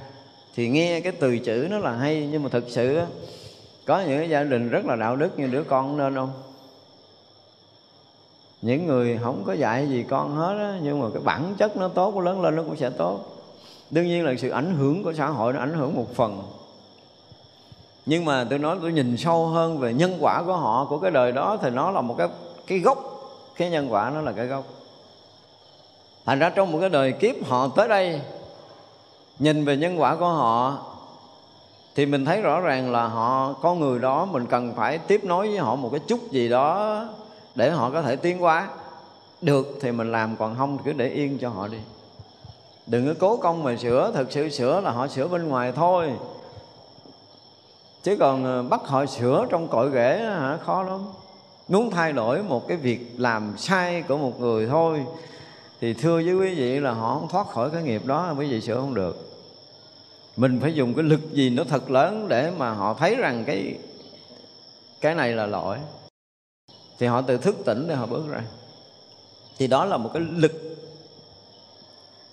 Thì nghe cái từ chữ nó là hay nhưng mà thực sự có những cái gia đình rất là đạo đức như đứa con nên không? Những người không có dạy gì con hết á, nhưng mà cái bản chất nó tốt lớn lên nó cũng sẽ tốt. Đương nhiên là sự ảnh hưởng của xã hội nó ảnh hưởng một phần. Nhưng mà tôi nói tôi nhìn sâu hơn về nhân quả của họ của cái đời đó thì nó là một cái cái gốc cái nhân quả nó là cái gốc. Thành ra trong một cái đời kiếp họ tới đây, nhìn về nhân quả của họ, thì mình thấy rõ ràng là họ có người đó mình cần phải tiếp nối với họ một cái chút gì đó để họ có thể tiến hóa. Được thì mình làm, còn không thì cứ để yên cho họ đi. Đừng có cố công mà sửa thực sự sửa là họ sửa bên ngoài thôi. Chứ còn ờ, bắt họ sửa trong cội rễ hả, khó lắm muốn thay đổi một cái việc làm sai của một người thôi, thì thưa với quý vị là họ không thoát khỏi cái nghiệp đó, quý vị sửa không được. Mình phải dùng cái lực gì nó thật lớn để mà họ thấy rằng cái cái này là lỗi. Thì họ tự thức tỉnh để họ bước ra. Thì đó là một cái lực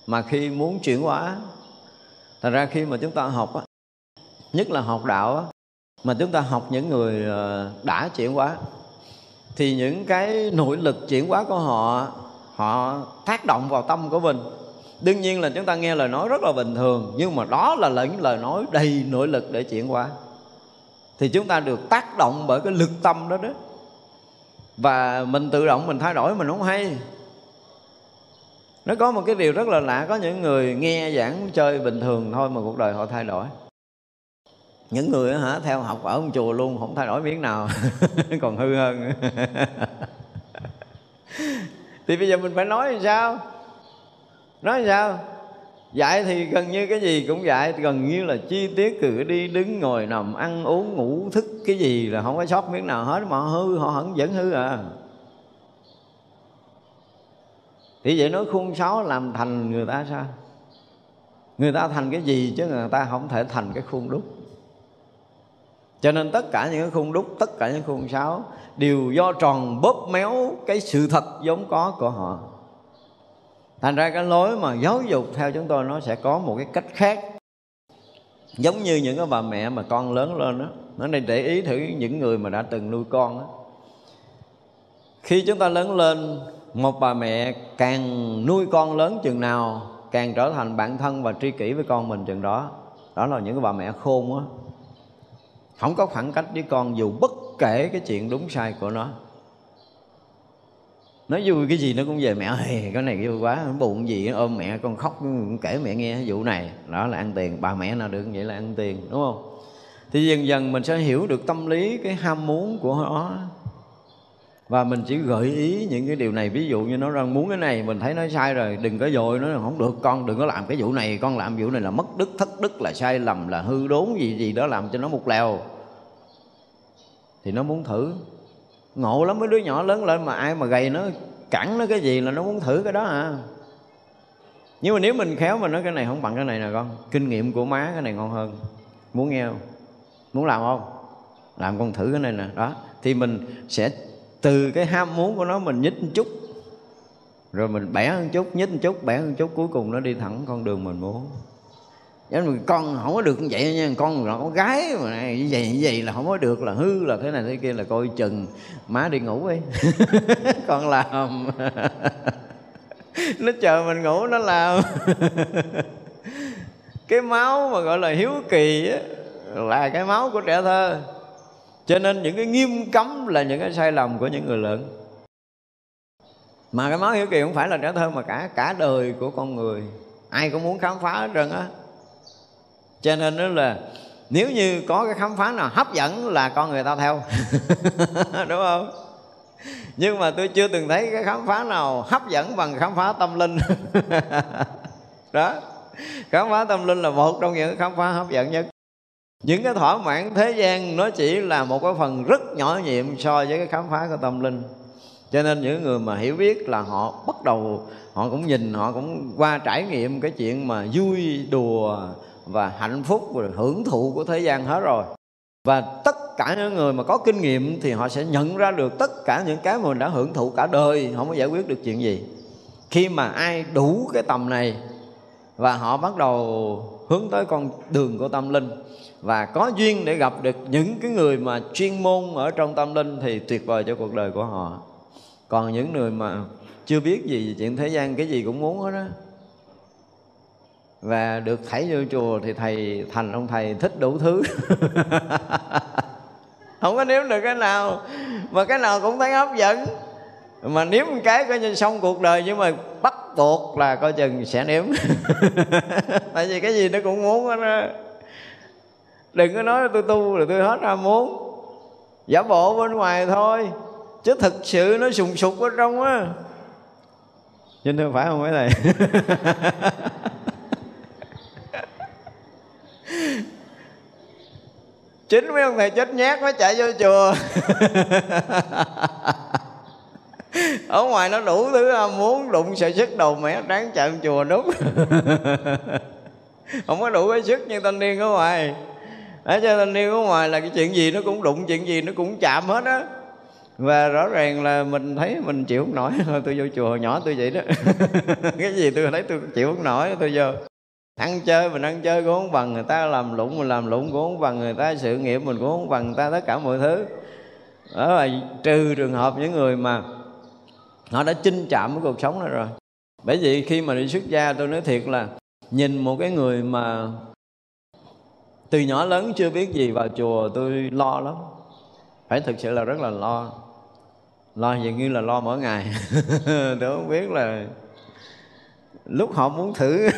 mà khi muốn chuyển hóa thành ra khi mà chúng ta học á, nhất là học đạo á, mà chúng ta học những người ờ, đã chuyển hóa thì những cái nội lực chuyển hóa của họ họ tác động vào tâm của mình. Đương nhiên là chúng ta nghe lời nói rất là bình thường, nhưng mà đó là những lời nói đầy nội lực để chuyển hóa. Thì chúng ta được tác động bởi cái lực tâm đó đó. Và mình tự động mình thay đổi mình không hay. Nó có một cái điều rất là lạ, có những người nghe giảng chơi bình thường thôi mà cuộc đời họ thay đổi những người hả, theo học ở ông chùa luôn, không thay đổi miếng nào, còn hư hơn. Thì bây giờ mình phải nói làm sao? Nói làm sao? Dạy thì gần như cái gì cũng dạy, gần như là chi tiết cử đi, đứng ngồi nằm, ăn uống, ngủ, thức cái gì là không có sót miếng nào hết, mà hư, họ vẫn vẫn hư à. Thì vậy nói khuôn sáo làm thành người ta sao? Người ta thành cái gì chứ người ta không thể thành cái khuôn đúc cho nên tất cả những cái khung đúc, tất cả những khung sáo đều do tròn bóp méo cái sự thật vốn có của họ. Thành ra cái lối mà giáo dục theo chúng tôi nó sẽ có một cái cách khác. Giống như những cái bà mẹ mà con lớn lên đó nó nên để ý thử những người mà đã từng nuôi con đó. khi chúng ta lớn lên, một bà mẹ càng nuôi con lớn chừng nào, càng trở thành bạn thân và tri kỷ với con mình chừng đó. Đó là những cái bà mẹ khôn á không có khoảng cách với con dù bất kể cái chuyện đúng sai của nó. Nói vui cái gì nó cũng về mẹ ơi cái này vui quá buồn gì ôm mẹ, con khóc kể mẹ nghe vụ này. Đó là ăn tiền, bà mẹ nào được vậy là ăn tiền, đúng không? Thì dần dần mình sẽ hiểu được tâm lý, cái ham muốn của nó và mình chỉ gợi ý những cái điều này. Ví dụ như nó đang muốn cái này, mình thấy nó sai rồi, đừng có dội nó. Không được, con đừng có làm cái vụ này, con làm vụ này là mất đức, thất đức, là sai lầm, là hư đốn gì gì đó làm cho nó một lèo. Thì nó muốn thử. Ngộ lắm, mấy đứa nhỏ lớn lên mà ai mà gầy nó, cẳng nó cái gì là nó muốn thử cái đó à. Nhưng mà nếu mình khéo mà nói cái này không bằng cái này nè con. Kinh nghiệm của má cái này ngon hơn. Muốn nghe không? Muốn làm không? Làm con thử cái này nè. Đó. Thì mình sẽ từ cái ham muốn của nó mình nhích một chút. Rồi mình bẻ một chút, nhích một chút, bẻ một chút, cuối cùng nó đi thẳng con đường mình muốn. Chứ mà con không có được như vậy nha, Con là con gái mà, như vậy như vậy là không có được, Là hư, là thế này thế kia, là coi chừng. Má đi ngủ đi. Con làm. Nó chờ mình ngủ, nó làm. Cái máu mà gọi là hiếu kỳ á, Là cái máu của trẻ thơ. Cho nên những cái nghiêm cấm là những cái sai lầm của những người lớn. Mà cái máu hiếu kỳ không phải là trẻ thơ, mà cả cả đời của con người. Ai cũng muốn khám phá hết trơn á. Cho nên đó là nếu như có cái khám phá nào hấp dẫn là con người ta theo. Đúng không? Nhưng mà tôi chưa từng thấy cái khám phá nào hấp dẫn bằng khám phá tâm linh. Đó. Khám phá tâm linh là một trong những khám phá hấp dẫn nhất những cái thỏa mãn thế gian nó chỉ là một cái phần rất nhỏ nhiệm so với cái khám phá của tâm linh. Cho nên những người mà hiểu biết là họ bắt đầu, họ cũng nhìn, họ cũng qua trải nghiệm cái chuyện mà vui, đùa và hạnh phúc và hưởng thụ của thế gian hết rồi. Và tất cả những người mà có kinh nghiệm thì họ sẽ nhận ra được tất cả những cái mà mình đã hưởng thụ cả đời, không có giải quyết được chuyện gì. Khi mà ai đủ cái tầm này và họ bắt đầu hướng tới con đường của tâm linh và có duyên để gặp được những cái người mà chuyên môn ở trong tâm linh thì tuyệt vời cho cuộc đời của họ. Còn những người mà chưa biết gì về chuyện thế gian, cái gì cũng muốn hết đó và được thảy vô chùa thì thầy thành ông thầy thích đủ thứ. Không có nếm được cái nào, mà cái nào cũng thấy hấp dẫn. Mà nếm một cái coi như xong cuộc đời, nhưng mà bắt buộc là coi chừng sẽ nếm. Tại vì cái gì nó cũng muốn hết đó đừng có nói tôi tu là tôi hết ra muốn. Giả bộ bên ngoài thôi, chứ thực sự nó sùng sục ở trong á. Nhìn thương phải không mấy thầy? Chính mấy ông thầy chết nhát mới chạy vô chùa. Ở ngoài nó đủ thứ muốn, đụng sợi sức đầu mẻ tráng chạy chùa đúng không có đủ cái sức như thanh niên ở ngoài ở cho nên yêu ở ngoài là cái chuyện gì nó cũng đụng, chuyện gì nó cũng chạm hết á. Và rõ ràng là mình thấy mình chịu không nổi. Thôi tôi vô chùa nhỏ tôi vậy đó. Cái gì tôi thấy tôi chịu không nổi, tôi vô. Ăn chơi, mình ăn chơi cũng không bằng người ta, làm lụng mình làm lụng cũng không bằng người ta, sự nghiệp mình cũng không bằng người ta, tất cả mọi thứ. Đó là trừ trường hợp những người mà họ đã chinh chạm với cuộc sống này rồi. Bởi vì khi mà đi xuất gia, tôi nói thiệt là nhìn một cái người mà từ nhỏ lớn chưa biết gì vào chùa tôi lo lắm. Phải thực sự là rất là lo. Lo dường như là lo mỗi ngày. Tôi không biết là lúc họ muốn thử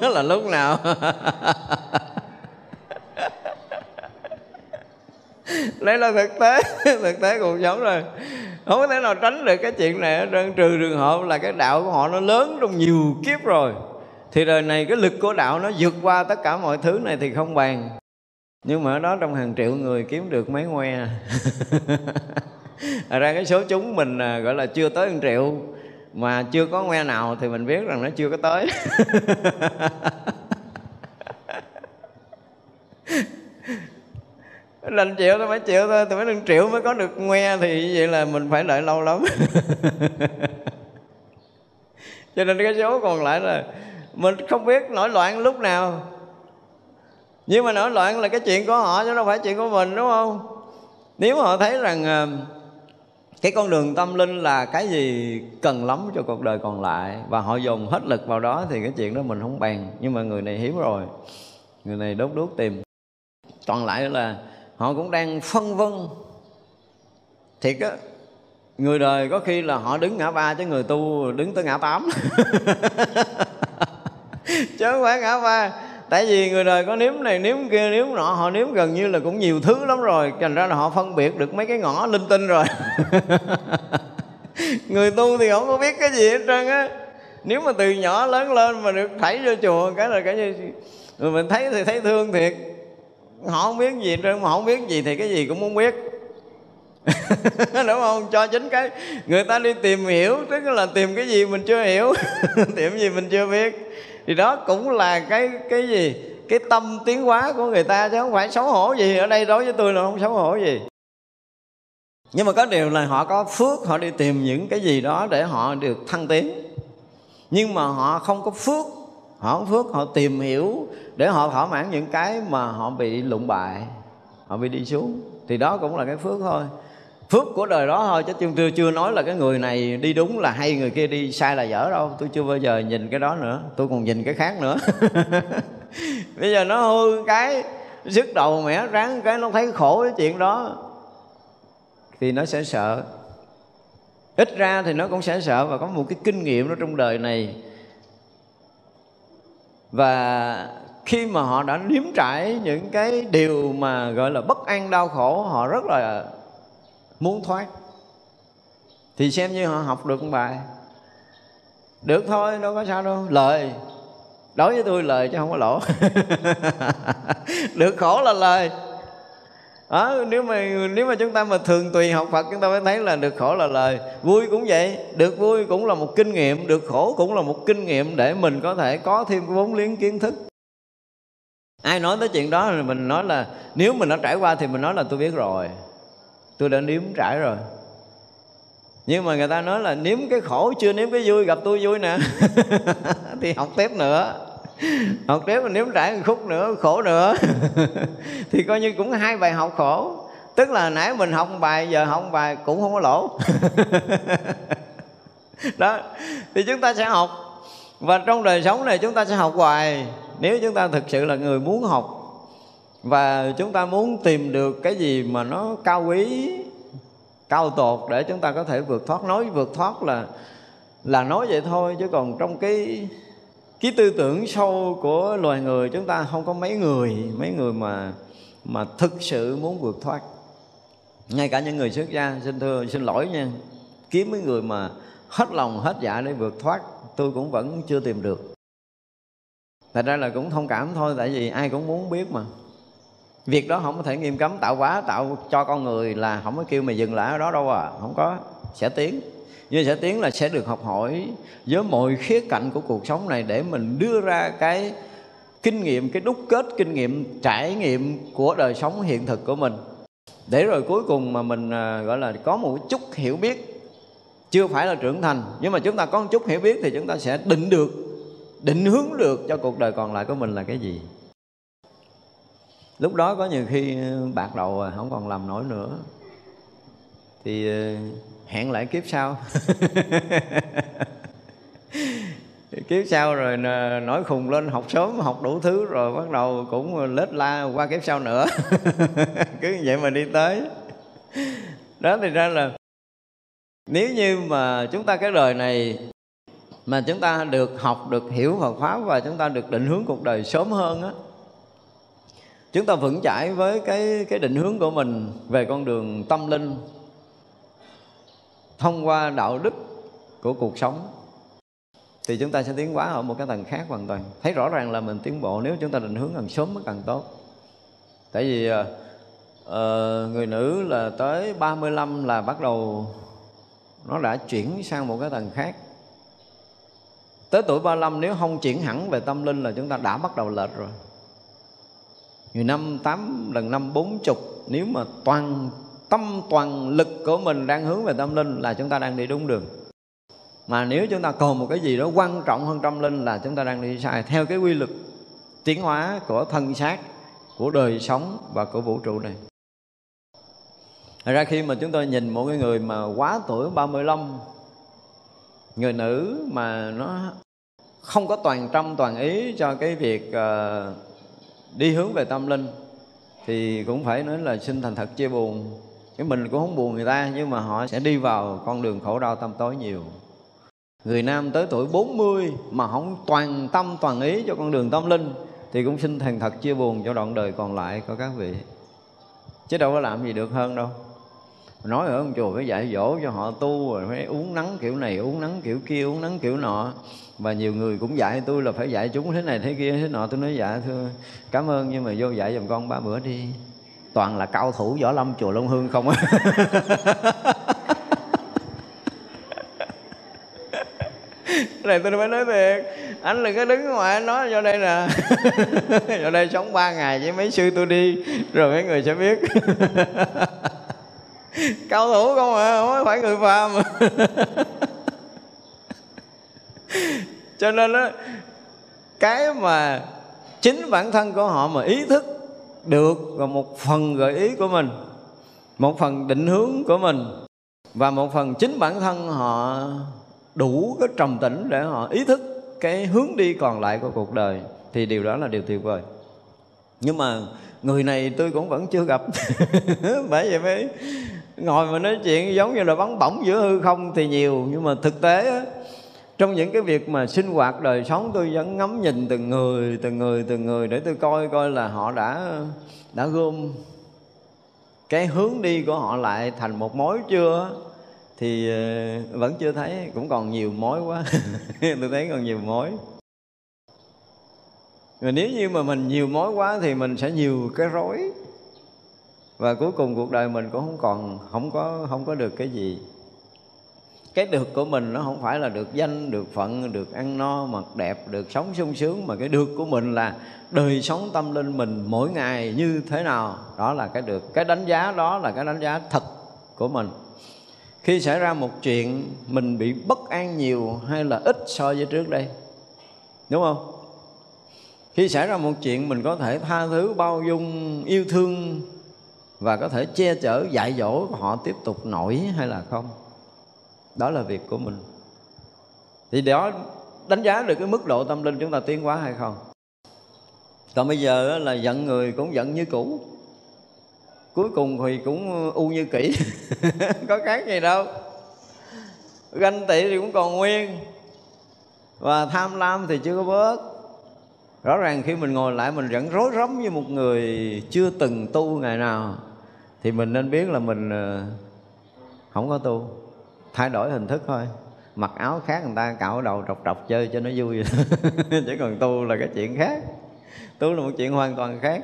là lúc nào. Đấy là thực tế thực tế cuộc sống rồi. Không có thể nào tránh được cái chuyện này ở trừ trường hợp là cái đạo của họ nó lớn trong nhiều kiếp rồi thì đời này cái lực của đạo nó vượt qua tất cả mọi thứ này thì không bàn nhưng mà ở đó trong hàng triệu người kiếm được mấy ngoe à. ra cái số chúng mình à, gọi là chưa tới hàng triệu, mà chưa có ngoe nào thì mình biết rằng nó chưa có tới. Đành triệu thôi, phải chịu thôi tụi mới đừng triệu mới có được ngoe thì vậy là mình phải đợi lâu lắm. Cho nên cái số còn lại là mình không biết nổi loạn lúc nào. Nhưng mà nổi loạn là cái chuyện của họ, chứ đâu phải chuyện của mình, đúng không? Nếu họ thấy rằng ờ, cái con đường tâm linh là cái gì cần lắm cho cuộc đời còn lại, và họ dồn hết lực vào đó, thì cái chuyện đó mình không bàn. Nhưng mà người này hiếm rồi. Người này đốt đuốc tìm. Còn lại là họ cũng đang phân vân. Thiệt á, người đời có khi là họ đứng ngã ba chứ người tu đứng tới ngã tám. chứ không phải ngã ba. Tại vì người đời có nếm này, nếm kia, nếm nọ, họ nếm gần như là cũng nhiều thứ lắm rồi. Thành ra là họ phân biệt được mấy cái ngõ linh tinh rồi. Người tu thì không có biết cái gì hết trơn á. Nếu mà từ nhỏ lớn lên mà được thảy vô chùa cái là cái gì rồi mình thấy thì thấy thương thiệt. Họ không biết gì trơn, mà không biết gì thì cái gì cũng muốn biết. Đúng không? Cho chính cái người ta đi tìm hiểu, tức là tìm cái gì mình chưa hiểu, tìm gì mình chưa biết thì đó cũng là cái cái gì? Cái tâm tiến hóa của người ta chứ không phải xấu hổ gì ở đây đối với tôi là không xấu hổ gì. Nhưng mà có điều là họ có phước, họ đi tìm những cái gì đó để họ được thăng tiến. Nhưng mà họ không có phước, họ không phước, họ tìm hiểu để họ thỏa mãn những cái mà họ bị lụng bại, họ bị đi xuống. Thì đó cũng là cái phước thôi phước của đời đó thôi chứ tôi chưa, chưa nói là cái người này đi đúng là hay người kia đi sai là dở đâu. Tôi chưa bao giờ nhìn cái đó nữa. Tôi còn nhìn cái khác nữa. Bây giờ nó hư cái sức đầu mẻ ráng cái nó thấy khổ cái chuyện đó. Thì nó sẽ sợ. Ít ra thì nó cũng sẽ sợ và có một cái kinh nghiệm đó trong đời này. Và khi mà họ đã nếm trải những cái điều mà gọi là bất an đau khổ họ rất là muốn thoát. Thì xem như họ học được một bài. Được thôi đâu có sao đâu. Lời. Đối với tôi lời chứ không có lỗ. Được khổ là lời. Đó, nếu mà nếu mà chúng ta mà thường tùy học Phật chúng ta mới thấy là được khổ là lời. Vui cũng vậy. Được vui cũng là một kinh nghiệm. Được khổ cũng là một kinh nghiệm để mình có thể có thêm cái vốn liếng kiến thức. Ai nói tới chuyện đó thì mình nói là nếu mình đã trải qua thì mình nói là tôi biết rồi tôi đã nếm trải rồi. Nhưng mà người ta nói là nếm cái khổ, chưa nếm cái vui, gặp tôi vui nè. Thì học tiếp nữa. Học tiếp mà nếm trải một khúc nữa, khổ nữa. Thì coi như cũng hai bài học khổ. Tức là nãy mình học một bài, giờ học một bài cũng không có lỗ. Đó. Thì chúng ta sẽ học. Và trong đời sống này chúng ta sẽ học hoài. Nếu chúng ta thực sự là người muốn học và chúng ta muốn tìm được cái gì mà nó cao quý, cao tột để chúng ta có thể vượt thoát. Nói vượt thoát là là nói vậy thôi, chứ còn trong cái cái tư tưởng sâu của loài người chúng ta không có mấy người mấy người mà mà thực sự muốn vượt thoát. Ngay cả những người xuất gia, xin thưa, xin lỗi nha, kiếm mấy người mà hết lòng, hết dạ để vượt thoát, tôi cũng vẫn chưa tìm được. Thật ra là cũng thông cảm thôi, tại vì ai cũng muốn biết mà việc đó không có thể nghiêm cấm, tạo quá, tạo cho con người là không có kêu mày dừng lại ở đó đâu à. Không có. Sẽ tiến. Nhưng sẽ tiến là sẽ được học hỏi với mọi khía cạnh của cuộc sống này để mình đưa ra cái kinh nghiệm, cái đúc kết kinh nghiệm, trải nghiệm của đời sống hiện thực của mình. Để rồi cuối cùng mà mình à, gọi là có một chút hiểu biết, chưa phải là trưởng thành, nhưng mà chúng ta có một chút hiểu biết thì chúng ta sẽ định được, định hướng được cho cuộc đời còn lại của mình là cái gì lúc đó có nhiều khi bạc đầu à, không còn làm nổi nữa. Thì ờ, hẹn lại kiếp sau. Kiếp sau rồi nói khùng lên, học sớm, học đủ thứ rồi bắt đầu cũng lết la qua kiếp sau nữa. Cứ như vậy mà đi tới. Đó thì ra là nếu như mà chúng ta cái đời này mà chúng ta được học, được hiểu Phật pháp và chúng ta được định hướng cuộc đời sớm hơn á chúng ta vững chãi với cái cái định hướng của mình về con đường tâm linh thông qua đạo đức của cuộc sống. Thì chúng ta sẽ tiến hóa ở một cái tầng khác hoàn toàn. Thấy rõ ràng là mình tiến bộ nếu chúng ta định hướng càng sớm mới càng tốt. Tại vì uh, người nữ là tới 35 là bắt đầu nó đã chuyển sang một cái tầng khác. Tới tuổi 35 nếu không chuyển hẳn về tâm linh là chúng ta đã bắt đầu lệch rồi người năm tám lần năm bốn chục nếu mà toàn tâm toàn lực của mình đang hướng về tâm linh là chúng ta đang đi đúng đường. Mà nếu chúng ta còn một cái gì đó quan trọng hơn tâm linh là chúng ta đang đi sai theo cái quy luật tiến hóa của thân xác của đời sống và của vũ trụ này. Thật ra khi mà chúng tôi nhìn một cái người mà quá tuổi 35 Người nữ mà nó không có toàn tâm toàn ý cho cái việc uh, đi hướng về tâm linh Thì cũng phải nói là xin thành thật chia buồn. Cái mình cũng không buồn người ta, Nhưng mà họ sẽ đi vào con đường khổ đau tâm tối nhiều. Người nam tới tuổi 40 mà không toàn tâm, toàn ý cho con đường tâm linh Thì cũng xin thành thật chia buồn cho đoạn đời còn lại của các vị. Chứ đâu có làm gì được hơn đâu. Nói ở ông chùa phải dạy dỗ cho họ tu rồi phải uống nắng kiểu này, uống nắng kiểu kia, uống nắng kiểu nọ và nhiều người cũng dạy tôi là phải dạy chúng thế này thế kia, thế nọ. Tôi nói dạ thưa, cảm ơn, nhưng mà vô dạy giùm con ba bữa đi. Toàn là cao thủ võ lâm chùa long hương không á. Này, tôi mới nói thiệt, anh đừng có đứng ngoài nói vô đây nè. Vô đây sống ba ngày với mấy sư tôi đi, rồi mấy người sẽ biết. Cao thủ không à không phải người phàm. cho nên đó cái mà chính bản thân của họ mà ý thức được và một phần gợi ý của mình một phần định hướng của mình và một phần chính bản thân họ đủ cái trầm tĩnh để họ ý thức cái hướng đi còn lại của cuộc đời thì điều đó là điều tuyệt vời. Nhưng mà người này tôi cũng vẫn chưa gặp. Bởi vậy mới ngồi mà nói chuyện giống như là bắn bổng giữa hư không thì nhiều nhưng mà thực tế á, trong những cái việc mà sinh hoạt đời sống, tôi vẫn ngắm nhìn từng người từng người từng người để tôi coi coi là họ đã đã gom cái hướng đi của họ lại thành một mối chưa? Thì ờ, vẫn chưa thấy, cũng còn nhiều mối quá. Tôi thấy còn nhiều mối. Mà nếu như mà mình nhiều mối quá thì mình sẽ nhiều cái rối. Và cuối cùng cuộc đời mình cũng không còn, không có không có được cái gì cái được của mình nó không phải là được danh, được phận, được ăn no, mặc đẹp, được sống sung sướng, mà cái được của mình là đời sống tâm linh mình mỗi ngày như thế nào, đó là cái được. Cái đánh giá đó là cái đánh giá thật của mình. Khi xảy ra một chuyện mình bị bất an nhiều hay là ít so với trước đây, đúng không? Khi xảy ra một chuyện mình có thể tha thứ, bao dung, yêu thương và có thể che chở, dạy dỗ họ tiếp tục nổi hay là không? Đó là việc của mình. Thì đó, đánh giá được cái mức độ tâm linh chúng ta tiến hóa hay không. Còn bây giờ là giận người cũng giận như cũ. Cuối cùng thì cũng u như kỹ có khác gì đâu. Ganh tị thì cũng còn nguyên. Và tham lam thì chưa có bớt. Rõ ràng khi mình ngồi lại mình vẫn rối rắm như một người chưa từng tu ngày nào, thì mình nên biết là mình ờ, không có tu thay đổi hình thức thôi. Mặc áo khác người ta cạo đầu trọc trọc chơi cho nó vui. Chứ còn tu là cái chuyện khác. Tu là một chuyện hoàn toàn khác.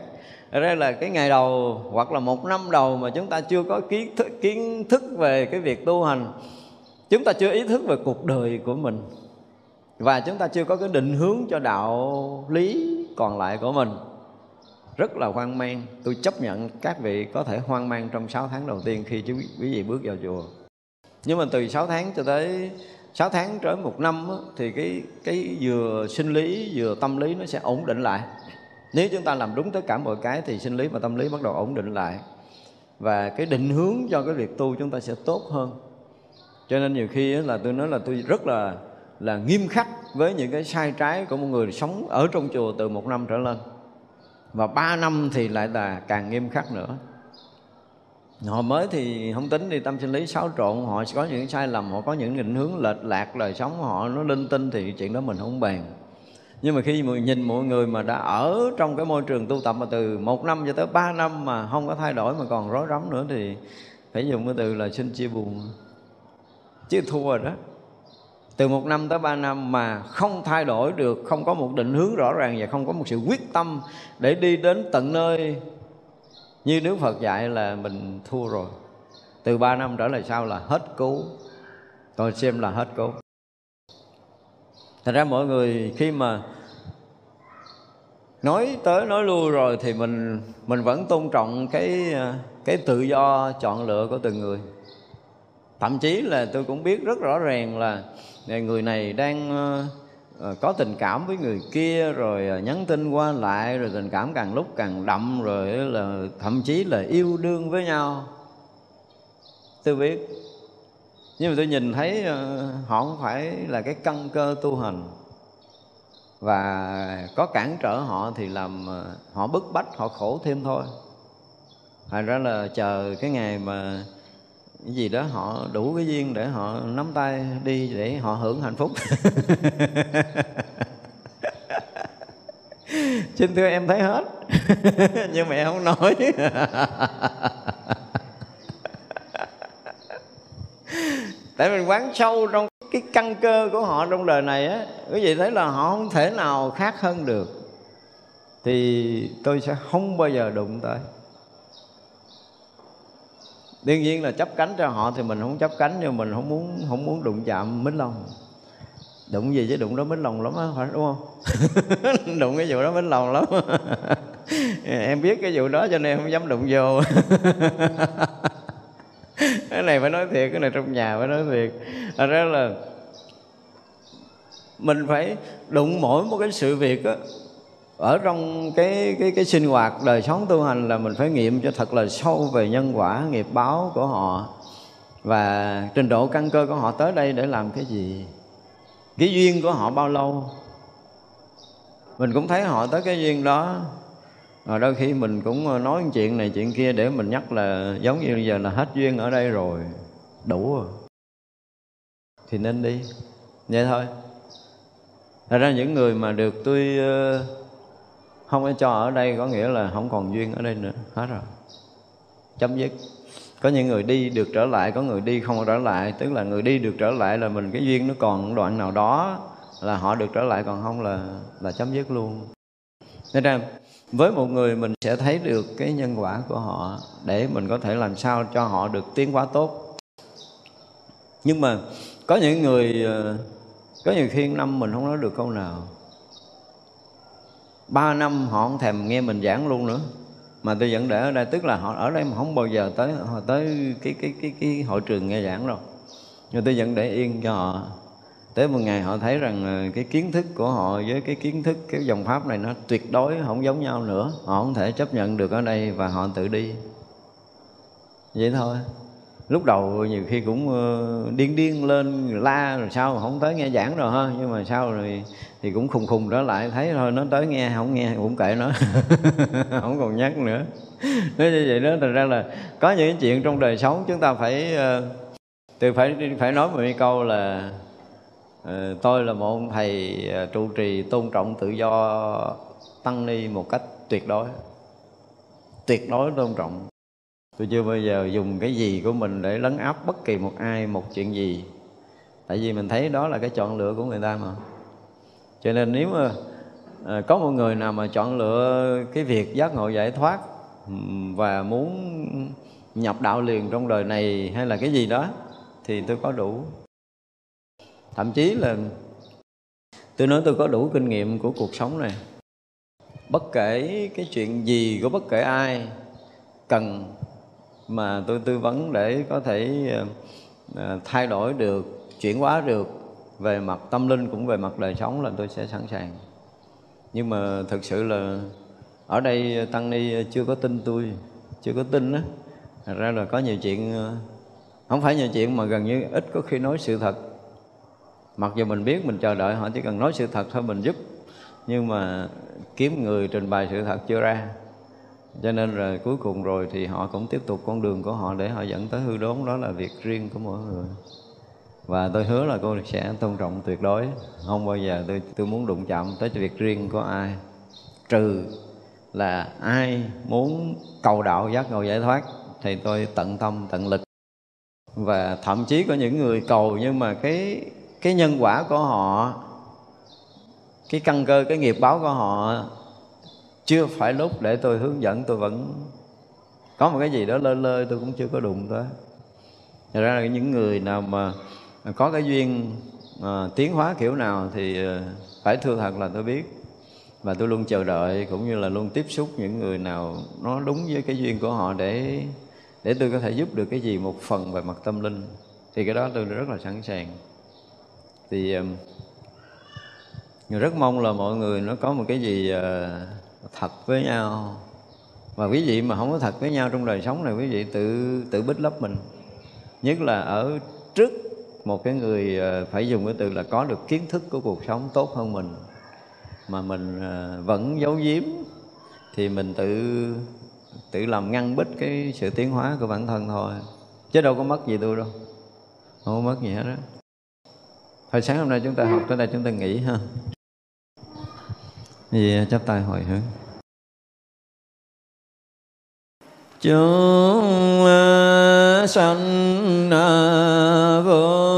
Đây là cái ngày đầu hoặc là một năm đầu mà chúng ta chưa có kiến thức, kiến thức về cái việc tu hành chúng ta chưa ý thức về cuộc đời của mình. Và chúng ta chưa có cái định hướng cho đạo lý còn lại của mình. Rất là hoang mang. Tôi chấp nhận các vị có thể hoang mang trong 6 tháng đầu tiên khi quý vị bước vào chùa nhưng mà từ 6 tháng cho tới 6 tháng trở một năm á, thì cái cái vừa sinh lý vừa tâm lý nó sẽ ổn định lại. Nếu chúng ta làm đúng tất cả mọi cái thì sinh lý và tâm lý bắt đầu ổn định lại. Và cái định hướng cho cái việc tu chúng ta sẽ tốt hơn. Cho nên nhiều khi là tôi nói là tôi rất là là nghiêm khắc với những cái sai trái của một người sống ở trong chùa từ một năm trở lên. Và ba năm thì lại là càng nghiêm khắc nữa họ mới thì không tính đi tâm sinh lý, xáo trộn, họ có những sai lầm, họ có những định hướng lệch lạc, đời sống họ nó linh tinh thì chuyện đó mình không bàn. Nhưng mà khi mà nhìn mọi người mà đã ở trong cái môi trường tu tập mà từ một năm cho tới ba năm mà không có thay đổi mà còn rối rắm nữa thì phải dùng cái từ là xin chia buồn. Chứ thua rồi đó. Từ một năm tới ba năm mà không thay đổi được, không có một định hướng rõ ràng và không có một sự quyết tâm để đi đến tận nơi như Đức Phật dạy là mình thua rồi. Từ ba năm trở lại sau là hết cứu. Tôi xem là hết cứu. Thành ra mọi người khi mà nói tới nói lui rồi thì mình mình vẫn tôn trọng cái cái tự do chọn lựa của từng người. Thậm chí là tôi cũng biết rất rõ ràng là người này đang uh, Ờ, có tình cảm với người kia, rồi ờ, nhắn tin qua lại, rồi tình cảm càng lúc càng đậm, rồi là thậm chí là yêu đương với nhau. Tôi biết nhưng mà tôi nhìn thấy ờ, họ không phải là cái căn cơ tu hành. Và có cản trở họ thì làm họ bức bách, họ khổ thêm thôi. Thành ra là chờ cái ngày mà gì đó họ đủ cái duyên để họ nắm tay đi để họ hưởng hạnh phúc. Xin thưa em thấy hết. Nhưng mà em không nói. Tại mình quán sâu trong cái căn cơ của họ trong đời này á, quý vị thấy là họ không thể nào khác hơn được. Thì tôi sẽ không bao giờ đụng tới đương nhiên là chấp cánh cho họ thì mình không chấp cánh, nhưng mình không muốn không muốn đụng chạm mít lòng đụng gì chứ đụng đó mít lòng lắm á, phải đúng không? Đụng cái vụ đó mít lòng lắm. Em biết cái vụ đó cho nên em không dám đụng vô. Cái này phải nói thiệt, cái này trong nhà phải nói thiệt. Thật ra là mình phải đụng mỗi một cái sự việc á ở trong cái cái cái sinh hoạt đời sống tu hành là mình phải nghiệm cho thật là sâu về nhân quả, nghiệp báo của họ và trình độ căn cơ của họ tới đây để làm cái gì. Cái duyên của họ bao lâu? Mình cũng thấy họ tới cái duyên đó. Rồi đôi khi mình cũng nói chuyện này, chuyện kia để mình nhắc là giống như bây giờ là hết duyên ở đây rồi. Đủ rồi. Thì nên đi. Vậy thôi. Thật ra những người mà được tôi không có cho ở đây có nghĩa là không còn duyên ở đây nữa. Hết rồi. Chấm dứt. Có những người đi được trở lại, có người đi không trở lại. Tức là người đi được trở lại là mình, cái duyên nó còn đoạn nào đó là họ được trở lại, còn không là là chấm dứt luôn. Nên ra, với một người mình sẽ thấy được cái nhân quả của họ để mình có thể làm sao cho họ được tiến hóa tốt. Nhưng mà có những người ờ, có nhiều khi năm mình không nói được câu nào ba năm họ không thèm nghe mình giảng luôn nữa. Mà tôi vẫn để ở đây, tức là họ ở đây mà không bao giờ tới, họ tới cái cái cái cái hội trường nghe giảng đâu. Nhưng tôi vẫn để yên cho họ. Tới một ngày họ thấy rằng ờ, cái kiến thức của họ với cái kiến thức, cái dòng pháp này nó tuyệt đối không giống nhau nữa. Họ không thể chấp nhận được ở đây và họ tự đi. Vậy thôi lúc đầu nhiều khi cũng ờ, điên điên lên, la rồi sao, không tới nghe giảng rồi ha. Nhưng mà sau rồi thì cũng khùng khùng trở lại, thấy thôi, nó tới nghe, không nghe cũng kệ nó. Không còn nhắc nữa. Nói như vậy đó thành ra là có những chuyện trong đời sống chúng ta phải ờ, từ phải phải nói một câu là ờ, tôi là một ông thầy trụ trì tôn trọng tự do, tăng ni một cách tuyệt đối. Tuyệt đối tôn trọng tôi chưa bao giờ dùng cái gì của mình để lấn áp bất kỳ một ai một chuyện gì. Tại vì mình thấy đó là cái chọn lựa của người ta mà. Cho nên nếu mà à, có một người nào mà chọn lựa cái việc giác ngộ giải thoát và muốn nhập đạo liền trong đời này hay là cái gì đó thì tôi có đủ. Thậm chí là tôi nói tôi có đủ kinh nghiệm của cuộc sống này. Bất kể cái chuyện gì của bất kể ai cần mà tôi tư vấn để có thể ờ, ờ, thay đổi được, chuyển hóa được về mặt tâm linh cũng về mặt đời sống là tôi sẽ sẵn sàng. Nhưng mà thực sự là ở đây ờ, tăng ni chưa có tin tôi, chưa có tin á. Thật ra là có nhiều chuyện không phải nhiều chuyện mà gần như ít có khi nói sự thật. Mặc dù mình biết mình chờ đợi họ chỉ cần nói sự thật thôi mình giúp. Nhưng mà kiếm người trình bày sự thật chưa ra cho nên rồi cuối cùng rồi thì họ cũng tiếp tục con đường của họ để họ dẫn tới hư đốn, đó là việc riêng của mỗi người. Và tôi hứa là cô sẽ tôn trọng tuyệt đối. Không bao giờ tôi tôi muốn đụng chạm tới việc riêng của ai. Trừ là ai muốn cầu đạo giác ngộ giải thoát thì tôi tận tâm, tận lực. Và thậm chí có những người cầu nhưng mà cái cái nhân quả của họ, cái căn cơ, cái nghiệp báo của họ chưa phải lúc để tôi hướng dẫn tôi vẫn có một cái gì đó lơ lơ tôi cũng chưa có đụng tới. Thật ra là những người nào mà có cái duyên à, tiến hóa kiểu nào thì à, phải thưa thật là tôi biết. Và tôi luôn chờ đợi cũng như là luôn tiếp xúc những người nào nó đúng với cái duyên của họ để để tôi có thể giúp được cái gì một phần về mặt tâm linh. Thì cái đó tôi rất là sẵn sàng. Thì à, rất mong là mọi người nó có một cái gì ờ, thật với nhau. Và quý vị mà không có thật với nhau trong đời sống này, quý vị tự tự bích lấp mình. Nhất là ở trước một cái người ờ, phải dùng cái từ là có được kiến thức của cuộc sống tốt hơn mình, mà mình ờ, vẫn giấu giếm, thì mình tự tự làm ngăn bích cái sự tiến hóa của bản thân thôi. Chứ đâu có mất gì tôi đâu. Không có mất gì hết đó Hồi sáng hôm nay chúng ta học, tới đây chúng ta nghỉ ha. Vì à, chắp tay hồi hướng. Chúng à, sanh à, vô